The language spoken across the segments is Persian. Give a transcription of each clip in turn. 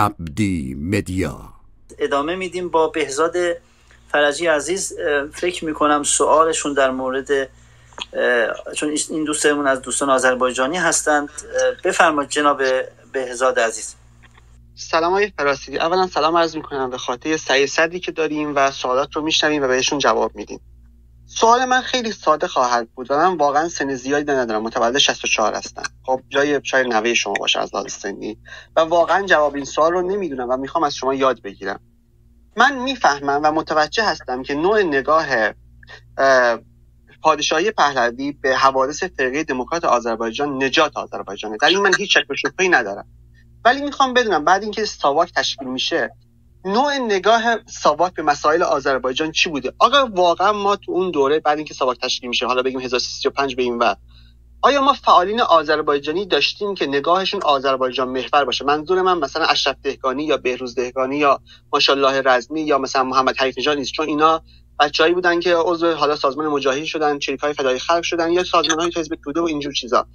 عبدی مدیا. ادامه میدیم با بهزاد فرجی عزیز. فکر می‌کنم سوالشون در مورد چون این دوستمون از دوستان آذربایجانی هستند. بفرمایید جناب بهزاد عزیز. سلام های فراسیدی اولا سلام عرض می‌کنم به خاطر سعی صدی که داریم و سوالات رو میشنویم و بهشون جواب میدیم. سوال من خیلی ساده خواهد بود و من واقعا سن زیادی ندارم. متولد 64 هستم. خب جای شاید نوه شما باشه از لحاظ سنی. و واقعا جواب این سوال رو نمی‌دونم و می‌خوام از شما یاد بگیرم. من می‌فهمم و متوجه هستم که نوع نگاه پادشاهی پهلوی به حوادث فرقه دموکرات آذربایجان نجات آذربایجانه. در این من هیچ شک و ندارم. ولی می‌خوام بدونم بعد اینکه ساواک تشکیل میشه نوع نگاه ساواک به مسائل آذربایجان چی بوده؟ آقا واقعا ما تو اون دوره بعد اینکه ساواک تشکیل میشه حالا بگیم 1335 به این و آیا ما فعالین آذربایجانی داشتیم که نگاهشون آذربایجان محور باشه؟ منظور من مثلا اشرف دهگانی یا بهروز دهگانی یا ماشاءالله رزمی یا مثلا محمد حریف نژاد نیست. چون اینا بچه‌ای بودن که عضو حالا سازمان مجاهدین شدن چریکای فدای خلق شدن یا سازمان‌های حزب توده و اینجور چیزا.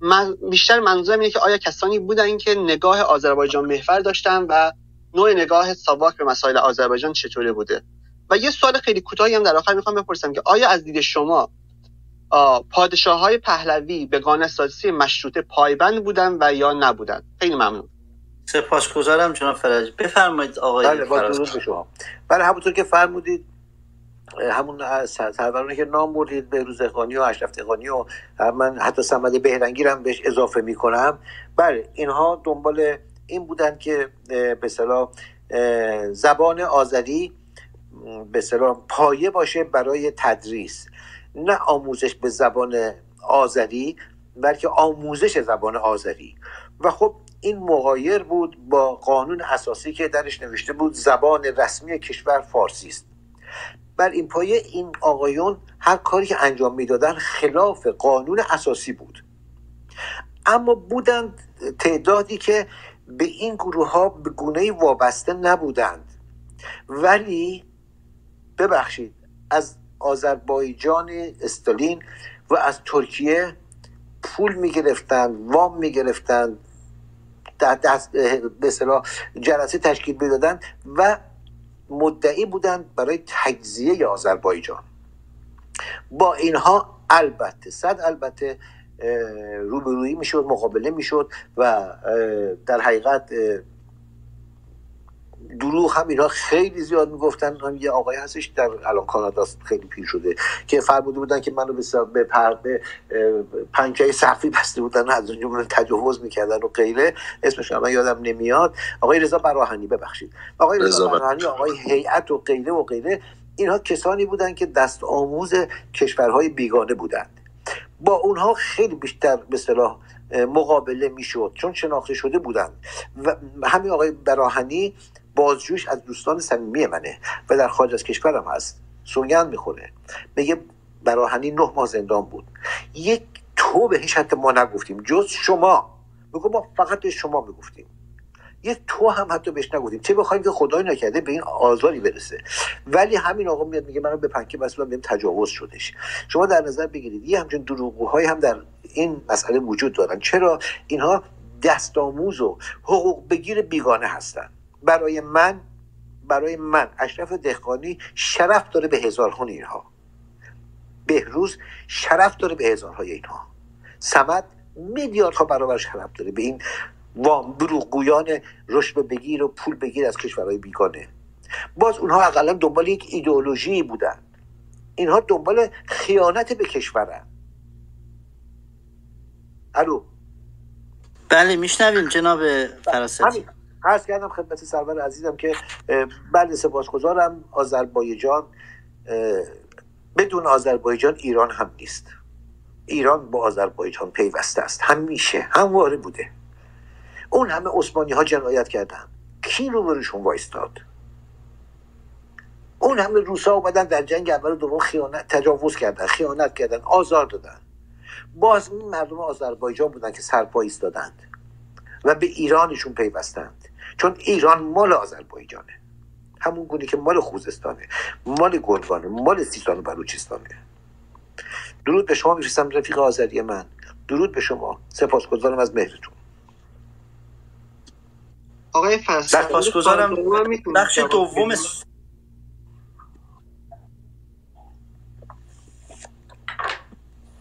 من بیشتر منظورم اینه که آیا کسانی بودن که نگاه آذربایجان محور داشتن و نوع نگاه ساواک به مسائل آذربایجان چطوره بوده؟ و یه سوال خیلی کوتاهی هم در آخر می‌خوام بپرسم که آیا از دید شما پادشاه های پهلوی به قانون‌سازی مشروطه پایبند بودن و یا نبودن؟ خیلی ممنون. سپاسگزارم جناب فرج بفرمایید آقای بله با شما. بله همونطور که فرمودید همون سرورانی که نام بردید به روزخانی و اشرف تقانی و من حتی سمد بهرنگی هم بهش اضافه می‌کنم. بله اینها دنبال این بودن که به صلاح زبان آذری به صلاح پایه باشه برای تدریس. نه آموزش به زبان آذری بلکه آموزش زبان آذری و خب این مغایر بود با قانون اساسی که درش نوشته بود زبان رسمی کشور فارسی است. بر این پایه این آقایون هر کاری که انجام می‌دادن خلاف قانون اساسی بود. اما بودند تعدادی که به این گروه ها به گونه وابسته نبودند. ولی ببخشید از آذربایجان استالین و از ترکیه پول می‌گرفتند وام می‌گرفتند در دست به جلسه تشکیل می‌دادند و مدعی بودند برای تجزیه آذربایجان. با اینها البته صد البته روبرویی می‌شد مقابله می‌شد و در حقیقت دروغ هم اینا خیلی زیاد می‌گفتن. هم یه آقای هستش در الان کانادا خیلی پیر شده که فرموده بودن که منو به پرده پنجه صفی بسته بودن از اونجا من تجاوز می‌کردن و غیره. اسمش من یادم نمیاد. آقای رضا براهنی ببخشید. آقای رضا براهنی آقای هیئت و غیره و غیره اینها کسانی بودن که دست آموز کشورهای بیگانه بودند. با اونها خیلی بیشتر به صلاح مقابله می‌شد چون شناخته شده بودند. و همین آقای براهنی بازجوش از دوستان صمیمی منه و در خارج از کشورم هست. سوگند می‌خوره. میگه براهنی نه ماه زندان بود. یک تو بهش حتی ما نگفتیم. جز شما. میگو ما فقط به شما می‌گفتیم. یه تو هم حتی بهش نگفتیم. چه بخوایم که خدای نکرده به این آزاری برسه. ولی همین آقا میاد میگه منو به پنکه مسئول بهم تجاوز شدش. شما در نظر بگیرید. یه همچین دروغگوهایی هم در این مسئله وجود دارن. چرا؟ اینها دست آموز و حقوق بگیر بیگانه هستن. برای من برای من اشرف دهقانی شرف داره به هزارها اینها. بهروز شرف داره به هزارهای اینها. سمت میلیاردها برابر شرف داره به این وام دروغگویان رشد بگیر و پول بگیر از کشورهای بیگانه. باز اونها اقلا دنبال یک ایدئولوژی بودن. اینها دنبال خیانت به کشورن. الو؟ بله میشنویم جناب فراستی. عرض کردم خدمت سرور عزیزم که بله سپاسگزارم. آذربایجان بدون آذربایجان ایران هم نیست. ایران با آذربایجان پیوسته است. همیشه همواره بوده. اون همه عثمانی ها جنایت کردن. کی رو برشون وایستاد؟ اون همه روسا اومدن در جنگ اول دوم خیانت تجاوز کردن خیانت کردن آزار دادن. باز مردم آذربایجان بودن که سرپا دادند و به ایرانشون پیوستند. چون ایران مال آذربایجانه. همون گونه که مال خوزستانه مال گلوانه مال سیستان و بلوچستانه. درود به شما می‌رسم رفیق آذری من. درود به شما. سپاسگزارم از مهرتون. آقای فرسان سپاسگزارم بخش دوم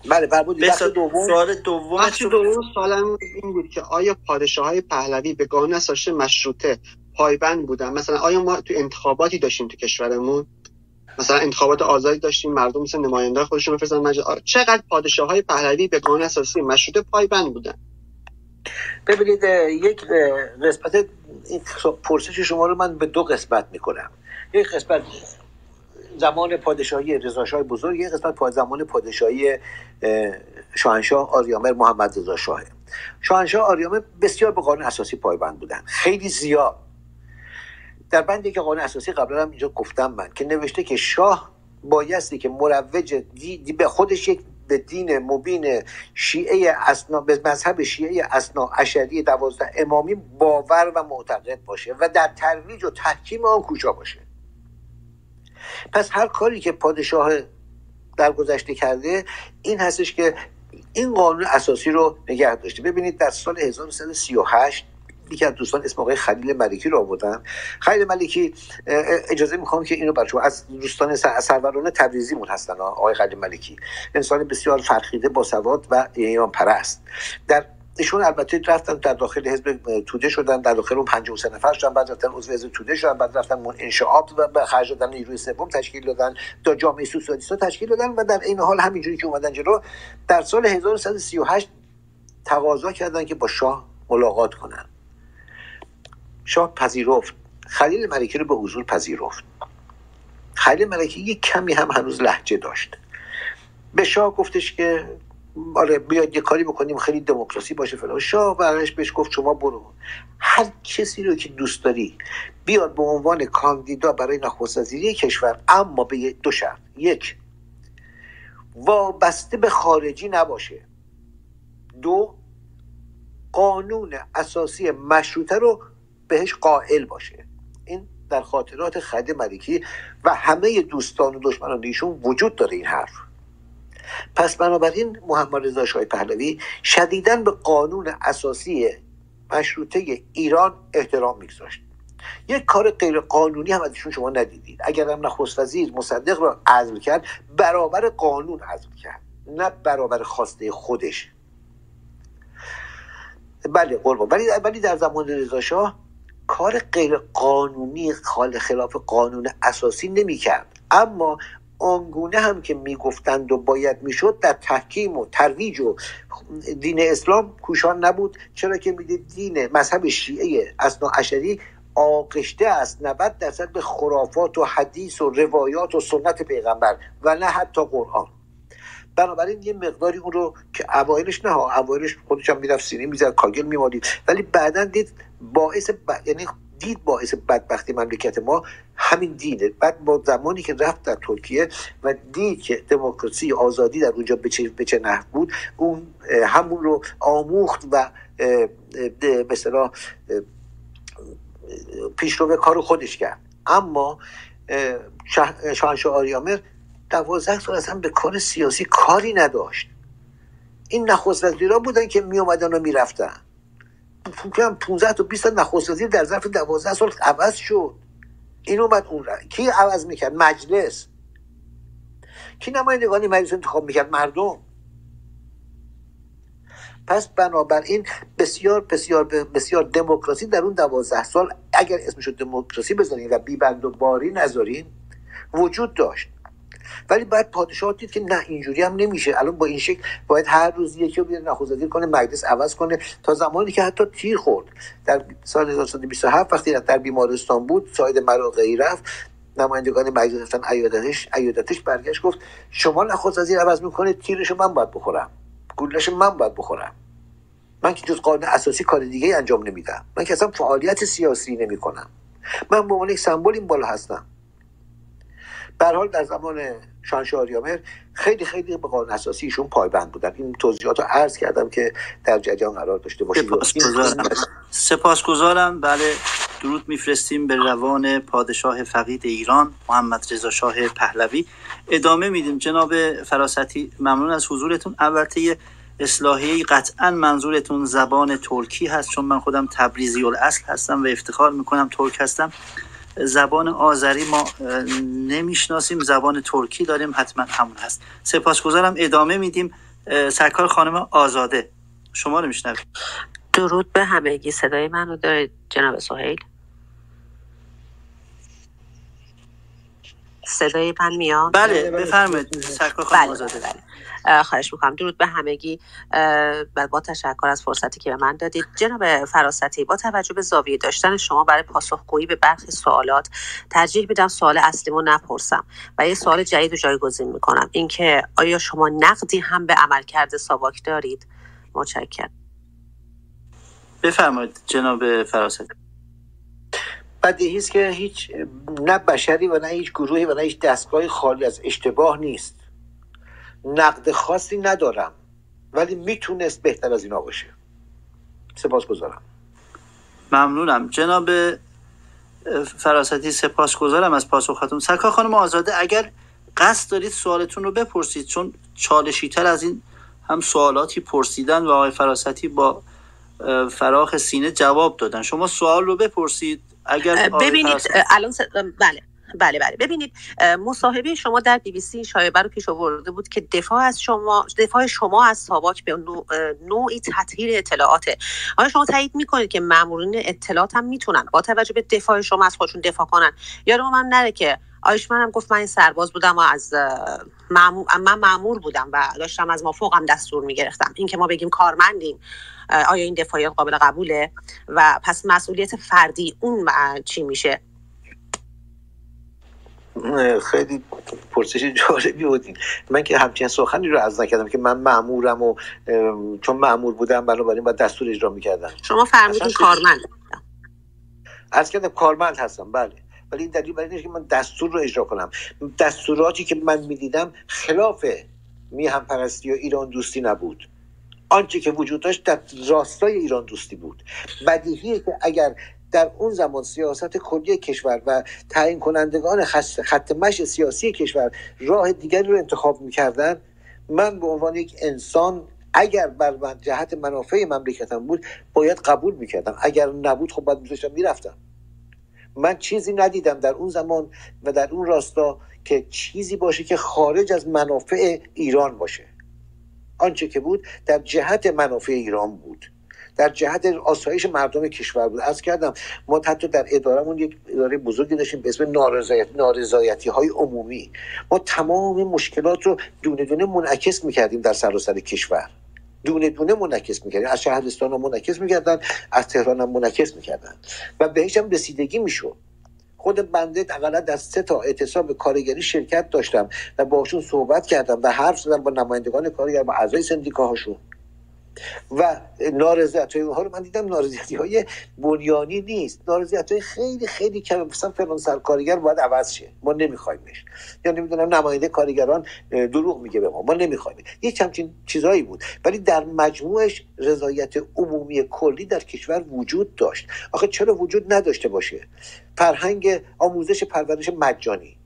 بله فرمودی بخش دوم سوال دوم بخش دوم سوالم این بود که آیا پادشاه های پهلوی به قانون اساسی مشروطه پایبند بودن؟ مثلا آیا ما تو انتخاباتی داشتیم تو کشورمون؟ مثلا انتخابات آزادی داشتیم مردم مثل نماینده خودشون بفرستن مجلس. چقدر پادشاه های پهلوی به قانون اساسی مشروطه پایبند بودن؟ ببینید یک قسمت این پرسش شما رو من به دو قسمت می‌کنم. یک قسمت زمان پادشاهی رضا بزرگ یک قسمت زمان پادشاهی شاهنشاه آریامر محمد رضا شاهه شاهنشاه آریامر بسیار به قانون اساسی پایبند بودن خیلی زیاد. در بندی که قانون اساسی قبلا هم اینجا گفتم من که نوشته که شاه بایستی که مروج دی, به خودش یک به دین مبین شیعه اسنا به مذهب شیعه اسنا اشری دوازده امامی باور و معتقد باشه و در ترویج و تحکیم آن کوشا باشه. پس هر کاری که پادشاه در گذشته کرده این هستش که این قانون اساسی رو نگه داشته. ببینید در سال 1338 یکی از دوستان اسم آقای خلیل ملکی رو آوردن. خلیل ملکی اجازه می‌خوام که اینو برای از دوستان سروران تبریزیمون هستن آقای خلیل ملکی. انسان بسیار فرخیده با سواد و ایران پرست در ایشون البته رفتن در داخل حزب توده شدن در داخل اون 53 نفر شدن بعد رفتن عضو حزب توده شدن بعد رفتن من انشاءات و به خرج دادن نیروی سوم تشکیل دادن تا جامعه سوسیالیست تشکیل دادن و در این حال همینجوری که اومدن جلو در سال 1338 تقاضا کردن که با شاه ملاقات کنن. شاه پذیرفت. خلیل ملکی رو به حضور پذیرفت. خلیل ملکی یک کمی هم هنوز لحجه داشت. به شاه گفتش که آره بیاد یه کاری بکنیم خیلی دموکراسی باشه فلان. شاه برایش بهش گفت شما برو. هر کسی رو که دوست داری بیاد به عنوان کاندیدا برای نخست وزیری کشور اما به دو شرط. یک وابسته به خارجی نباشه. دو قانون اساسی مشروطه رو بهش قائل باشه. این در خاطرات خد ملکی و همه دوستان و دشمنان ایشون وجود داره این حرف. پس بنابراین محمد رضا شاه پهلوی شدیدا به قانون اساسی مشروطه ایران احترام میگذاشت. یک کار غیر قانونی هم ازشون شما ندیدید. اگر هم نخست وزیر مصدق را عزل کرد برابر قانون عزل کرد نه برابر خواسته خودش. بله قربان. ولی ولی در زمان رضا شاه کار غیر قانونی خلاف قانون اساسی نمی‌کرد. اما آنگونه هم که می‌گفتند و باید می‌شد در تحکیم و ترویج و دین اسلام کوشان نبود. چرا که می‌دید دین مذهب شیعه اسنا عشری آغشته است. 90 درصد به خرافات و حدیث و روایات و سنت پیغمبر و نه حتی قرآن. بنابراین یه مقداری اون رو که اوایلش نه اوایلش خودش هم می‌رفت سینی می‌زد کاگل میمالید. ولی بعدا دید باعث یعنی دید باعث بدبختی مملکت ما همین دینه. بعد با زمانی که رفت در ترکیه و دید که دموکراسی آزادی در اونجا به چه, به بود اون همون رو آموخت و مثلا پیشرو کار خودش کرد. اما شاهنشاه آریامر دوازده سال اصلا به کار سیاسی کاری نداشت. این نخست وزیرا بودن که می اومدن و می‌رفتن. 15 تا 20 تا نخست وزیر در ظرف 12 سال عوض شد. این اومد اون را کی عوض می‌کرد؟ مجلس. کی نمایندگانی مجلس انتخاب می‌کرد؟ مردم. پس بنابراین بسیار بسیار بسیار دموکراسی در اون دوازده سال اگر اسمشو دموکراسی بذاریم و بیبند و باری نذاریم وجود داشت. ولی بعد پادشاه دید که نه اینجوری هم نمیشه. الان با این شکل باید هر روز یکی رو بیاره نخست کنه مجلس عوض کنه. تا زمانی که حتی تیر خورد. در سال 1927 وقتی در بیمارستان بود ساید مراقعی رفت. نمایندگان مجلس رفتن ایادتش ایادتش برگشت گفت شما نخست عوض می‌کنه تیرش من باید بخورم. گولش من باید بخورم. من که جز قانون اساسی کار دیگه انجام نمیدم. من که اصلا فعالیت سیاسی نمی‌کنم. من به عنوان یک سمبل این بالا هستم. به حال در زمان شانش آریامر خیلی خیلی به قانون اساسیشون پایبند بودن. این توضیحات رو عرض کردم که در جریان قرار داشته باشید سپاسگزارم. بله درود میفرستیم به روان پادشاه فقید ایران محمد رضا شاه پهلوی. ادامه میدیم. جناب فراستی ممنون از حضورتون. البته اصلاحی قطعا منظورتون زبان ترکی هست چون من خودم تبریزی الاصل هستم و افتخار می‌کنم ترک هستم. زبان آذری ما نمی‌شناسیم. زبان ترکی داریم حتما همون هست. سپاسگزارم. ادامه میدیم. سرکار خانم آزاده. شما رو میشنویم. درود به همگی. صدای من رو دارید جناب سهیل؟ صدای من میاد؟ بله, بله،, بله. بفرمایید. سرکار خانم بله، آزاده. بله. خواهش می‌کنم. درود به همگی. و با تشکر از فرصتی که به من دادید. جناب فراستی با توجه به زاویه داشتن شما برای پاسخگویی به برخی سوالات ترجیح میدم سوال اصلیمو نپرسم و یه سوال جدید رو جایگزین می‌کنم. اینکه آیا شما نقدی هم به عملکرد ساواک دارید؟ متشکرم. بفرمایید جناب فراستی. بدیهی است که هیچ نه بشری و نه هیچ گروهی و نه هیچ دستگاهی خالی از اشتباه نیست. نقد خاصی ندارم ولی می‌تونست بهتر از اینا باشه. سپاس گذارم ممنونم. جناب فراستی سپاس گذارم از پاسختون سرکار خانم آزاده اگر قصد دارید سوالتون رو بپرسید چون چالشیتر از این هم سوالاتی پرسیدن و آقای فراستی با فراخ سینه جواب دادن. شما سوال رو بپرسید اگر ببینید الان بله. بله بله. ببینید مصاحبه شما در بی بی سی شایبه رو پیش آورده بود که دفاع از شما دفاع شما از ساواک به نوعی تطهیر اطلاعاته. آیا شما تایید می‌کنید که مامورین اطلاعات هم می‌تونن با توجه به دفاع شما از خودشون دفاع کنن. یا من نره که آیشمن هم گفت من این سرباز بودم و از من معمور بودم و داشتم از ما فوقم دستور می‌گرفتم. اینکه ما بگیم کارمندیم آیا این دفاعیات قابل قبوله؟ و پس مسئولیت فردی اون چی میشه؟ خیلی پرسش جالبی بودین من که همچین سخنی رو از نکردم که من معمورم و چون معمور بودم بنابراین باید دستور اجرا می‌کردم شما فرمودین کارمند از کردم کارمند هستم بله. ولی این دلیل برای که من دستور رو اجرا کنم. دستوراتی که من می‌دیدم خلاف میهم پرستی و ایران دوستی نبود. آنچه که وجود داشت در راستای ایران دوستی بود. بدیهیه که اگر در اون زمان سیاست کلی کشور و تعیین کنندگان خط مش سیاسی کشور راه دیگری رو انتخاب می‌کردن. من به عنوان یک انسان اگر بر من جهت منافع مملکتم بود باید قبول می‌کردم. اگر نبود خب باید میذاشتم می‌رفتم. من چیزی ندیدم در اون زمان و در اون راستا که چیزی باشه که خارج از منافع ایران باشه. آنچه که بود در جهت منافع ایران بود. در جهت آسایش مردم کشور بود. از کردم ما حتی در ادارهمون یک اداره بزرگی داشتیم به اسم نارضایت نارضایتی های عمومی. ما تمام مشکلات رو دونه دونه منعکس می‌کردیم در سراسر کشور. دونه دونه منعکس می‌کردیم. از شهرستان ها منعکس می‌کردن از تهران هم منعکس می‌کردن. و بهش هم رسیدگی می‌شد. خود بنده اقلا در سه تا اعتصاب کارگری شرکت داشتم و باشون صحبت کردم و حرف زدم با نمایندگان کارگر با اعضای سندیکاهاشون. و نارضایتی. ها رو من دیدم نارضایتی های بنیانی نیست. نارضایتی های خیلی خیلی کم. مثلا فلان سرکارگر باید عوض شه. ما نمیخوایمش یا نمی‌دونم نماینده کارگران دروغ میگه به ما. ما نمی‌خوایم. یه همچین چیزهایی بود. ولی در مجموعش رضایت عمومی کلی در کشور وجود داشت. آخه چرا وجود نداشته باشه؟ فرهنگ آموزش پرورش مجانی.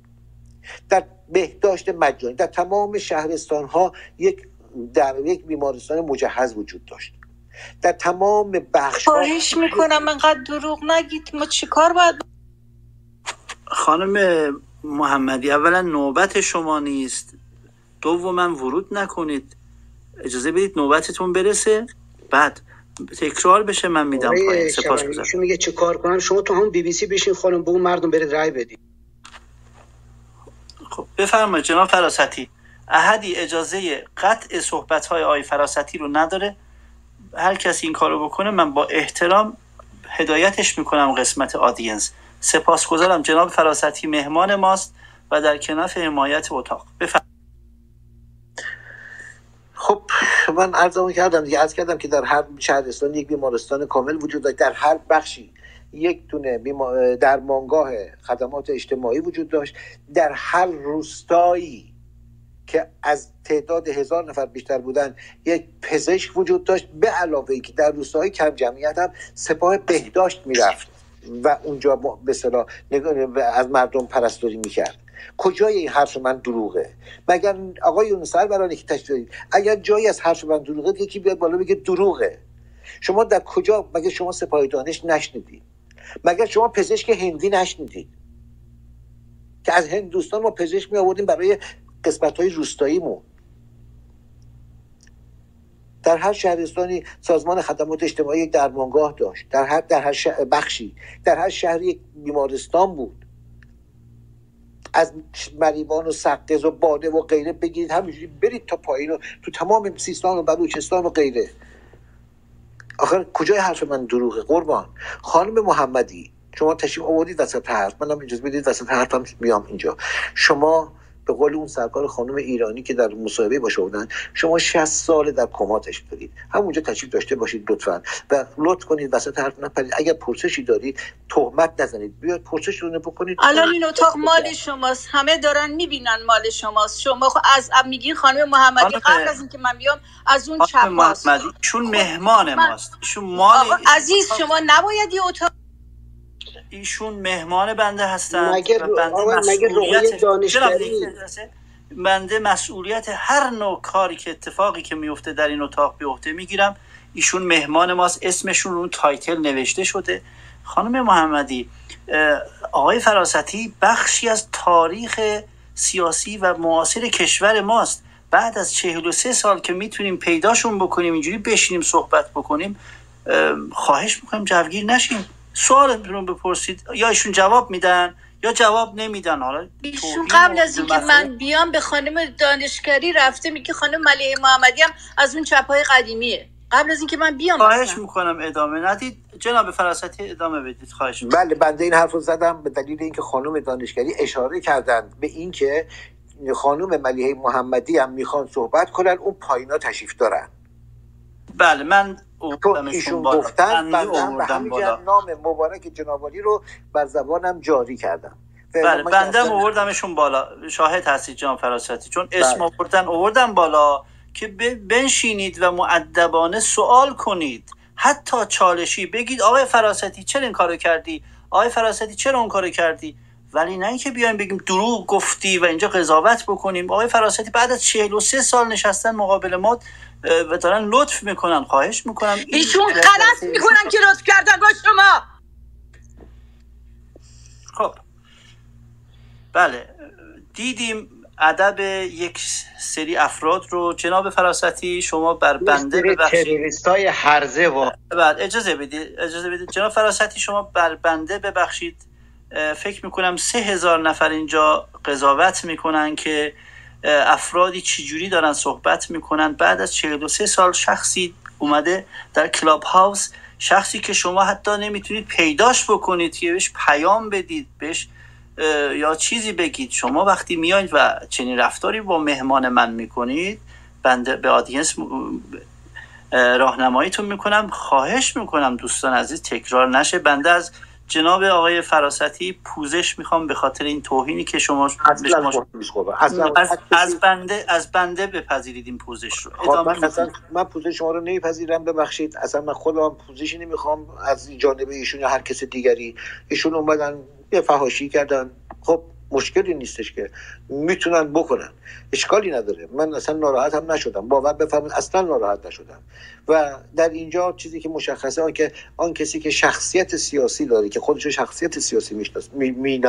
در بهداشت مجانی در تمام شهرستان ها یک در یک بیمارستان مجهز وجود داشت. در تمام بخش خواهش می‌کنم انقدر دروغ نگید. ما چیکار باید خانم محمدی اولا نوبت شما نیست. دوما ورود نکنید. اجازه بدید نوبتتون برسه. بعد تکرار بشه من میدم پایین. سپاس شما میگه چه کار کنم؟ شما تو هم بی بی سی بشین خانم به اون مردم برید رای بدید. خب بفرمایید جناب فراستی. احدی اجازه قطع صحبت های آی فراستی رو نداره. هر کسی این کارو بکنه من با احترام هدایتش می‌کنم قسمت آدینس. سپاسگزارم جناب فراستی مهمان ماست و در کنف حمایت اتاق. بفرم خب من عرضمون کردم دیگه عرض کردم که در هر شهرستان یک بیمارستان کامل وجود داشت. در هر بخشی یک تونه در مانگاه خدمات اجتماعی وجود داشت. در هر روستایی که از تعداد هزار نفر بیشتر بودن یک پزشک وجود داشت. به علاوه ای که در روستاهای کم جمعیت هم سپاه بهداشت می‌رفت و اونجا به صلاح از مردم پرستاری می‌کرد. کجای این حرف من دروغه؟ مگر آقای اون سر برای که تشریح اگر جایی از حرف من دروغه یکی بیاد بالا بگه دروغه. شما در کجا؟ مگر شما سپاه دانش نشنیدید؟ مگر شما پزشک هندی نشنیدید؟ که از هندوستان ما پزشک می آوردیم برای قسمت های روستاییمون. در هر شهرستانی سازمان خدمات اجتماعی یک درمانگاه داشت. در هر در هر بخشی. در هر شهری یک بیمارستان بود. از مریوان و سقز و باده و غیره بگیرید. همینجوری برید تا پایین و تو تمام سیستان و بلوچستان و غیره. آخر کجای حرف من دروغه؟ قربان. خانم محمدی شما تشریف آوردید وسط حرف. منم اجازه بدید وسط حرفم میام اینجا. شما به قول اون سرکار خانم ایرانی که در مصاحبه باشه بودن شما 60 سال در کما تشریف دارید همونجا تشریف داشته باشید لطفا. و لطف کنید وسط حرف نپرید. اگر پرسشی دارید تهمت نزنید. بیاد پرسش رو بکنید. الان این اتاق مال شماست. همه دارن می‌بینن مال شماست. شما از میگین خانم محمدی قبل از اینکه من بیام از اون چپ محمدی چون مهمان ماست. شون مال عزیز شما نباید یه اتاق ایشون مهمان بنده هستند مگه مسئولیت دانشگری؟ بنده مسئولیت هر نوع کاری که اتفاقی که میفته در این اتاق به عهده می‌گیرم. ایشون مهمان ماست اسمشون رو تایتل نوشته شده. خانم محمدی آقای فراستی بخشی از تاریخ سیاسی و معاصر کشور ماست. بعد از 43 سال که می‌تونیم پیداشون بکنیم اینجوری بشینیم صحبت بکنیم خواهش می‌کنیم جوگیر نشیم سوالتون بپرسید یا ایشون جواب میدن یا جواب نمیدن؟ حالا ایشون قبل از اینکه من بیام به خانم دانشگری رفته میگه خانم ملیه محمدی هم از اون چپای قدیمیه. قبل از اینکه من بیام خواهش می‌کنم ادامه ندید. جناب فراستی ادامه بدید. خواهش می‌کنم. بله بنده این حرف رو زدم به دلیل اینکه خانم دانشگری اشاره کردند به اینکه خانم ملیه محمدی هم می‌خوان صحبت کنن اون پایینا تشریف دارن. بله من ایشون گفتن بنده به همین نام مبارک جنابالی رو بر زبانم جاری کردم. بله بنده آوردمشون بالا. شاهد هستید جان فراستی. چون اسم بله. آوردن آوردن بالا که بنشینید و معدبانه سوال کنید. حتی چالشی بگید آقای فراستی چرا این کارو کردی؟ آقای فراستی چرا اون کارو کردی؟ ولی نه اینکه بیایم بگیم دروغ گفتی و اینجا قضاوت بکنیم. آقای فراستی بعد از 43 سال نشستن مقابل ما و دارن لطف می‌کنن خواهش می‌کنم ایشون غلط می‌کنن که لطف کردن با شما. خب. بله. دیدیم ادب یک سری افراد رو. جناب فراستی شما بر بنده ببخشید. هرزه و بعد اجازه بدید. اجازه بدید. جناب فراستی شما بر بنده ببخشید. فکر می‌کنم سه هزار نفر اینجا قضاوت می‌کنن که افرادی چجوری دارن صحبت می‌کنن. بعد از 43 سال شخصی اومده در کلاب هاوس شخصی که شما حتی نمی‌تونید پیداش بکنید که بهش پیام بدید بهش یا چیزی بگید. شما وقتی میایید و چنین رفتاری با مهمان من می‌کنید بنده به آدینس راهنماییتون می‌کنم. خواهش می‌کنم دوستان عزیز تکرار نشه. بنده از جناب آقای فراستی پوزش می‌خوام به خاطر این توهینی که شما اصلا از, از بنده از بنده بپذیرید این پوزش رو. خب، من, اصلا من پوزش شما رو نمیپذیرم ببخشید. اصلا من خودم پوزشی نمی‌خوام. از جانب ایشون یا هر کس دیگری ایشون اومدن یه فهاشی کردن. خب مشکلی نیستش که می‌تونن بکنن. اشکالی نداره. من اصلا ناراحت هم نشدم. باور بفرمایید اصلا ناراحت نشدم. و در اینجا چیزی که مشخصه آن که آن کسی که شخصیت سیاسی داره که خودش شخصیت سیاسی می‌شناسه می, می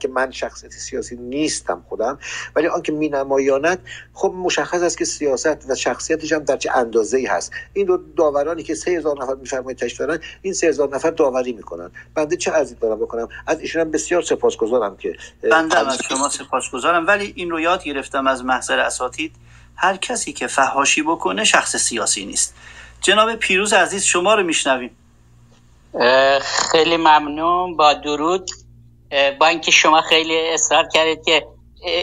که من شخصیت سیاسی نیستم خودم ولی آن که می نمایاند خب مشخص است که سیاست و شخصیتش هم در چه اندازه ای هست. این دو داورانی که سه هزار نفر میفرمایید دارن این سه هزار نفر داوری می‌کنن. بنده چه عزیز دارم بکنم؟ از ایشون هم بسیار سپاسگزارم که بنده از شما سپاسگزارم. ولی این رو یاد گرفتم از محضر اساتید. هر کسی که فهاشی بکنه شخص سیاسی نیست. جناب پیروز عزیز شما رو میشنویم. خیلی ممنون. با درود. با اینکه شما خیلی اصرار کردید که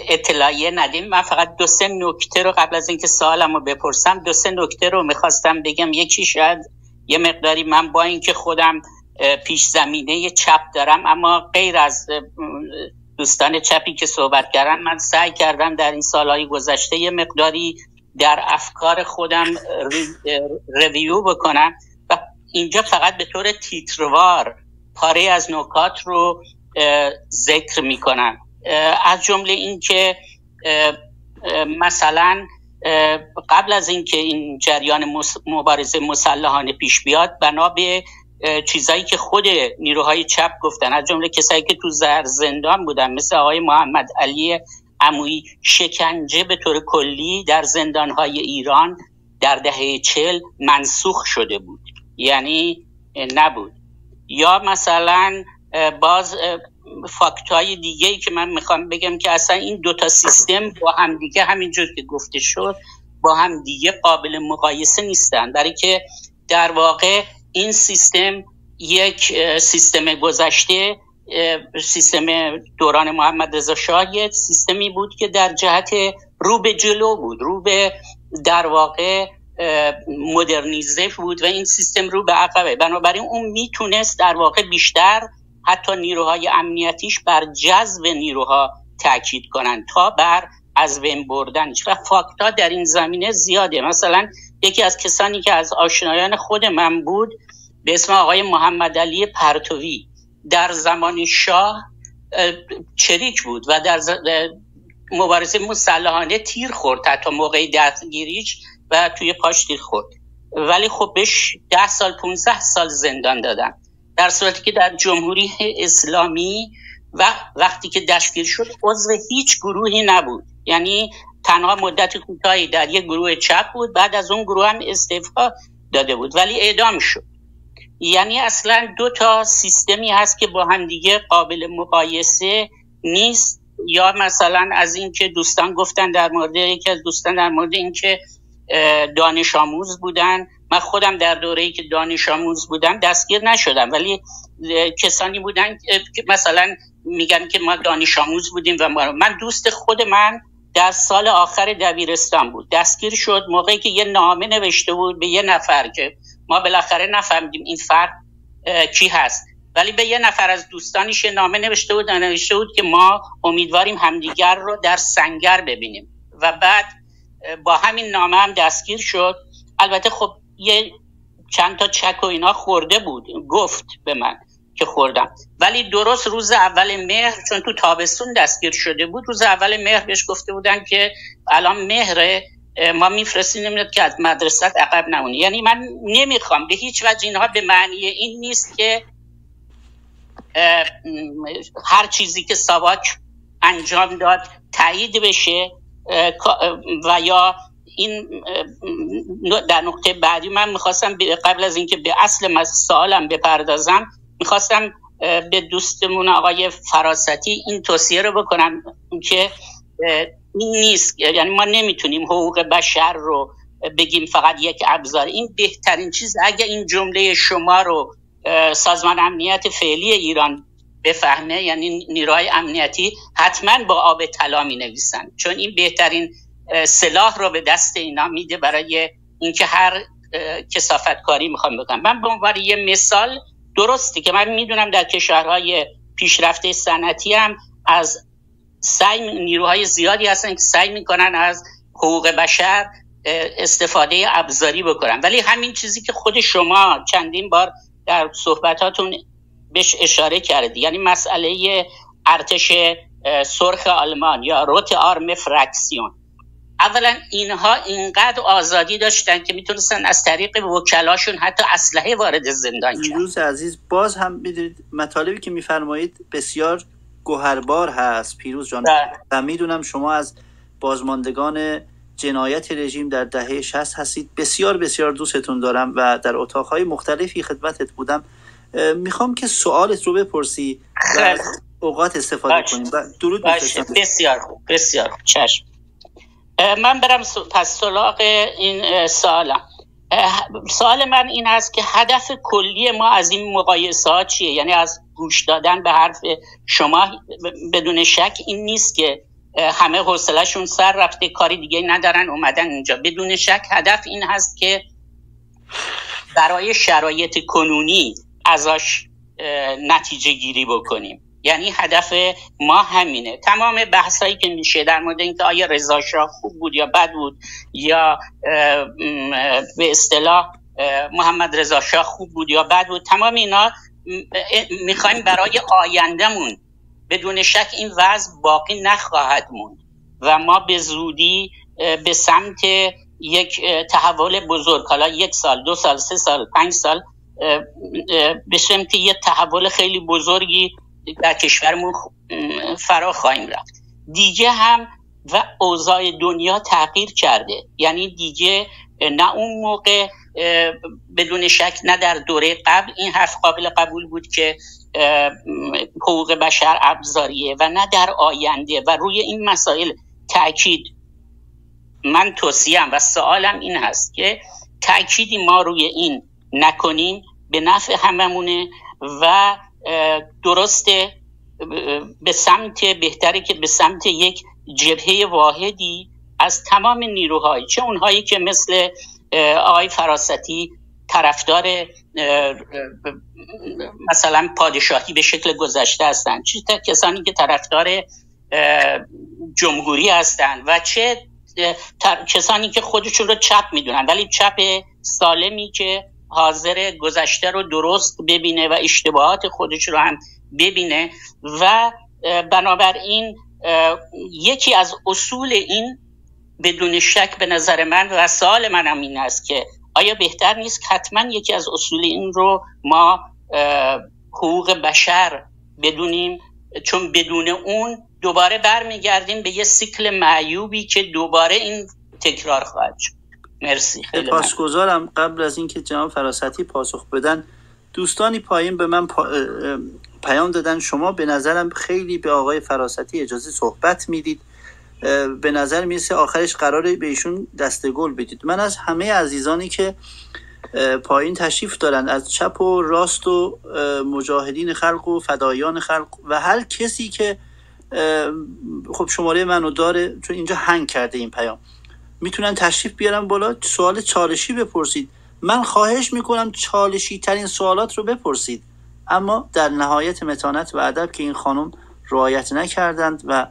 اطلاعیه ندیم. من فقط دو سه نکته رو قبل از اینکه سوالم رو بپرسم دو سه نکته رو می‌خواستم بگم. یکی شاید یه مقداری من با اینکه خودم پیش زمینه چپ دارم اما غیر از دوستان چپی که صحبت کردن من سعی کردم در این سالهای گذشته یه مقداری در افکار خودم ریویو بکنم و اینجا فقط به طور تیتروار پاره از نکات رو ذکر می‌کنم. از جمله اینکه مثلا قبل از اینکه این جریان مبارزه مسلحانه پیش بیاد بنا به چیزایی که خود نیروهای چپ گفتن از جمله کسایی که تو زر زندان بودن مثل آقای محمد علی عمویی شکنجه به طور کلی در زندانهای ایران در دهه چل منسوخ شده بود. یعنی نبود. یا مثلا باز فاکتای دیگه ای که من می‌خوام بگم که اصلا این دوتا سیستم با هم دیگه همینجور که گفته شد با هم دیگه قابل مقایسه نیستن. برای که در واقع این سیستم یک سیستم گذشته سیستم دوران محمد رضا شاه سیستمی بود که در جهت رو به جلو بود رو به در واقع مدرنیزه بود و این سیستم رو به عقبه بنابراین اون می‌تونست در واقع بیشتر حتی نیروهای امنیتیش بر جذب نیروها تاکید کنند تا بر از بین بردنش. و فاکتا در این زمینه زیاده. مثلا یکی از کسانی که از آشنایان خود من بود به اسم آقای محمد علی پرتوی. در زمان شاه چریک بود و در مبارزه مسلحانه تیر خورد حتی موقع دستگیریش و توی پاش تیر خورد. ولی خب بهش ده سال 15 سال زندان دادن. در صورتی که در جمهوری اسلامی و وقتی که دستگیر شد عضو هیچ گروهی نبود. یعنی تنها مدت کوتاهی در یک گروه چپ بود بعد از اون گروه هم استعفا داده بود ولی اعدام شد. یعنی اصلا دو تا سیستمی هست که با هم دیگه قابل مقایسه نیست. یا مثلا از اینکه دوستان گفتن در مورد یکی از دوستان در مورد اینکه دانش آموز بودن. من خودم در دوره ای که دانش آموز بودم دستگیر نشدم ولی کسانی بودن که مثلا میگن که ما دانش آموز بودیم و من دوست خود من در سال آخر دبیرستان بود. دستگیر شد. موقعی که یه نامه نوشته بود به یه نفر که ما بالاخره نفهمیدیم این فرد کی هست. ولی به یه نفر از دوستانش نامه نوشته بود نوشته بود که ما امیدواریم همدیگر رو در سنگر ببینیم. و بعد با همین نامه هم دستگیر شد. البته خب یه چند تا چک و اینا خورده بود. گفت به من. که خوردم. ولی درست روز اول مهر چون تو تابستون دستگیر شده بود روز اول مهر بهش گفته بودن که الان مهر ما میفرستیم نمی‌داد که از مدرسه عقب نمونی. یعنی من نمی‌خوام به هیچ وجه اینها به معنی این نیست که هر چیزی که ساواک انجام داد تایید بشه و یا این در نقطه بعدی من می‌خواستم قبل از اینکه به اصل سوالم بپردازم می‌خواستم به دوستمون آقای فراستی این توصیه رو بکنم که این نیست یعنی ما نمی‌تونیم حقوق بشر رو بگیم فقط یک ابزار. این بهترین چیز اگه این جمله شما رو سازمان امنیت فعلی ایران بفهمه یعنی نیروهای امنیتی حتما با آب طلا می نویسن چون این بهترین سلاح رو به دست اینا میده برای اینکه هر کسافت کاری می‌خوام بکنم. من به عنوان یه مثال درستی که من می‌دونم در کشورهای پیشرفته صنعتی هم از سعی نیروهای زیادی هستن که سعی می‌کنن از حقوق بشر استفاده ابزاری بکنن. ولی همین چیزی که خود شما چندین بار در صحبتاتون بهش اشاره کردی یعنی مسئله ارتش سرخ آلمان یا روت آرم فرکسیون. اولا اینها اینقدر آزادی داشتن که می‌تونستن از طریق وکلاشون حتی اسلحه وارد زندان کنن عزیز باز هم می‌دونید مطالبی که میفرمایید بسیار گوهربار هست. پیروز جان بله. و می‌دونم شما از بازماندگان جنایت رژیم در دهه 60 هستید. بسیار بسیار دوستتون دارم و در اتاقهای مختلفی خدمتت بودم. می‌خوام که سوالت رو بپرسی و اوقات استفاده باشه. کنیم. درود بسیار خوب بسیار چشم. من برم پس سراغ این سالم سوال من این است که هدف کلی ما از این مقایسه ها چیه؟ یعنی از گوش دادن به حرف شما بدون شک این نیست که همه حوصلهشون سر رفته کاری دیگه ندارن اومدن اینجا. بدون شک هدف این هست که برای شرایط کنونی ازش نتیجه گیری بکنیم. یعنی هدف ما همینه. تمام بحثایی که میشه در مورد اینکه آیا رضا خوب بود یا بد بود یا به اصطلاح محمد رضا شاه خوب بود یا بد بود تمام اینا می‌خوایم برای آیندهمون بدون شک این وضع باقی نخواهد موند و ما به زودی به سمت یک تحول بزرگ حالا یک سال دو سال سه سال پنج سال به سمت یک تحول خیلی بزرگی در کشورمون فرا خواهیم رفت. دیگه هم و اوضاع دنیا تغییر کرده. یعنی دیگه نه اون موقع بدون شک نه در دوره قبل این حرف قابل قبول بود که حقوق بشر ابزاریه و نه در آینده. و روی این مسائل تاکید من توصیم و سوالم این هست که تأکیدی ما روی این نکنیم به نفع هممونه و درسته به سمت بهتره که به سمت یک جبهه واحدی از تمام نیروهای چه اونهایی که مثل آقای فراستی طرفدار مثلا پادشاهی به شکل گذشته هستند چه کسانی که طرفدار جمهوری هستند و چه کسانی که خودشون رو چپ می‌دونن ولی چپ سالمی که حاضر گذشته رو درست ببینه و اشتباهات خودش رو هم ببینه و بنابراین یکی از اصول این بدون شک به نظر من و سوال منم این است که آیا بهتر نیست حتما یکی از اصول این رو ما حقوق بشر بدونیم؟ چون بدون اون دوباره برمیگردیم به یه سیکل معیوبی که دوباره این تکرار خواهد شد. مرسی. پاسگزارم. قبل از اینکه جناب فراستی پاسخ بدن دوستانی پایین به من پیام دادن. شما به نظرم خیلی به آقای فراستی اجازه صحبت می‌دید. به نظر می‌رسه آخرش قراره به ایشون دست گل بدید. من از همه عزیزانی که پایین تشریف دارن از چپ و راست و مجاهدین خلق و فدایان خلق و هر کسی که خب شماره منو داره چون اینجا هنگ کرده این پیام. می‌تونن تشریف بیارن بالا سوال چالشی بپرسید. من خواهش می‌کنم چالشی ترین سوالات رو بپرسید. اما در نهایت متانت و ادب که این خانم رعایت نکردند و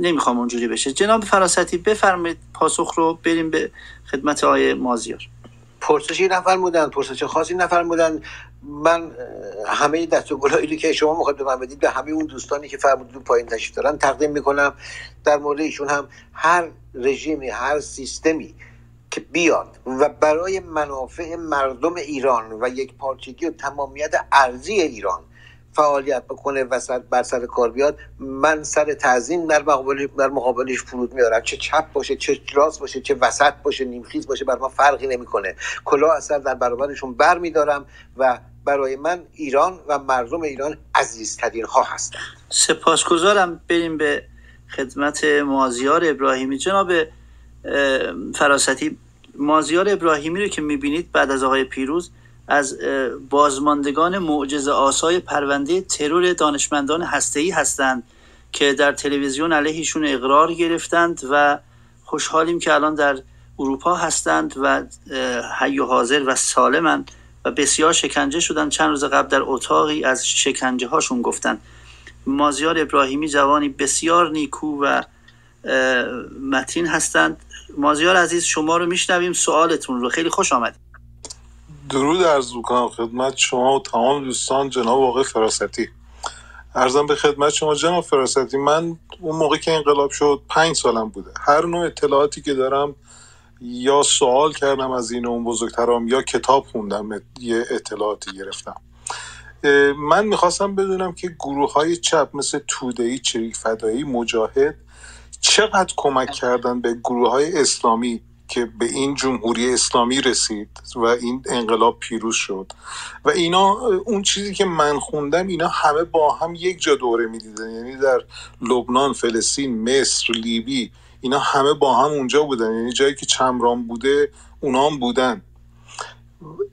نمی‌خوام اونجوری بشه. جناب فراستی بفرمایید پاسخ رو بریم به خدمت آقای مازیار. پرسشی نفرمودن پرسش خاصی نفرمودن. من همه دست و گلایی که شما می‌خواید به من بدید به همه اون دوستانی که فرمودید پایین تشریف دارن تقدیم می‌کنم. در مورد ایشون هم هر رژیمی هر سیستمی که بیاد و برای منافع مردم ایران و یک پارچگی و تمامیت ارزی ایران فعالیت بکنه و بر سر کار بیاد من سر تعظیم در مقابل در مقابلش فرود میارم. چه چپ باشه چه راست باشه چه وسط باشه نیمخیز باشه بر ما فرقی نمی‌کنه. کلا اثر در برابرشون بر میدارم و برای من ایران و مردم ایران عزیزترین ها هستند. سپاسگزارم. بریم به خدمت مازیار ابراهیمی. جناب فراستی مازیار ابراهیمی رو که می‌بینید بعد از آقای پیروز از بازماندگان معجزه آسای پرونده ترور دانشمندان هسته‌ای هستند که در تلویزیون علیهشون اقرار گرفتند و خوشحالیم که الان در اروپا هستند و حی و حاضر و سالمند و بسیار شکنجه شدن. چند روز قبل در اتاقی از شکنجه هاشون گفتن. مازیار ابراهیمی جوانی بسیار نیکو و متین هستند. مازیار عزیز شما رو میشنویم. سوالتون رو. خیلی خوش آمدید. درود عرض می‌کنم خدمت شما و تمام دوستان جناب آقای فراستی. ارزم به خدمت شما جناب فراستی من اون موقع که انقلاب شد پنج سالم بوده. هر نوع اطلاعاتی که دارم یا سوال کردم از این اون بزرگترام یا کتاب خوندم یه اطلاعاتی گرفتم. من می‌خواستم بدونم که گروه های چپ مثل تودهی چریک فدایی مجاهد چقدر کمک کردن به گروه های اسلامی که به این جمهوری اسلامی رسید و این انقلاب پیروز شد. و اینا اون چیزی که من خوندم اینا همه با هم یک جا دوره می‌دیدن. یعنی در لبنان فلسطین مصر لیبی اینا همه با هم اونجا بودن. یعنی جایی که چمران بوده اونا هم بودن.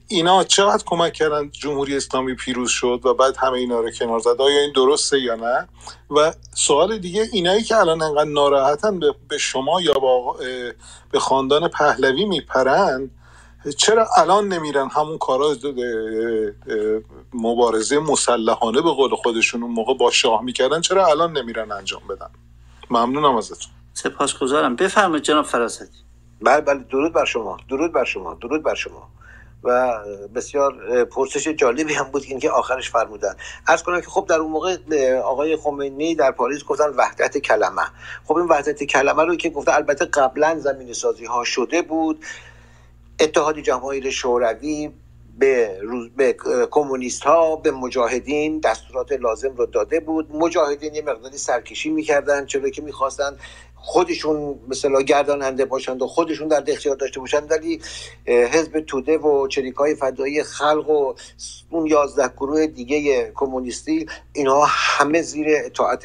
اینا چقدر کمک کردن جمهوری اسلامی پیروز شد و بعد همه اینا رو کنار زد؟ آیا این درسته یا نه؟ و سوال دیگه اینایی که الان انقدر ناراحتن به شما یا به خاندان پهلوی میپرن چرا الان نمیرن همون کارا مبارزه مسلحانه به قول خودشون اون موقع با شاه می‌کردن؟ چرا الان نمیرن انجام بدن؟ ممنونم ازتون. سپاسگزارم. بفرمایید جناب فراستی بله بله درود بر شما درود بر شما درود بر شما. و بسیار پرسش جالبی هم بود اینکه آخرش فرمودن. ارز کنم که خب در اون موقع آقای خمینی در پاریس گفتن وحدت کلمه. خب این وحدت کلمه رو که گفته البته قبلا زمین سازی ها شده بود. اتحاد جماهیر شوروی به, روز به کمونیست ها به مجاهدین دستورات لازم رو داده بود. مجاهدین یه مقداری سرکشی می‌کردن چرا که می‌خواستن خودشون مثلا گرداننده باشند و خودشون در اختیار داشته باشند ولی حزب توده و چریکای فدایی خلق و اون یازده گروه دیگه کمونیستی اینها همه زیر اطاعت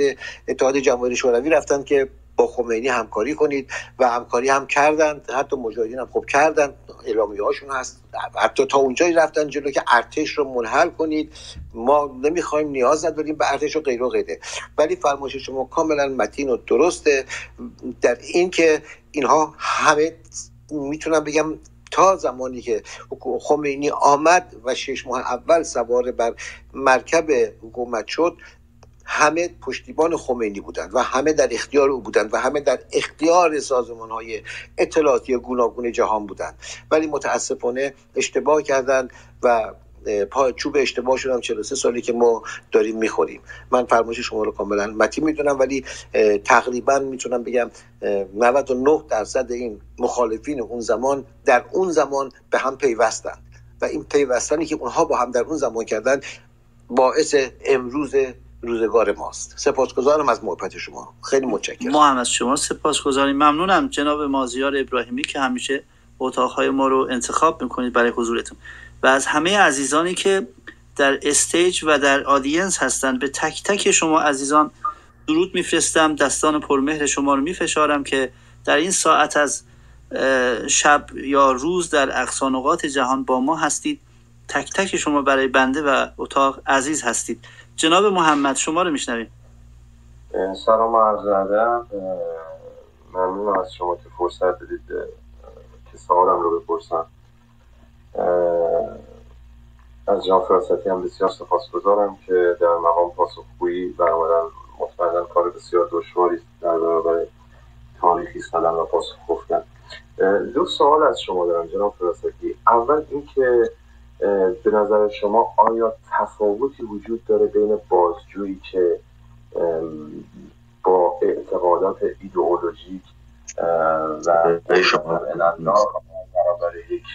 اتحاد جماهیر شوروی رفتن که با خمینی همکاری کنید و همکاری هم کردن حتی مجاهدین هم خوب کردن اعلامیه هاشون هست. حتی تا اونجایی رفتن جلو که ارتش رو منحل کنید. ما نمی‌خوایم نیاز نداریم به ارتش و غیر و غیره. ولی فرمایش شما کاملا متین و درسته. در این که اینها همه می‌تونم بگم تا زمانی که خمینی آمد و شش ماه اول سوار بر مرکب حکومت شد همه پشتیبان خمینی بودند و همه در اختیار او بودند و همه در اختیار سازمان های اطلاعاتی گوناگون جهان بودند. ولی متاسفانه اشتباه کردند و پا چوب اشتباه شدم 43 سالی که ما داریم می‌خوریم. من فرمایش شما رو کاملا متی می‌دونم ولی تقریبا می‌تونم بگم 99 درصد این مخالفین اون زمان در اون زمان به هم پیوستند. و این پیوستنی که اونها با هم در اون زمان کردن باعث امروز روزگار ماست. سپاسگزارم از محبت شما. خیلی متشکرم. ما هم از شما سپاسگزاریم. ممنونم جناب مازیار ابراهیمی که همیشه اتاقهای ما رو انتخاب می‌کنید برای حضورتون. و از همه عزیزانی که در استیج و در آدینس هستند به تک تک شما عزیزان درود میفرستم. دستان پرمهر شما رو میفشارم که در این ساعت از شب یا روز در اقصانقات جهان با ما هستید. تک تک شما برای بنده و اتاق عزیز هستید. جناب محمد شما رو میشنویم. سلام عرض ادب ممنون از شما که فرصت بدید که سوالم رو بپرسم. از جان فراستی هم بسیار سپاسگزارم که در مقام پاسخگویی برآمدن. مطمئنا کار بسیار دشواری در برابر تاریخی ایستادن و پاسخ گفتن. دو سوال از شما دارم جناب فراستی. اول اینکه به نظر شما آیا تفاوتی وجود داره بین بازجویی که با اعتقادات ایدئولوژیک و برابر یک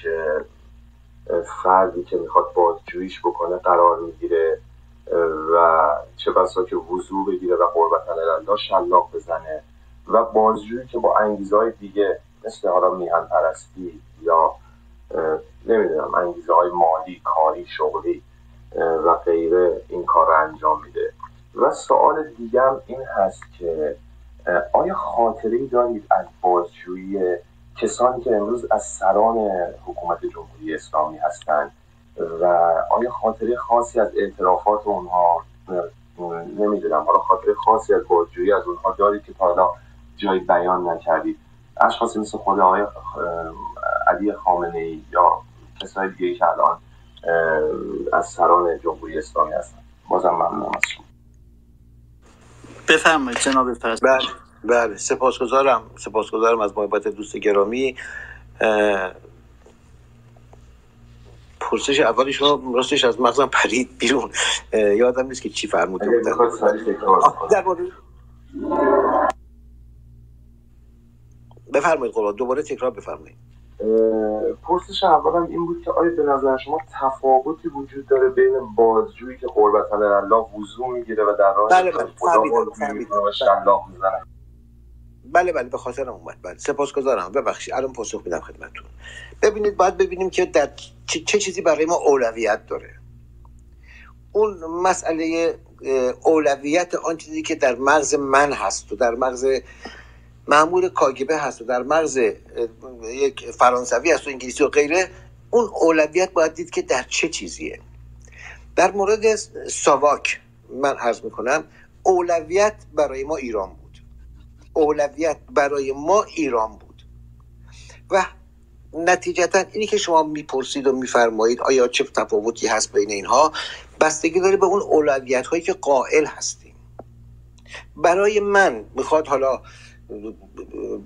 فردی که می‌خواد بازجوییش بکنه قرار می‌گیره و چه بسا که وضوع بگیره و قربت الله شلاق بزنه و بازجویی که با انگیزه های دیگه مثل حالا میهن پرستی یا نمی‌دونم انگیزه های مالی کاری شغلی و غیره این کار رو انجام میده. و سوال دیگم این هست که آیا خاطره دارید از بازجویی کسانی که امروز از سران حکومت جمهوری اسلامی هستند؟ و آیا خاطره خاصی از اعترافات اونها نمی‌دونم حالا خاطره خاصی از بازجویی از اونها دارید که تا حالا جای بیان نکردید؟ اشخاصی مثل خود آقای علی خامنه ای یا کسای دیگه که الان از سران جمهوری اسلامی هستن. بازم ممنونم از شما. بفرمایید جناب پرست بله بله. سپاسگزارم. سپاسگزارم از محبت دوست گرامی. پرسش اولی شما راستش از مغزم پرید بیرون. یادم نیست که چی فرموده بودن بفرمایید قربان دوباره تکرار بفرمایید. پرسش اولم این بود که آیا به نظر شما تفاوتی وجود داره بین بازجویی که قربت الله وضوع می‌گیره و در راه بله بله بله بله به خاطر اومد. بله سپاسگزارم. ببخشید الان پاسخ میدم خدمتتون. ببینید باید ببینیم که در چه, چه چیزی برای ما اولویت داره. اون مسئله اولویت آن چیزی که در مغز من هست و در مغز معمول کاگبه هست و در مغز یک فرانسوی هست و انگلیسی و غیره اون اولویت باید دید که در چه چیزیه. در مورد ساواک من عرض می‌کنم اولویت برای ما ایران بود. اولویت برای ما ایران بود. و نتیجتا اینی که شما می‌پرسید و میفرمایید آیا چه تفاوتی هست بین اینها بستگی داره به اون اولویت هایی که قائل هستیم. برای من می‌خواد حالا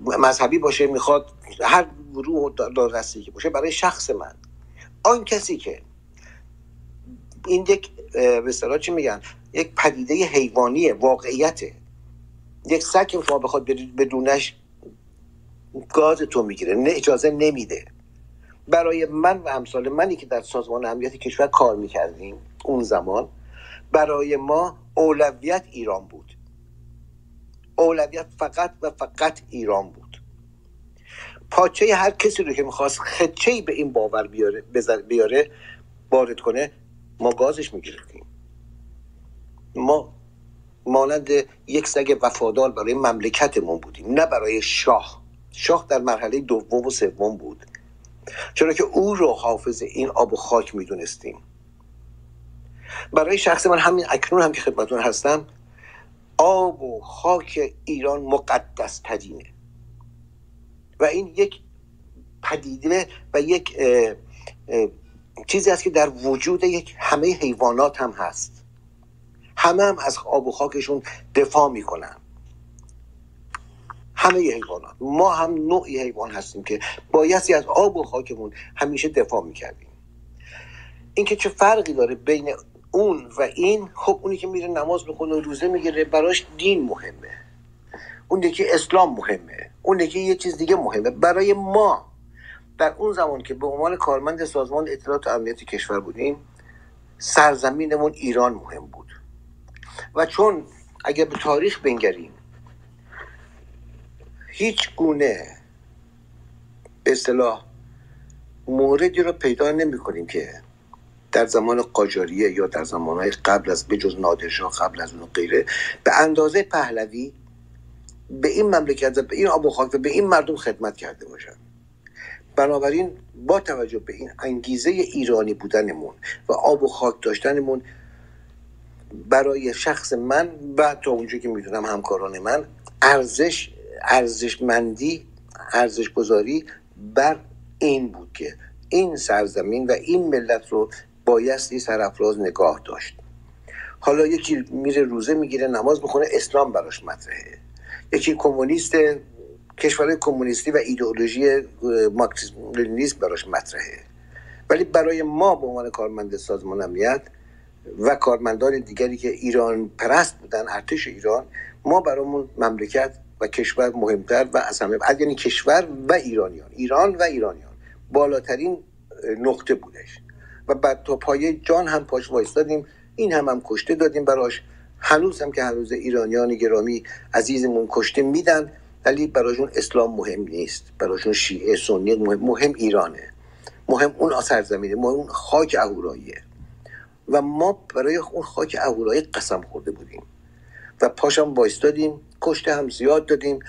مذهبی باشه می‌خواد هر گروه دارستی که باشه برای شخص من. آن کسی که این یک به چی میگن؟ یک پدیده حیوانی واقعیته. یک سگ که شما بخواد بدونش گاز تو می‌گیره نه اجازه نمیده. برای من و امثال منی که در سازمان امنیت کشور کار می‌کردیم اون زمان برای ما اولویت ایران بود. اولویت فقط و فقط ایران بود. پاچه هر کسی رو که می‌خواست خدچه به این باور بیاره بیاره وارد کنه ما گازش می‌گرفتیم ما مانند یک سگ وفادار برای مملکتمون بودیم نه برای شاه. شاه در مرحله دوم و سوم بود. چرا که او رو حافظ این آب و خاک می‌دونستیم. برای شخص من همین اکنون هم که خدمتون هستم آب و خاک ایران مقدس ترینه و این یک پدیده و یک چیزی است که در وجود یک همه حیوانات هم هست. همه هم از آب و خاکشون دفاع می‌کنن. همه حیوانات. ما هم نوعی حیوان هستیم که بایستی از آب و خاکمون همیشه دفاع می‌کردیم. اینکه چه فرقی داره بین اون و این خب اونی که میره نماز می‌خونه و روزه می‌گیره براش دین مهمه. اون که اسلام مهمه. اون که یه چیز دیگه مهمه. برای ما در اون زمان که به عنوان کارمند سازمان اطلاعات و امنیت کشور بودیم سرزمینمون ایران مهم بود. و چون اگر به تاریخ بنگریم هیچ گونه به اصطلاح موردی رو پیدا نمی کنیم که در زمان قاجاریه یا در زمانهای قبل از بجز نادرشاه قبل از اون غیره به اندازه پهلوی به این مملکت به این آب و خاک و به این مردم خدمت کرده باشن. بنابراین با توجه به این انگیزه ایرانی بودنمون و آب و خاک داشتنمون برای شخص من و تا اونجا که می‌دونم همکاران من ارزش ارزشمندی ارزش گذاری بر این بود که این سرزمین و این ملت رو بایستی سرافراز نگاه داشت. حالا یکی میره روزه می‌گیره نماز می‌خونه اسلام براش مطرحه. یکی کمونیست کشورهای کمونیستی و ایدئولوژی مارکسیسم براش مطرحه. ولی برای ما به عنوان کارمند سازمان امنیت و کارمندان دیگری که ایران پرست بودن ارتش ایران ما برامون مملکت و کشور مهمتر و از همه یعنی کشور و ایرانیان ایران و ایرانیان بالاترین نقطه بودش. و بعد تا پایه جان هم پاش وایستادیم. این هم هم کشته دادیم براش. هنوز هم که هنوز ایرانیان گرامی عزیزمون کشته میدن ولی براشون اسلام مهم نیست. براشون شیعه سنی مهم, مهم ایرانه. مهم اون سرزمینه مهم اون خاک اهوراییه. و ما برای اون خاک اهورایی قسم خورده بودیم. و پاشم وایستادیم کشته هم زیاد دادیم.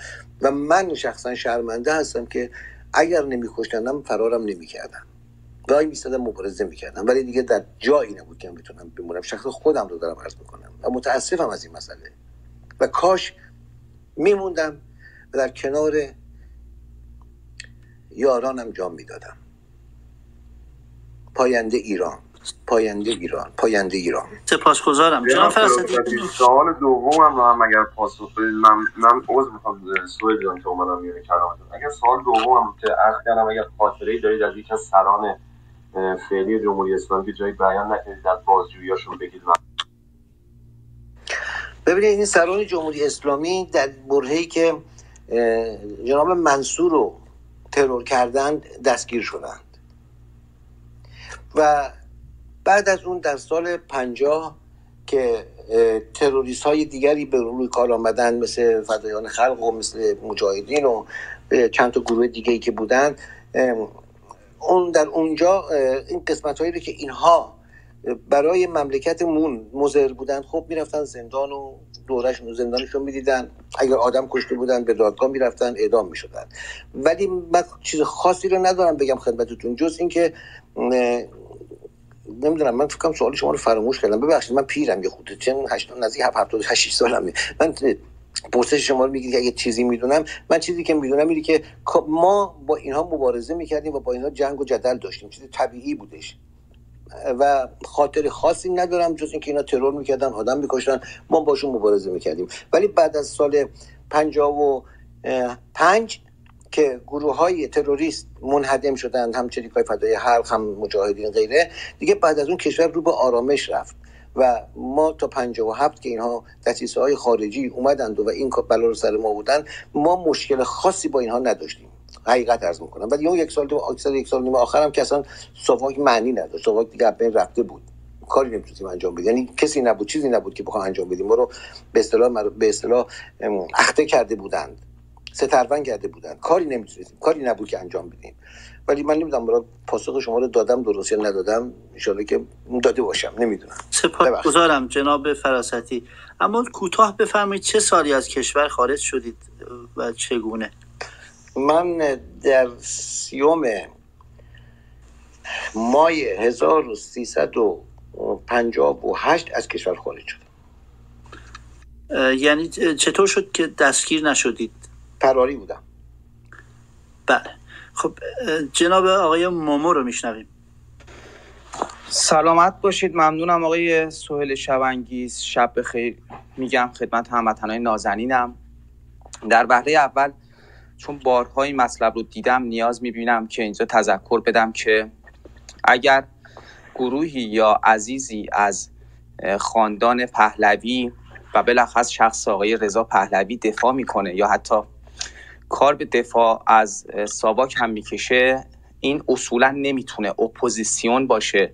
و من شخصا شرمنده هستم که اگر نمیکشتنم فرارم نمی‌کردم گاهی میستادم مبارزه می‌کردم. ولی دیگه در جایی نبود که بتونم بمونم. شخص خودم رو دارم عرض می‌کنم و متاسفم از این مسئله. و کاش میموندم و در کنار یارانم جام می‌دادم. پاینده ایران پاینده ایران پاینده ایران. سپاسگزارم. جناب فراستی سوال دومم رو هم اگر پاسخ بدید. من من عذر می‌خوام سوال جان که اومدم میونه کلامتون. اگر سوال دومم که عرض کردم اگر خاطره دارید از یک از سران فعلی جمهوری اسلامی که جایی بیان نکنید در بازجوییاشون بگید ببینید این سران جمهوری اسلامی در برهه‌ای که جناب منصور رو ترور کردند دستگیر شدند. و بعد از اون در سال پنجاه که تروریست های دیگری به روی کار آمدن مثل فدایان خلق و مثل مجاهدین و چند تا گروه دیگه که بودن اون در اونجا این قسمت هایی رو که اینها برای مملکتمون مزر بودن خب می‌رفتن زندان و دورشون و زندانشون می‌دیدن. اگر آدم کشته بودن به دادگاه می‌رفتن اعدام می‌شدن. ولی من چیز خاصی رو ندارم بگم خدمتتون جز اینکه نمی‌دونم من فکرم سوال شما رو فراموش کردم. ببخشید من پیرم یه خود چون 8 نزدیک 78 سالم من پرسش شما رو میگید که اگه چیزی می‌دونم من چیزی که می‌دونم اینه که خب ما با اینها مبارزه می‌کردیم و با اینها جنگ و جدل داشتیم. چیز طبیعی بودش. و خاطر خاصی ندارم جز اینکه اینا ترور می‌کردن آدم میکشتن. ما باشون مبارزه می‌کردیم. ولی بعد از سال 55 که گروه های تروریست منهدم شدند هم چریکای فدای حلق هم مجاهدین غیره دیگه بعد از اون کشور رو به آرامش رفت. و ما تا هفت که اینها دستیسه های خارجی اومدند و این بلا رو سر ما بودن ما مشکل خاصی با اینها نداشتیم. حقیقت ارز می‌کنم. ولی اون یک سال دو اکثر یک سال نیم آخرم که اصلا سواک معنی نداشت. سواک دیگه بین رفته بود. کاری نمی‌تونیم انجام بدیم. یعنی کسی نبود چیزی نبود که بخوام انجام بدیم. ما رو به اصطلاح به اصطلاح اخته کرده بودند. سترون کرده بودند. کاری نمی‌تونستیم. کاری نبود که انجام بدیم. ولی من نمی‌دونم برای پاسخ شما رو دادم درست یا ندادم ان که داده باشم نمی‌دونم. سپاسگزارم جناب فراستی. اما کوتاه بفرمایید چه سالی از کشور خارج شدید و چگونه؟ من در سیوم مای 1358 از کشور خارج شدم. یعنی چطور شد که دستگیر نشدید؟ فراری بودم. بله. خب جناب آقای مومو رو میشنویم. سلامت باشید. ممنونم آقای سهل شبانگیز. شب بخیر. میگم خدمت هموطنهای نازنینم. در بهره اول چون بارها این مطلب رو دیدم نیاز می‌بینم که اینجا تذکر بدم که اگر گروهی یا عزیزی از خاندان پهلوی و بالاخص شخص آقای رضا پهلوی دفاع می‌کنه یا حتی کار به دفاع از ساواک هم می‌کشه این اصولا نمی‌تونه اپوزیسیون باشه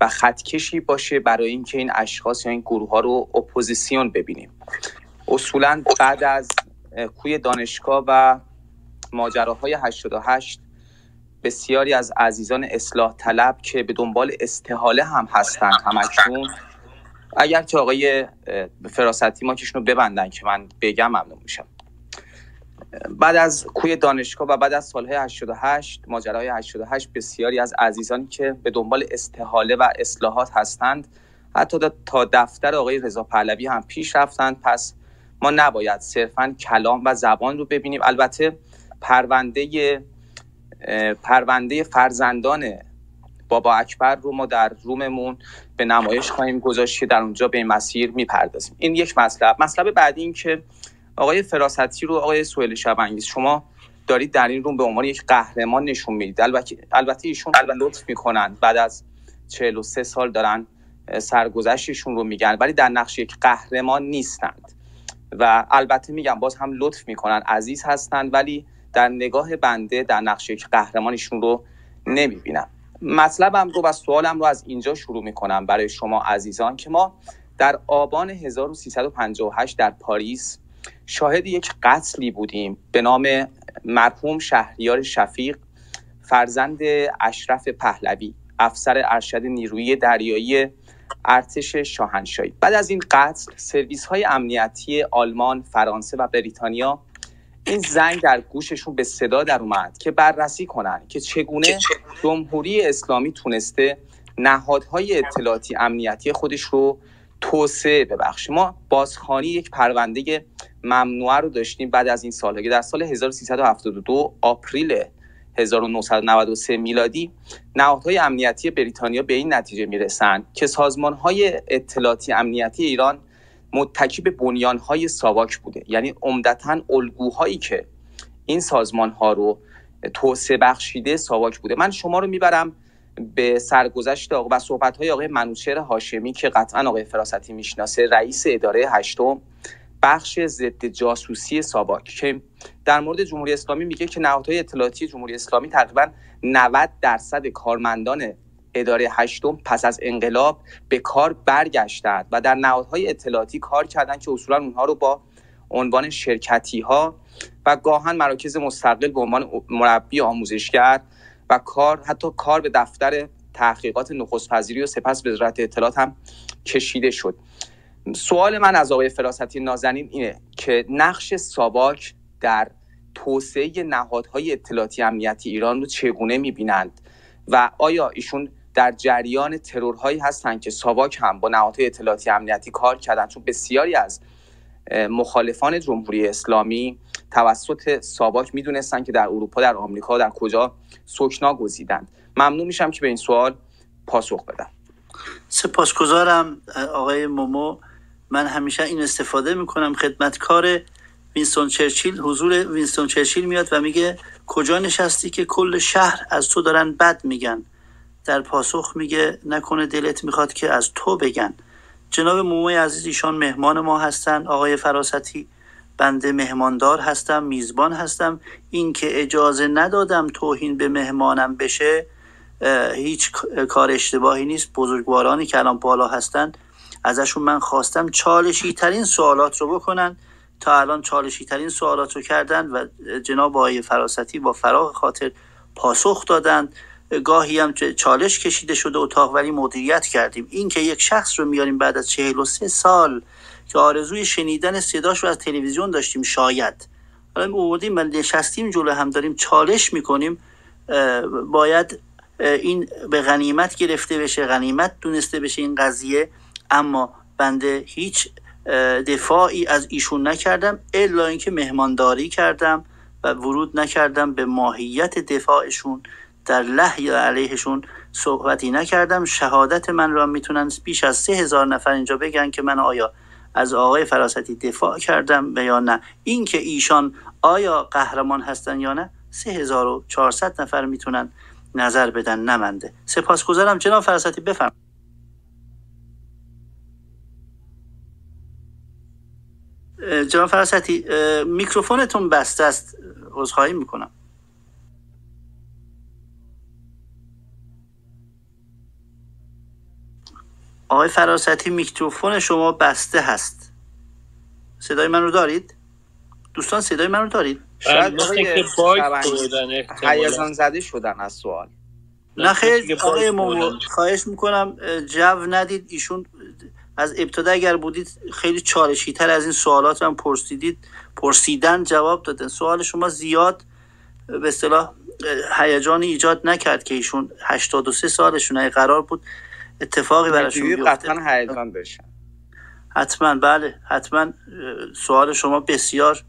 و خطکشی باشه برای اینکه این اشخاص یا این گروه ها رو اپوزیسیون ببینیم. اصولا بعد از کوی دانشگاه و ماجراهای 88 بسیاری از عزیزان اصلاح طلب که به دنبال استحاله هم هستن همکنون اگر که آقای فراستی ما کشون رو ببندن که من بگم ممنون میشم. بعد از کوی دانشگاه و بعد از سالهای 88 ماجراهای 88 بسیاری از عزیزانی که به دنبال استحاله و اصلاحات هستند حتی تا دفتر آقای رضا پهلوی هم پیش رفتند. پس ما نباید صرفا کلام و زبان رو ببینیم. البته پرونده پرونده فرزندان بابا اکبر رو ما در روممون به نمایش خواهیم گذاشت که در اونجا به این مسیر می‌پردازیم. این یک مطلب مطلب بعدی این که آقای فراستی رو آقای سوئل شبانگیز شما دارید در این روم به عنوان یک قهرمان نشون می‌دید. البته البته ایشون لطف می‌کنن بعد از 43 سال دارن سرگذشتشون رو میگن ولی در نقش یک قهرمان نیستند. و البته میگم باز هم لطف می‌کنن عزیز هستند ولی در نگاه بنده در نقش یک قهرمانشون رو نمی‌بینم. مطلبم رو و سوالم رو از اینجا شروع می‌کنم برای شما عزیزان که ما در آبان 1358 در پاریس شاهد یک قتلی بودیم به نام مرحوم شهریار شفیق فرزند اشرف پهلوی افسر ارشد نیروی دریایی ارتش شاهنشاهی. بعد از این قتل سرویس های امنیتی آلمان، فرانسه و بریتانیا این زنگ در گوششون به صدا در اومد که بررسی کنن که چگونه جمهوری اسلامی تونسته نهادهای اطلاعاتی امنیتی خودش رو توسعه ببخش ما بازخانی یک پرونده ممنوعه رو داشتیم بعد از این سال که در سال 1372 آپریل 1993 میلادی نهادهای امنیتی بریتانیا به این نتیجه می‌رسند که سازمانهای اطلاعاتی امنیتی ایران متکی به بنیانهای ساواک بوده. یعنی عمدتا الگوهایی که این سازمان ها رو توسعه بخشیده ساواک بوده. من شما رو می‌برم به سرگذشت آقا و صحبت های آقای منوچهر هاشمی که قطعا آقای فراستی می‌شناسه رئیس اداره هشتم. بخش ضد جاسوسی ساواک که در مورد جمهوری اسلامی میگه که نهادهای اطلاعاتی جمهوری اسلامی تقریبا 90 درصد کارمندان اداره هشتم پس از انقلاب به کار برگشتند و در نهادهای اطلاعاتی کار کردند که اصولا اونها رو با عنوان شرکتی ها و گاهن مراکز مستقل به عنوان مربی آموزشگر و کار حتی کار به دفتر تحقیقات نخست پذیری و سپس وزارت اطلاعات هم کشیده شد. سوال من از آقای فراستی نازنین اینه که نقش ساواک در توسعه نهادهای اطلاعاتی امنیتی ایران رو چگونه می‌بینند؟ و آیا ایشون در جریان ترورهایی هستند که ساواک هم با نهادهای اطلاعاتی امنیتی کار کردن؟ چون بسیاری از مخالفان جمهوری اسلامی توسط ساواک می‌دونستند که در اروپا در آمریکا در کجا سکنا گزیدند. ممنون میشم که به این سوال پاسخ بدم. سپاسگزارم آقای مومو. من همیشه این استفاده می‌کنم خدمتکار وینستون چرچیل. حضور وینستون چرچیل میاد و میگه کجا نشستی که کل شهر از تو دارن بد میگن؟ در پاسخ میگه نکنه دلت می‌خواد که از تو بگن. جناب موموی عزیز ایشان مهمان ما هستن. آقای فراستی بنده مهماندار هستم میزبان هستم. این که اجازه ندادم توهین به مهمانم بشه هیچ کار اشتباهی نیست. بزرگوارانی که الان بالا هستن ازشون من خواستم چالشی ترین سوالات رو بکنن. تا الان چالشی ترین سوالات رو کردن و جناب آقای فراستی با فراغ خاطر پاسخ دادند گاهی هم چالش کشیده شده اتاق ولی مدیریت کردیم. این که یک شخص رو میاریم بعد از 43 سال که آرزوی شنیدن صداش رو از تلویزیون داشتیم شاید. حالا اومدیم و نشستیم جلو هم داریم چالش می‌کنیم. باید این به غنیمت گرفته بشه غنیمت دونسته بشه این قضیه. اما بنده هیچ دفاعی از ایشون نکردم الا اینکه مهمانداری کردم و ورود نکردم به ماهیت دفاعشون. در له یا علیهشون صحبتی نکردم. شهادت من را می‌تونن بیش از سه هزار نفر اینجا بگن که من آیا از آقای فراستی دفاع کردم و یا نه. اینکه ایشان آیا قهرمان هستن یا نه 3400 نفر می‌تونن نظر بدن نمنده. سپاسگزارم. جناب فراستی بفرم جناب فراستی میکروفونتون بسته است. عذرخواهی می‌کنم. آقای فراستی میکروفون شما بسته هست. صدای من رو دارید؟ دوستان صدای من رو دارید؟ شاید هیجان زده شدن از سوال. نه خیلی آقای خواهش می‌کنم جو ندید. ایشون از ابتدا اگر بودید خیلی چالشی تر از این سوالات هم پرسیدید پرسیدن جواب دادن. سوال شما زیاد به اصطلاح هیجانی ایجاد نکرد که ایشون 83 سالشون قرار بود اتفاقی براشون بیفته. قطعا هیجان بشن حتما بله حتما سوال شما بسیار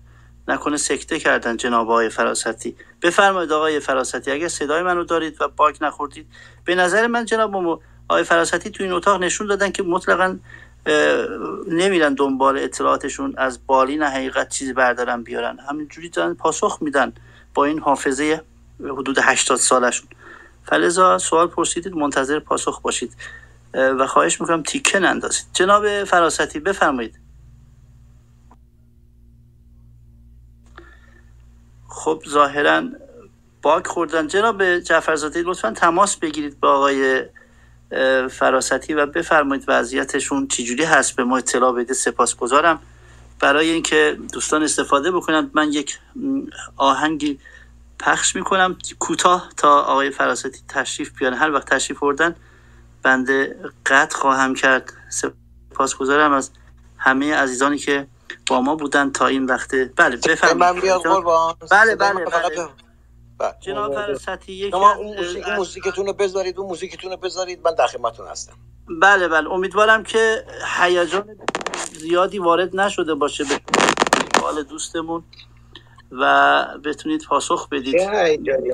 نکنه سکته کردن جناب آقای فراستی. بفرمایید آقای فراستی اگر صدای منو دارید و باک نخوردید به نظر من جناب آقای فراستی تو این اتاق نشون دادن که مطلقا نمیرن دنبال اطلاعاتشون از بالین حقیقت چیزی بردارن بیارن. همینجوری دارن پاسخ میدن با این حافظه حدود 80 سالشون. فلزا سوال پرسیدید منتظر پاسخ باشید. و خواهش می‌کنم تیکه نندازید. جناب فراستی بفرمایید. خب ظاهرا باک خوردن. جناب جعفرزاده لطفا تماس بگیرید با آقای فراستی و بفرمایید وضعیتشون چجوری هست به ما اطلاع بده سپاسگزارم. برای اینکه دوستان استفاده بکنند من یک آهنگی پخش می‌کنم. کوتاه تا آقای فراستی تشریف بیان هر وقت تشریف بردن بنده قطع خواهم کرد. سپاسگزارم از همه عزیزانی که با ما بودن تا این وقته بله بفرمایید. بله بله, بله. بله. جناب فراستی یک اون موسیقیتون رو بذارید اون موسیقیتون رو بذارید. من در خدمتتون هستم. بله بله. امیدوارم که هیجان زیادی وارد نشده باشه به حال دوستمون و بتونید پاسخ بدید.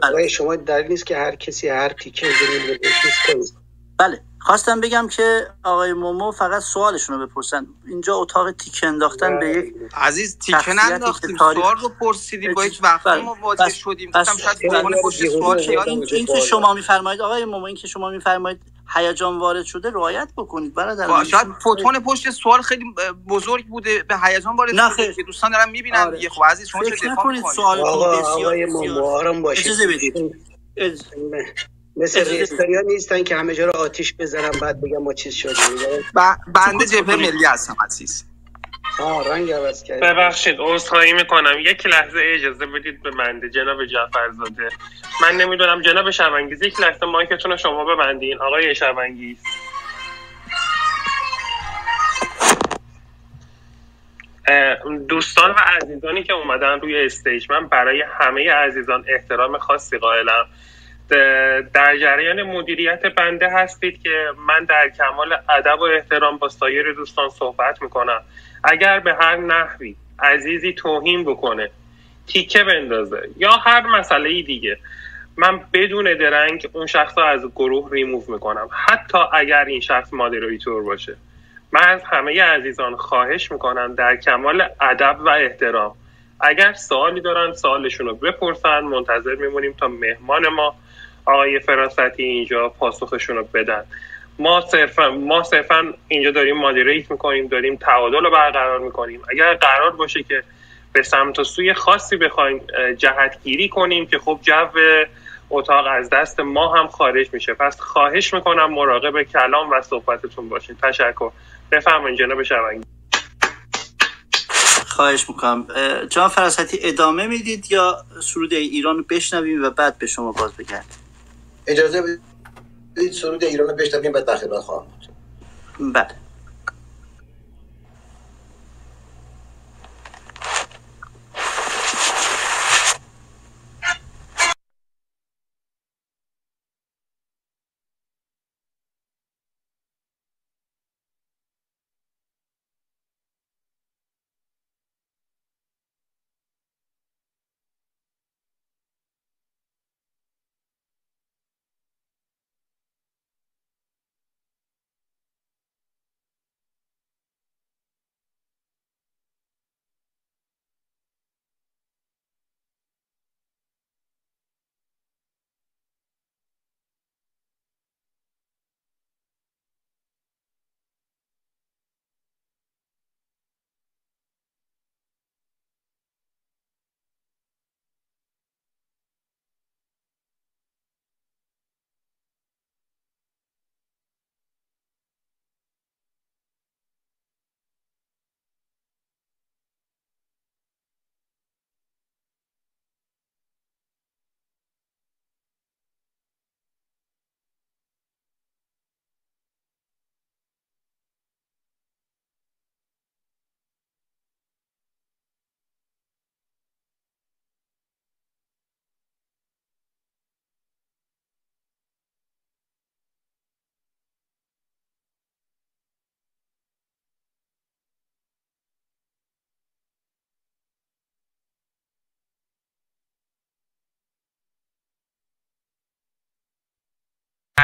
بله. شما دلیل نیست که هر کسی هر تیکه بله. خواستم بگم که آقای مومو فقط سوالشون رو بپرسن. اینجا اتاق تیکه انداختن به یک عزیز تیکه ننداختیم. سوال رو پرسیدیم با هیچ وقت بله. ما واجه شدیم. گفتم شاید سوال این که شما میفرمایید آقای مومو این که شما میفرمایید هیجان وارد شده رعایت بکنید برادر شاید فوتون پشت سوال خیلی بزرگ بوده. به هیجان وارد شده. که دوستان دارن می‌بینن آره. دیگه. خب عزیز شما چه دفاع می‌کنید؟ سوالتون بسیار بسیار اجازه بدید. مثل رئیستریا نیستن که همه جا رو آتیش بزنن بعد بگم ما چیز شده بنده جبهه ملی هستم عزیز. رنگ عوض کرد ببخشید عذرخواهی می‌کنم. یک لحظه اجازه بدید به بنده جناب جعفرزاده. من نمی‌دونم جناب شبانگیز یک لحظه مایکتون رو شما ببندین. آقای شبانگیز دوستان و عزیزانی که اومدن روی استیج من برای همه عزیزان احترام خاصی قائلم. در جریان مدیریت بنده هستید که من در کمال ادب و احترام با سایر دوستان صحبت می‌کنم. اگر به هر نحوی عزیزی توهین بکنه تیکه بندازه یا هر مسئله دیگه من بدون درنگ اون شخص رو از گروه ریموو می‌کنم. حتی اگر این شخص مادریتور باشه. من از همه عزیزان خواهش می‌کنم در کمال ادب و احترام اگر سوالی دارن سوالشون رو بپرسن منتظر میمونیم تا مهمان ما آقای فراستی اینجا پاسخشون رو بدن. ما صرفا ما صرفا اینجا داریم مادریت می‌کنیم داریم تعادل رو برقرار می‌کنیم. اگر قرار باشه که به سمت و سوی خاصی بخوایم جهتگیری کنیم که خب جو اتاق از دست ما هم خارج میشه. پس خواهش می‌کنم مراقب کلام و صحبتتون باشین. تشکر. بفرمایید جناب شونگی خواهش می‌کنم. جان فراستی ادامه می‌دید یا سرود ایران بشنویم و بعد به شما باز بگردیم؟ اجازه بدید سرود ایران رو بشنویم بعد در خدمت خواهم بود. بله.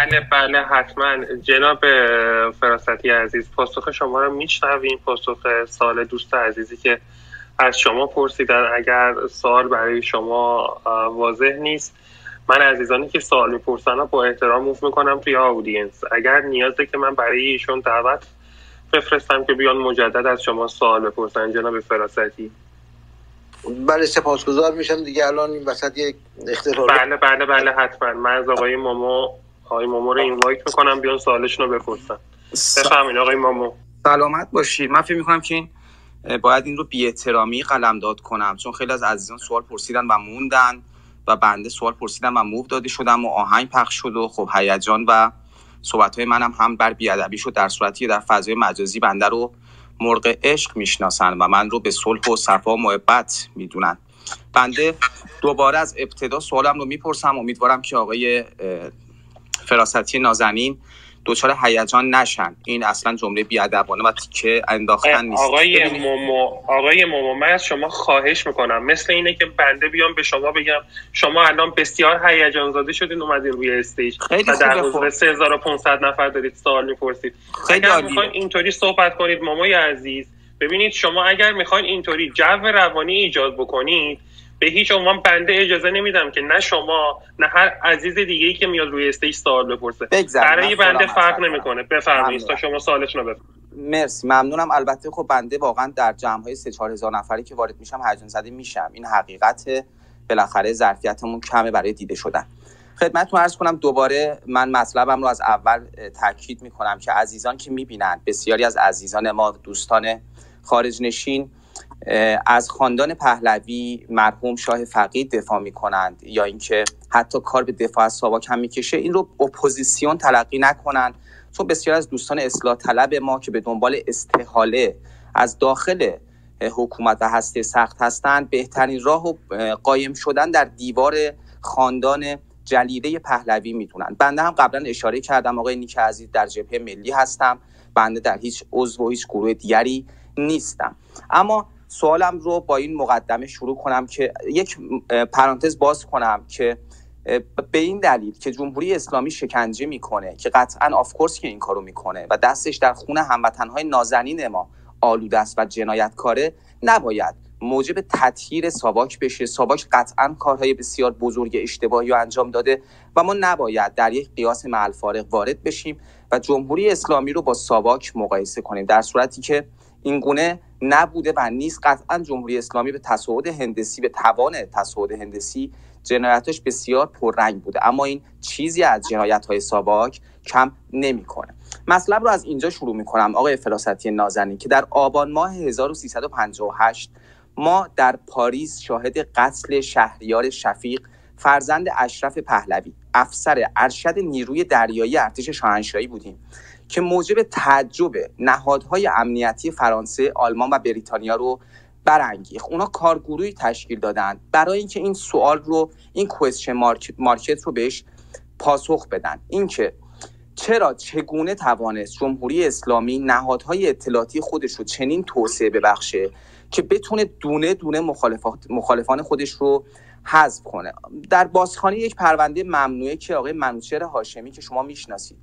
بله بله حتما. جناب فراستی عزیز پاسخ شما رو میشنویم. پاسخ سال دوست عزیزی که از شما پرسیدن. اگر سوال برای شما واضح نیست من عزیزانی که سوال می‌پرسن با احترام موف می‌کنم توی آودینس. اگر نیازه که من برای ایشون دعوت بفرستم که بیان مجدد از شما سوال بپرسن جناب فراستی. بله سپاسگزار میشم. دیگه الان این وسط یک اختلال بله بله بله حتما. من از آقای مامو آقای مامو رو اینوایت می‌کنم بیان سوالشون رو بپرسن بفهمین آقای مامو. سلامت باشید من فکر می‌کنم که این باید این رو بی احترامی قلم داد کنم. چون خیلی از عزیزان سوال پرسیدن و موندن و بنده سوال پرسیدم و موو داده شدم و آهنگ پخش شد و خب هیجان و صحبت های منم هم بر بیادبی شد. در صورتی در فضای مجازی بنده رو مرغ عشق می‌شناسن و من رو به صلح و صفا و محبت می‌دونن. بنده دوباره از ابتدا سوالم رو می‌پرسم. امیدوارم که آقای فراستی نازنین دچار هیجان نشن. این اصلا جمله بیادبانه و تیکه انداختن نیست. آقای مومو آقای مومو من از شما خواهش می‌کنم. مثل اینه که بنده بیام به شما بگم شما الان بسیار هیجان زاده شدین اومدین روی استیج. و در حضور 3500 نفر دارید سوال می‌پرسید. اگر می‌خواین اینطوری صحبت کنید موموی عزیز ببینید شما اگر می‌خواین اینطوری جو روانی ایجاد بکنید به هیچ عنوان بنده اجازه نمیدم که نه شما نه هر عزیز دیگه ای که میاد روی استیج سوال بپرسه. برای بنده فرق نمی‌کنه. بفرمایید تا شما سوالتون رو مرسی ممنونم. البته خب بنده واقعا در جمع های 3 هزار نفری که وارد میشم هیجان زده میشم. این حقیقت بالاخره ظرفیتمون کمه برای دیده شدن. خدمتتون عرض کنم دوباره من مطلبم رو از اول تاکید می‌کنم که عزیزان که می‌بینن بسیاری از عزیزان ما دوستان خارج نشین از خاندان پهلوی مرحوم شاه فقید دفاع می کنند یا اینکه حتی کار به دفاع از ساواک هم می‌کشه. این رو اپوزیسیون تلقی نکنند. چون بسیار از دوستان اصلاح طلب ما که به دنبال استحاله از داخل حکومت و هسته سخت هستند بهترین راهو قایم شدن در دیوار خاندان جلیله پهلوی می‌تونن بنده هم قبلا اشاره کردم آقای نیک عزیز در جبهه ملی هستم. بنده در هیچ عضو و هیچ گروه دیگری نیستم. اما سوالم رو با این مقدمه شروع کنم که یک پرانتز باز کنم که به این دلیل که جمهوری اسلامی شکنجه می‌کنه که قطعا آفکورس که این کارو می‌کنه و دستش در خون هموطنهای نازنین ما آلوده است و جنایتکاره نباید موجب تطهیر ساواک بشه. ساواک قطعا کارهای بسیار بزرگ اشتباهی رو انجام داده و ما نباید در یک قیاس معلفارق وارد بشیم و جمهوری اسلامی رو با ساواک مقایسه کنیم در صورتی که این گونه نبوده و نیست قطعا جمهوری اسلامی به تصاعد هندسی به توان تصاعد هندسی جنایتش بسیار پررنگ بوده. اما این چیزی از جنایت های ساواک کم نمی‌کنه. مطلب رو از اینجا شروع می‌کنم آقای فراستی نازنین که در آبان ماه 1358 ما در پاریس شاهد قتل شهریار شفیق فرزند اشرف پهلوی افسر ارشد نیروی دریایی ارتش شاهنشاهی بودیم. که موجب تعجب نهادهای امنیتی فرانسه، آلمان و بریتانیا رو برانگیخت. اونا کارگروهی تشکیل دادن برای اینکه این سوال رو این کوئسچن مارکت رو بهش پاسخ بدن. اینکه چرا چگونه توانست جمهوری اسلامی نهادهای اطلاعاتی خودش رو چنین توسعه ببخشه که بتونه دونه دونه مخالفان خودش رو حذف کنه؟ در بازخانی یک پرونده ممنوعه که آقای منوچهر هاشمی که شما می‌شناسید.